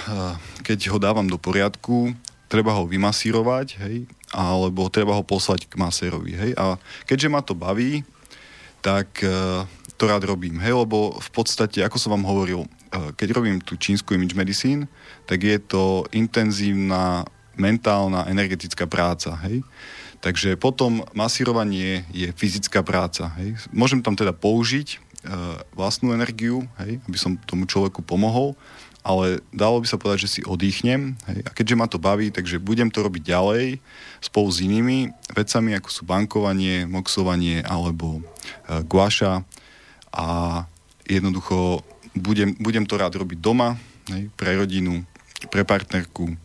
keď ho dávam do poriadku, treba ho vymasírovať, hej, alebo treba ho poslať k masérovi, hej. A keďže ma to baví, tak uh, to rád robím, hej, lebo v podstate, ako som vám hovoril, uh, keď robím tú čínsku image medicine, tak je to intenzívna mentálna, energetická práca, hej. Takže potom masírovanie je fyzická práca, hej. Môžem tam teda použiť vlastnú energiu, hej, aby som tomu človeku pomohol, ale dalo by sa povedať, že si oddychnem hej, a keďže ma to baví, takže budem to robiť ďalej spolu s inými vecami, ako sú bankovanie, moxovanie alebo e, guaša a jednoducho budem, budem to rád robiť doma, hej, pre rodinu, pre partnerku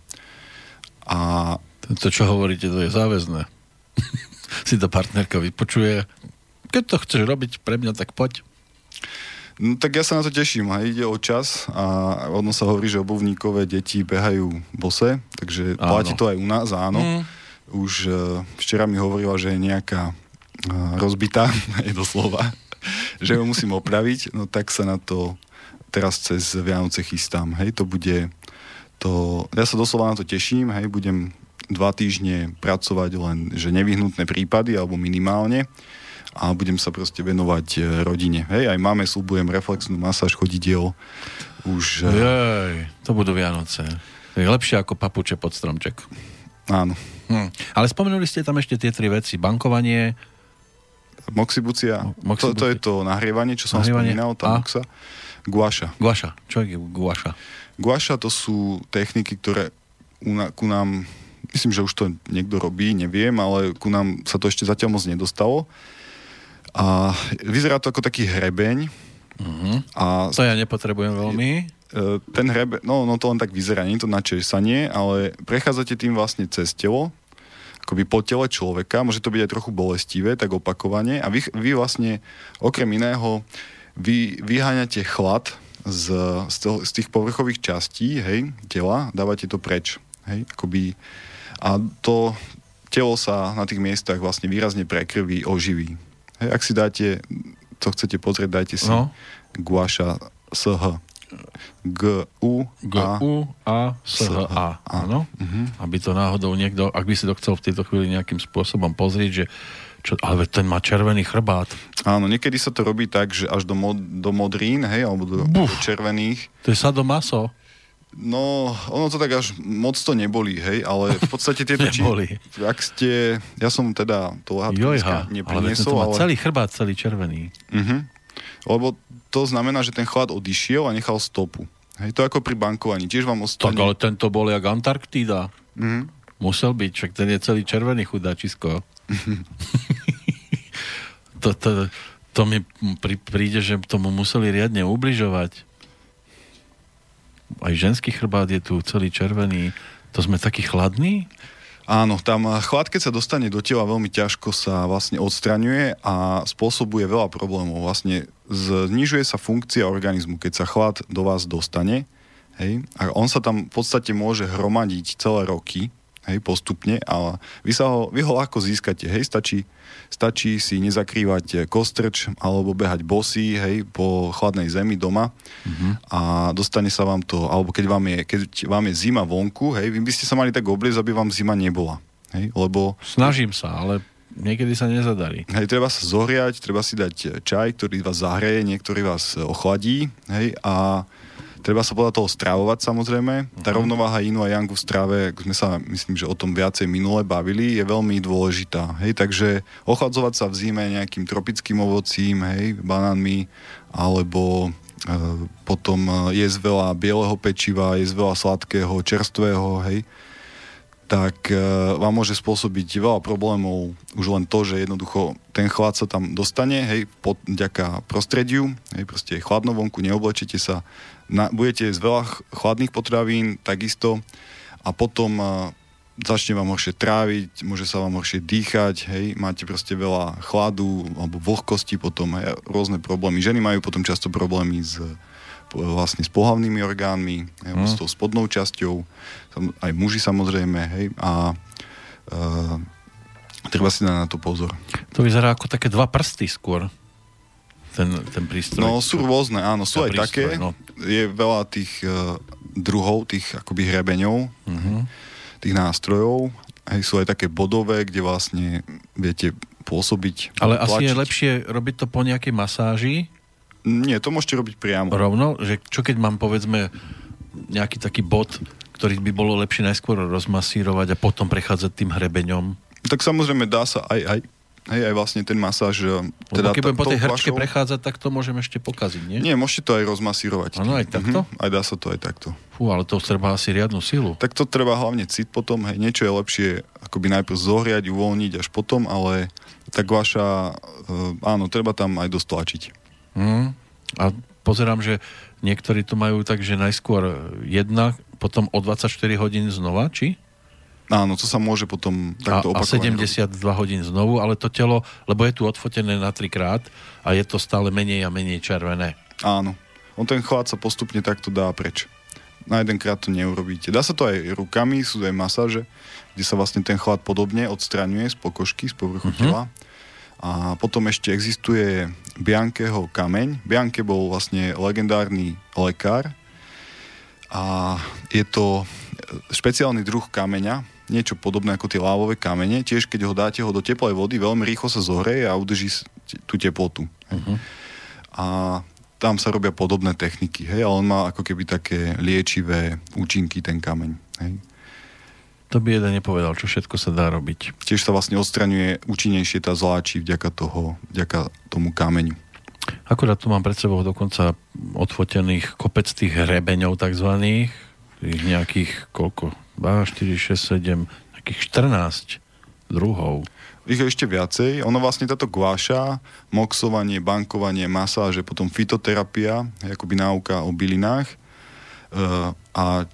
a... To, čo hovoríte, to je záväzné. si to partnerka vypočuje. Keď to chceš robiť pre mňa, tak poď. No, tak ja sa na to teším. A ide o čas a ono sa hovorí, že obuvníkové deti behajú bose, takže áno. platí to aj u nás, áno. Mm. Už uh, včera mi hovorila, že je nejaká uh, rozbitá, je doslova, že ju musím opraviť, no tak sa na to teraz cez Vianoce chystám. Hej, to bude to, ja sa doslova na to teším, hej, budem dva týždne pracovať len, že nevyhnutné prípady, alebo minimálne a budem sa proste venovať e, rodine. Hej, aj máme, slúbujem reflexnú masáž chodidiel. Už... E, Jej, to budú Vianoce. To je lepšie ako papuče pod stromček. Áno. Hm. Ale spomenuli ste tam ešte tie tri veci. Bankovanie, Moxibucia, To, to je to nahrievanie, čo som nahrievanie. spomínal, tá a? moxa. Guaša. Guaša. Čo je guaša? Guaša to sú techniky, ktoré ku nám, myslím, že už to niekto robí, neviem, ale ku nám sa to ešte zatiaľ moc nedostalo. A vyzerá to ako taký hrebeň. Uh-huh. A to ja nepotrebujem veľmi. E, ten hrebe, no, no to len tak vyzerá, nie je to načesanie, ale prechádzate tým vlastne cez telo, akoby po tele človeka, môže to byť aj trochu bolestivé, tak opakovane a vy, vy vlastne okrem iného vy vyháňate chlad z, z, toho, z tých povrchových častí, hej, tela, dávate to preč, hej, akoby a to telo sa na tých miestach vlastne výrazne prekrví, oživí. Hej, ak si dáte, to chcete pozrieť, dajte si no. Guaša SH. G-U G-U-A S-H-A. Áno. Uh-huh. Aby to náhodou niekto, ak by si to chcel v tejto chvíli nejakým spôsobom pozrieť, že čo, ale ten má červený chrbát. Áno, niekedy sa to robí tak, že až do, mod, do modrín, hej, alebo do, do červených. To je sadomaso. No, ono to tak až moc to nebolí, hej, ale v podstate tieto či... Ak ste, ja som teda to láhatko nepriniesol, ale... ale... celý chrbát, celý červený. Uh-huh. Lebo to znamená, že ten chlad odišiel a nechal stopu. Hej, to ako pri bankovaní, tiež vám ostane... Tak ale tento bol jak Antarktída. Uh-huh. Musel byť, však ten je celý červený chudáčisko. to, to, to mi príde, že tomu museli riadne ubližovať aj ženský chrbát je tu celý červený. To sme takí chladní? Áno, tam chlad, keď sa dostane do tela, veľmi ťažko sa vlastne odstraňuje a spôsobuje veľa problémov. Vlastne znižuje sa funkcia organizmu, keď sa chlad do vás dostane. Hej, a on sa tam v podstate môže hromadiť celé roky, hej, postupne, ale vy, sa ho, vy ho ľahko získate, hej, stačí Stačí si nezakrývať kostrč alebo behať bosý, hej, po chladnej zemi doma uh-huh. a dostane sa vám to, alebo keď vám je, keď vám je zima vonku, hej, vy by ste sa mali tak obliecť, aby vám zima nebola. Hej, lebo... Snažím sa, ale niekedy sa nezadarí. Hej, treba sa zohriať, treba si dať čaj, ktorý vás zahreje, niektorý vás ochladí, hej, a Treba sa podľa toho stravovať samozrejme. Tá uh-huh. rovnováha inu a yangu v strave, sme sa myslím, že o tom viacej minule bavili, je veľmi dôležitá. Hej, takže ochladzovať sa v zime nejakým tropickým ovocím, hej, banánmi, alebo e, potom e, jesť veľa bieleho pečiva, jesť veľa sladkého, čerstvého, hej, tak e, vám môže spôsobiť veľa problémov už len to, že jednoducho ten chlad sa tam dostane, hej, pod, ďaká prostrediu, hej, proste je chladno vonku, neoblečete sa, na, budete z veľa chladných potravín, takisto, a potom e, začne vám horšie tráviť, môže sa vám horšie dýchať, hej, máte proste veľa chladu alebo vlhkosti potom, hej, rôzne problémy. Ženy majú potom často problémy s vlastne s pohlavnými orgánmi, hej, mm. s tou spodnou časťou, aj muži samozrejme, hej, a uh, treba si dať na to pozor. To vyzerá ako také dva prsty skôr, ten, ten prístroj. No sú rôzne, áno, sú aj prístroj, také. No. Je veľa tých uh, druhov, tých akoby hrebeňov, mm-hmm. tých nástrojov. Hej, sú aj také bodové, kde vlastne viete pôsobiť. Ale tlačiť. asi je lepšie robiť to po nejakej masáži, nie, to môžete robiť priamo. Rovno? Že čo keď mám povedzme nejaký taký bod, ktorý by bolo lepšie najskôr rozmasírovať a potom prechádzať tým hrebeňom? Tak samozrejme dá sa aj, aj Hej, aj vlastne ten masáž... Teda keď budem po tej hrčke vašou... prechádzať, tak to môžem ešte pokaziť, nie? Nie, môžete to aj rozmasírovať. Áno, aj takto? Mhm, aj dá sa to aj takto. Fú, ale to treba asi riadnu silu. Tak to treba hlavne cit potom, hej, niečo je lepšie akoby najprv zohriať, uvoľniť až potom, ale tak vaša... Uh, áno, treba tam aj dostlačiť. Mm. A pozerám, že niektorí to majú tak, že najskôr jedna, potom o 24 hodín znova, či? Áno, to sa môže potom takto a, a 72 hodín znovu, ale to telo, lebo je tu odfotené na trikrát a je to stále menej a menej červené. Áno. On ten chlad sa postupne takto dá preč. Na jedenkrát to neurobíte. Dá sa to aj rukami, sú aj masáže, kde sa vlastne ten chlad podobne odstraňuje z pokožky, z povrchu uh-huh. tela a potom ešte existuje Biankeho kameň. Bianke bol vlastne legendárny lekár a je to špeciálny druh kameňa, niečo podobné ako tie lávové kamene. Tiež keď ho dáte ho do teplej vody, veľmi rýchlo sa zohreje a udrží tú teplotu. Uh-huh. A tam sa robia podobné techniky, hej, ale on má ako keby také liečivé účinky, ten kameň. Hej. To by jeden nepovedal, čo všetko sa dá robiť. Tiež sa vlastne odstraňuje účinnejšie tá zláči vďaka, toho, vďaka tomu kameňu. Akurát tu mám pred sebou dokonca odfotených kopec tých hrebeňov takzvaných, tých nejakých koľko? 2, 4, 6, 7, nejakých 14 druhov. Ich je ešte viacej. Ono vlastne táto guáša, moxovanie, bankovanie, masáže, potom fitoterapia, akoby náuka o bylinách uh, a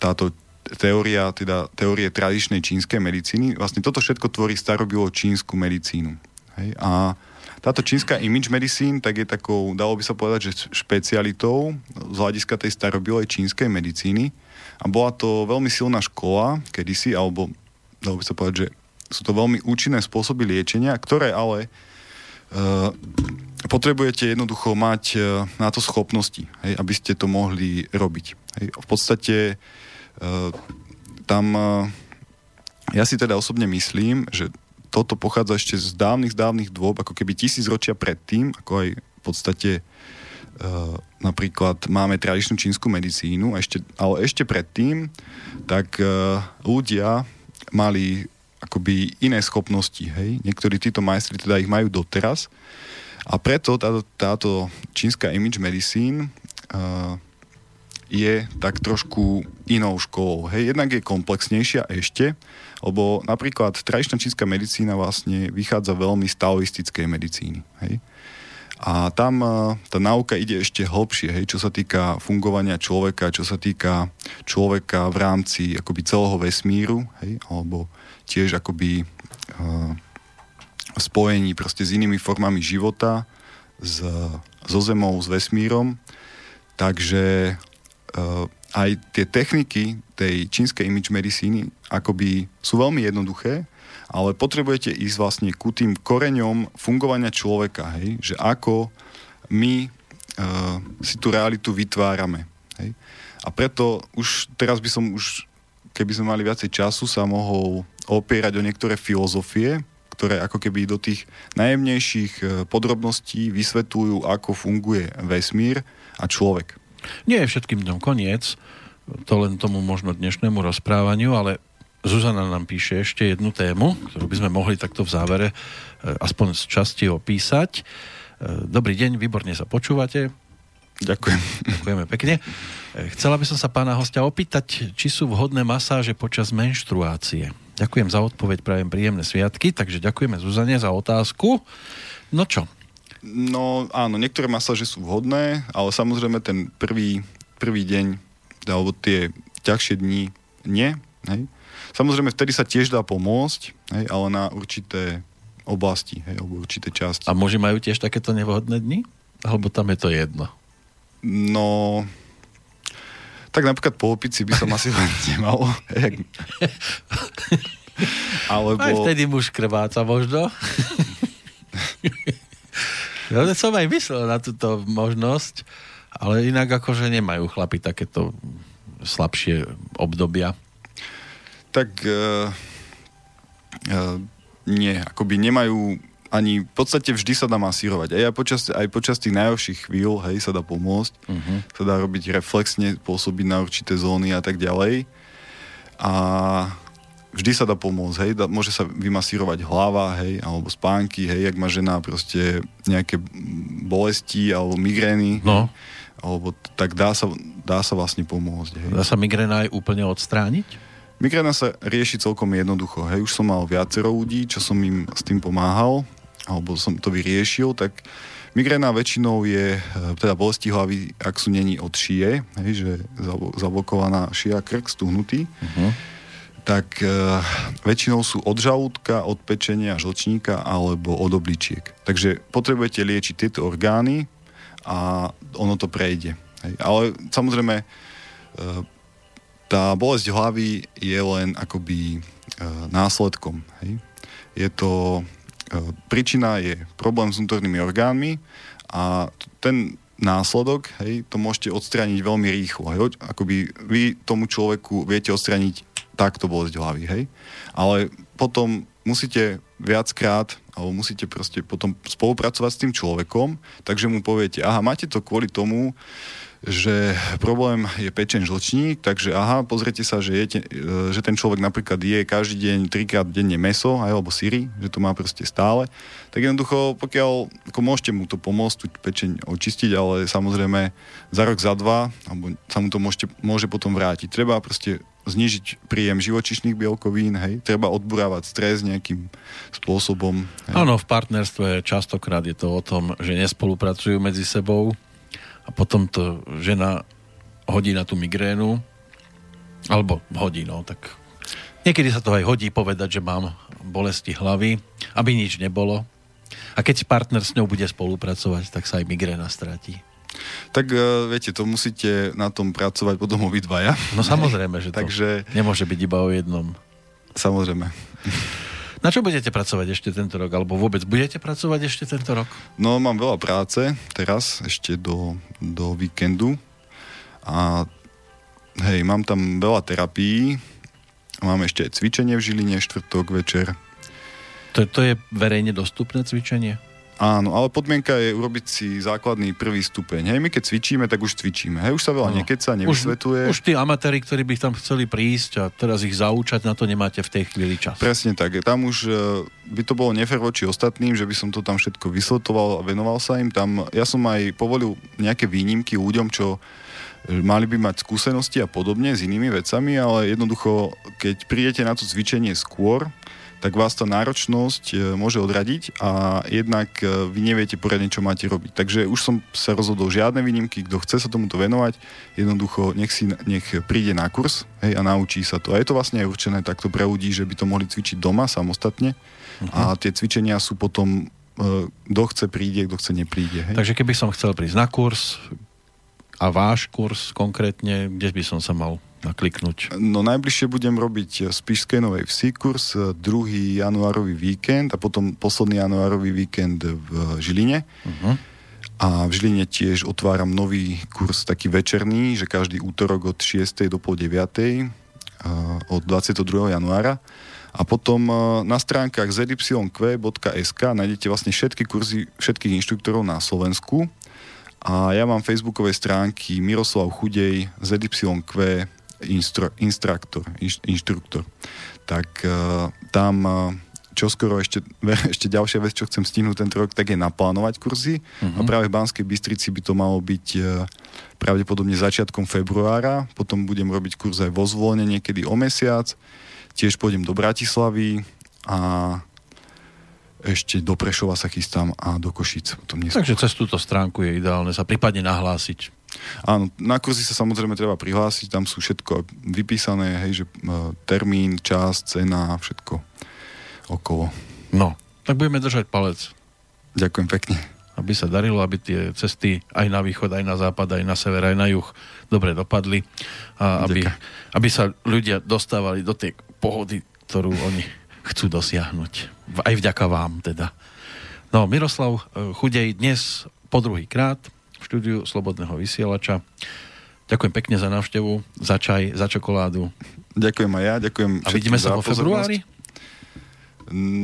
táto teória, teda teórie tradičnej čínskej medicíny. Vlastne toto všetko tvorí starobilú čínsku medicínu. Hej? A táto čínska image medicín tak je takou, dalo by sa povedať, že špecialitou z hľadiska tej starobilej čínskej medicíny. A bola to veľmi silná škola kedysi, alebo dalo by sa povedať, že sú to veľmi účinné spôsoby liečenia, ktoré ale uh, potrebujete jednoducho mať uh, na to schopnosti, hej, aby ste to mohli robiť. Hej. V podstate Eh, tam eh, ja si teda osobne myslím, že toto pochádza ešte z dávnych, z dávnych dôb, ako keby tisíc ročia predtým, ako aj v podstate uh, napríklad máme tradičnú čínsku medicínu, ešte, ale ešte predtým, tak uh, ľudia mali akoby iné schopnosti, hej. Niektorí títo majstri teda ich majú doteraz a preto táto, táto čínska image medicín uh, je tak trošku inou školou. Hej, jednak je komplexnejšia ešte, lebo napríklad tradičná čínska medicína vlastne vychádza veľmi z taoistickej medicíny. Hej. A tam e, tá náuka ide ešte hlbšie, hej, čo sa týka fungovania človeka, čo sa týka človeka v rámci akoby celého vesmíru, hej, alebo tiež akoby uh, spojení proste s inými formami života, s, so zemou, s vesmírom. Takže uh, aj tie techniky tej čínskej image medicíny akoby sú veľmi jednoduché, ale potrebujete ísť vlastne ku tým koreňom fungovania človeka, hej? že ako my uh, si tú realitu vytvárame. Hej? A preto už teraz by som už, keby sme mali viacej času, sa mohol opierať o niektoré filozofie, ktoré ako keby do tých najjemnejších podrobností vysvetľujú, ako funguje vesmír a človek. Nie je všetkým dňom koniec, to len tomu možno dnešnému rozprávaniu, ale Zuzana nám píše ešte jednu tému, ktorú by sme mohli takto v závere e, aspoň z časti opísať. E, dobrý deň, výborne sa počúvate. Ďakujem. Ďakujeme pekne. E, chcela by som sa pána hostia opýtať, či sú vhodné masáže počas menštruácie. Ďakujem za odpoveď, prajem príjemné sviatky, takže ďakujeme Zuzane za otázku. No čo? No áno, niektoré masáže sú vhodné, ale samozrejme ten prvý, prvý deň, alebo tie ťažšie dni nie. Hej? Samozrejme, vtedy sa tiež dá pomôcť, hej, ale na určité oblasti, hej, alebo určité časti. A môže majú tiež takéto nevhodné dni? Alebo tam je to jedno? No, tak napríklad po opici by som asi nemal. Alebo... Aj vtedy muž krváca možno. ja som aj myslel na túto možnosť, ale inak akože nemajú chlapi takéto slabšie obdobia tak uh, uh, nie, akoby nemajú ani v podstate vždy sa dá masírovať. Aj počas, aj počas tých najhorších chvíľ, hej, sa dá pomôcť. Uh-huh. Sa dá robiť reflexne, pôsobiť na určité zóny a tak ďalej. A vždy sa dá pomôcť, hej, dá, môže sa vymasírovať hlava, hej, alebo spánky, hej, ak má žena proste nejaké bolesti alebo migrény, no. alebo tak dá sa, dá sa vlastne pomôcť, hej. Dá sa migréna aj úplne odstrániť? Migréna sa rieši celkom jednoducho. Hej, už som mal viacero ľudí, čo som im s tým pomáhal, alebo som to vyriešil, tak migréna väčšinou je, e, teda bolesti hlavy, ak sú není od šie, hej, že zablokovaná šia, krk stuhnutý, uh-huh. tak e, väčšinou sú od žalúdka, od pečenia, žlčníka alebo od obličiek. Takže potrebujete liečiť tieto orgány a ono to prejde. Hej. Ale samozrejme e, tá bolesť hlavy je len akoby e, následkom. Hej? Je to, e, príčina je problém s vnútornými orgánmi a ten následok, hej, to môžete odstrániť veľmi rýchlo. Hej? Akoby vy tomu človeku viete odstrániť takto bolesť hlavy, hej? Ale potom musíte viackrát, alebo musíte proste potom spolupracovať s tým človekom, takže mu poviete, aha, máte to kvôli tomu, že problém je pečen žlčník, takže aha, pozrite sa, že, jete, e, že ten človek napríklad je každý deň, trikrát denne meso, aj, alebo síry, že to má proste stále, tak jednoducho, pokiaľ ako môžete mu to pomôcť, tú pečeň očistiť, ale samozrejme za rok, za dva, alebo sa mu to môžete, môže potom vrátiť. Treba proste znižiť príjem živočišných bielkovín, hej, treba odburávať stres nejakým spôsobom. Áno, v partnerstve častokrát je to o tom, že nespolupracujú medzi sebou, a potom to žena hodí na tú migrénu, alebo hodí, no, tak niekedy sa to aj hodí povedať, že mám bolesti hlavy, aby nič nebolo. A keď partner s ňou bude spolupracovať, tak sa aj migréna stratí. Tak uh, viete, to musíte na tom pracovať potom obidvaja. No samozrejme, že to Takže... nemôže byť iba o jednom. Samozrejme. Na čo budete pracovať ešte tento rok? Alebo vôbec budete pracovať ešte tento rok? No, mám veľa práce teraz, ešte do, do víkendu. A hej, mám tam veľa terapií. Mám ešte aj cvičenie v Žiline, štvrtok večer. To, to je verejne dostupné cvičenie? Áno, ale podmienka je urobiť si základný prvý stupeň. Hej, my keď cvičíme, tak už cvičíme. Hej, už sa veľa no. nekeca, nevysvetuje. Už, už tí amatéri, ktorí by tam chceli prísť a teraz ich zaučať, na to nemáte v tej chvíli čas. Presne tak. Tam už e, by to bolo nefer voči ostatným, že by som to tam všetko vysvetoval a venoval sa im. Tam, ja som aj povolil nejaké výnimky ľuďom, čo e, mali by mať skúsenosti a podobne s inými vecami, ale jednoducho, keď prídete na to cvičenie skôr, tak vás tá náročnosť e, môže odradiť a jednak e, vy neviete poriadne, čo máte robiť. Takže už som sa rozhodol žiadne výnimky, kto chce sa tomuto venovať, jednoducho nech, si, nech príde na kurz hej, a naučí sa to. A je to vlastne aj určené takto pre ľudí, že by to mohli cvičiť doma samostatne uh-huh. a tie cvičenia sú potom e, kto chce príde, kto chce nepríde. Hej. Takže keby som chcel prísť na kurz a váš kurz konkrétne, kde by som sa mal nakliknúť? No najbližšie budem robiť Spišskej Novej Vsi kurz, druhý januárový víkend a potom posledný januárový víkend v Žiline. Uh-huh. A v Žiline tiež otváram nový kurz, taký večerný, že každý útorok od 6. do pol 9. od 22. januára. A potom na stránkach zyq.sk nájdete vlastne všetky kurzy všetkých inštruktorov na Slovensku A ja mám facebookové stránky Miroslav Chudej, ZYQ, instru, instruktor, inš, inštruktor. Tak uh, tam uh, čo skoro ešte, ešte ďalšia vec, čo chcem stihnúť tento rok, tak je naplánovať kurzy. Uh-huh. A práve v Banskej Bystrici by to malo byť uh, pravdepodobne začiatkom februára. Potom budem robiť kurz aj vo zvolne niekedy o mesiac. Tiež pôjdem do Bratislavy a ešte do Prešova sa chystám a do Košic. Potom Takže cez túto stránku je ideálne sa prípadne nahlásiť. Áno, na kurzy sa samozrejme treba prihlásiť, tam sú všetko vypísané, hej, že uh, termín, čas, cena, všetko okolo. No, tak budeme držať palec. Ďakujem pekne. Aby sa darilo, aby tie cesty aj na východ, aj na západ, aj na sever, aj na juh dobre dopadli a aby, aby sa ľudia dostávali do tej pohody, ktorú oni chcú dosiahnuť. Aj vďaka vám teda. No, Miroslav eh, Chudej dnes po druhý krát v štúdiu Slobodného vysielača. Ďakujem pekne za návštevu, za čaj, za čokoládu. Ďakujem aj ja, ďakujem A vidíme sa vo februári?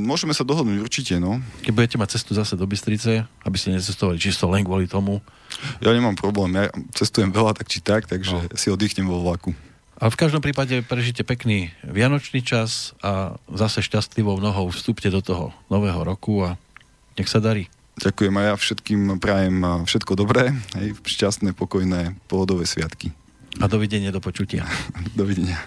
Môžeme sa dohodnúť určite, no. Keď budete mať cestu zase do Bystrice, aby ste necestovali čisto len kvôli tomu. Ja nemám problém, ja cestujem veľa tak či tak, takže no. si oddychnem vo vlaku. Ale v každom prípade prežite pekný vianočný čas a zase šťastlivou nohou vstúpte do toho nového roku a nech sa darí. Ďakujem a ja všetkým prajem všetko dobré, hej, šťastné, pokojné, pohodové sviatky. A dovidenia, do počutia. dovidenia.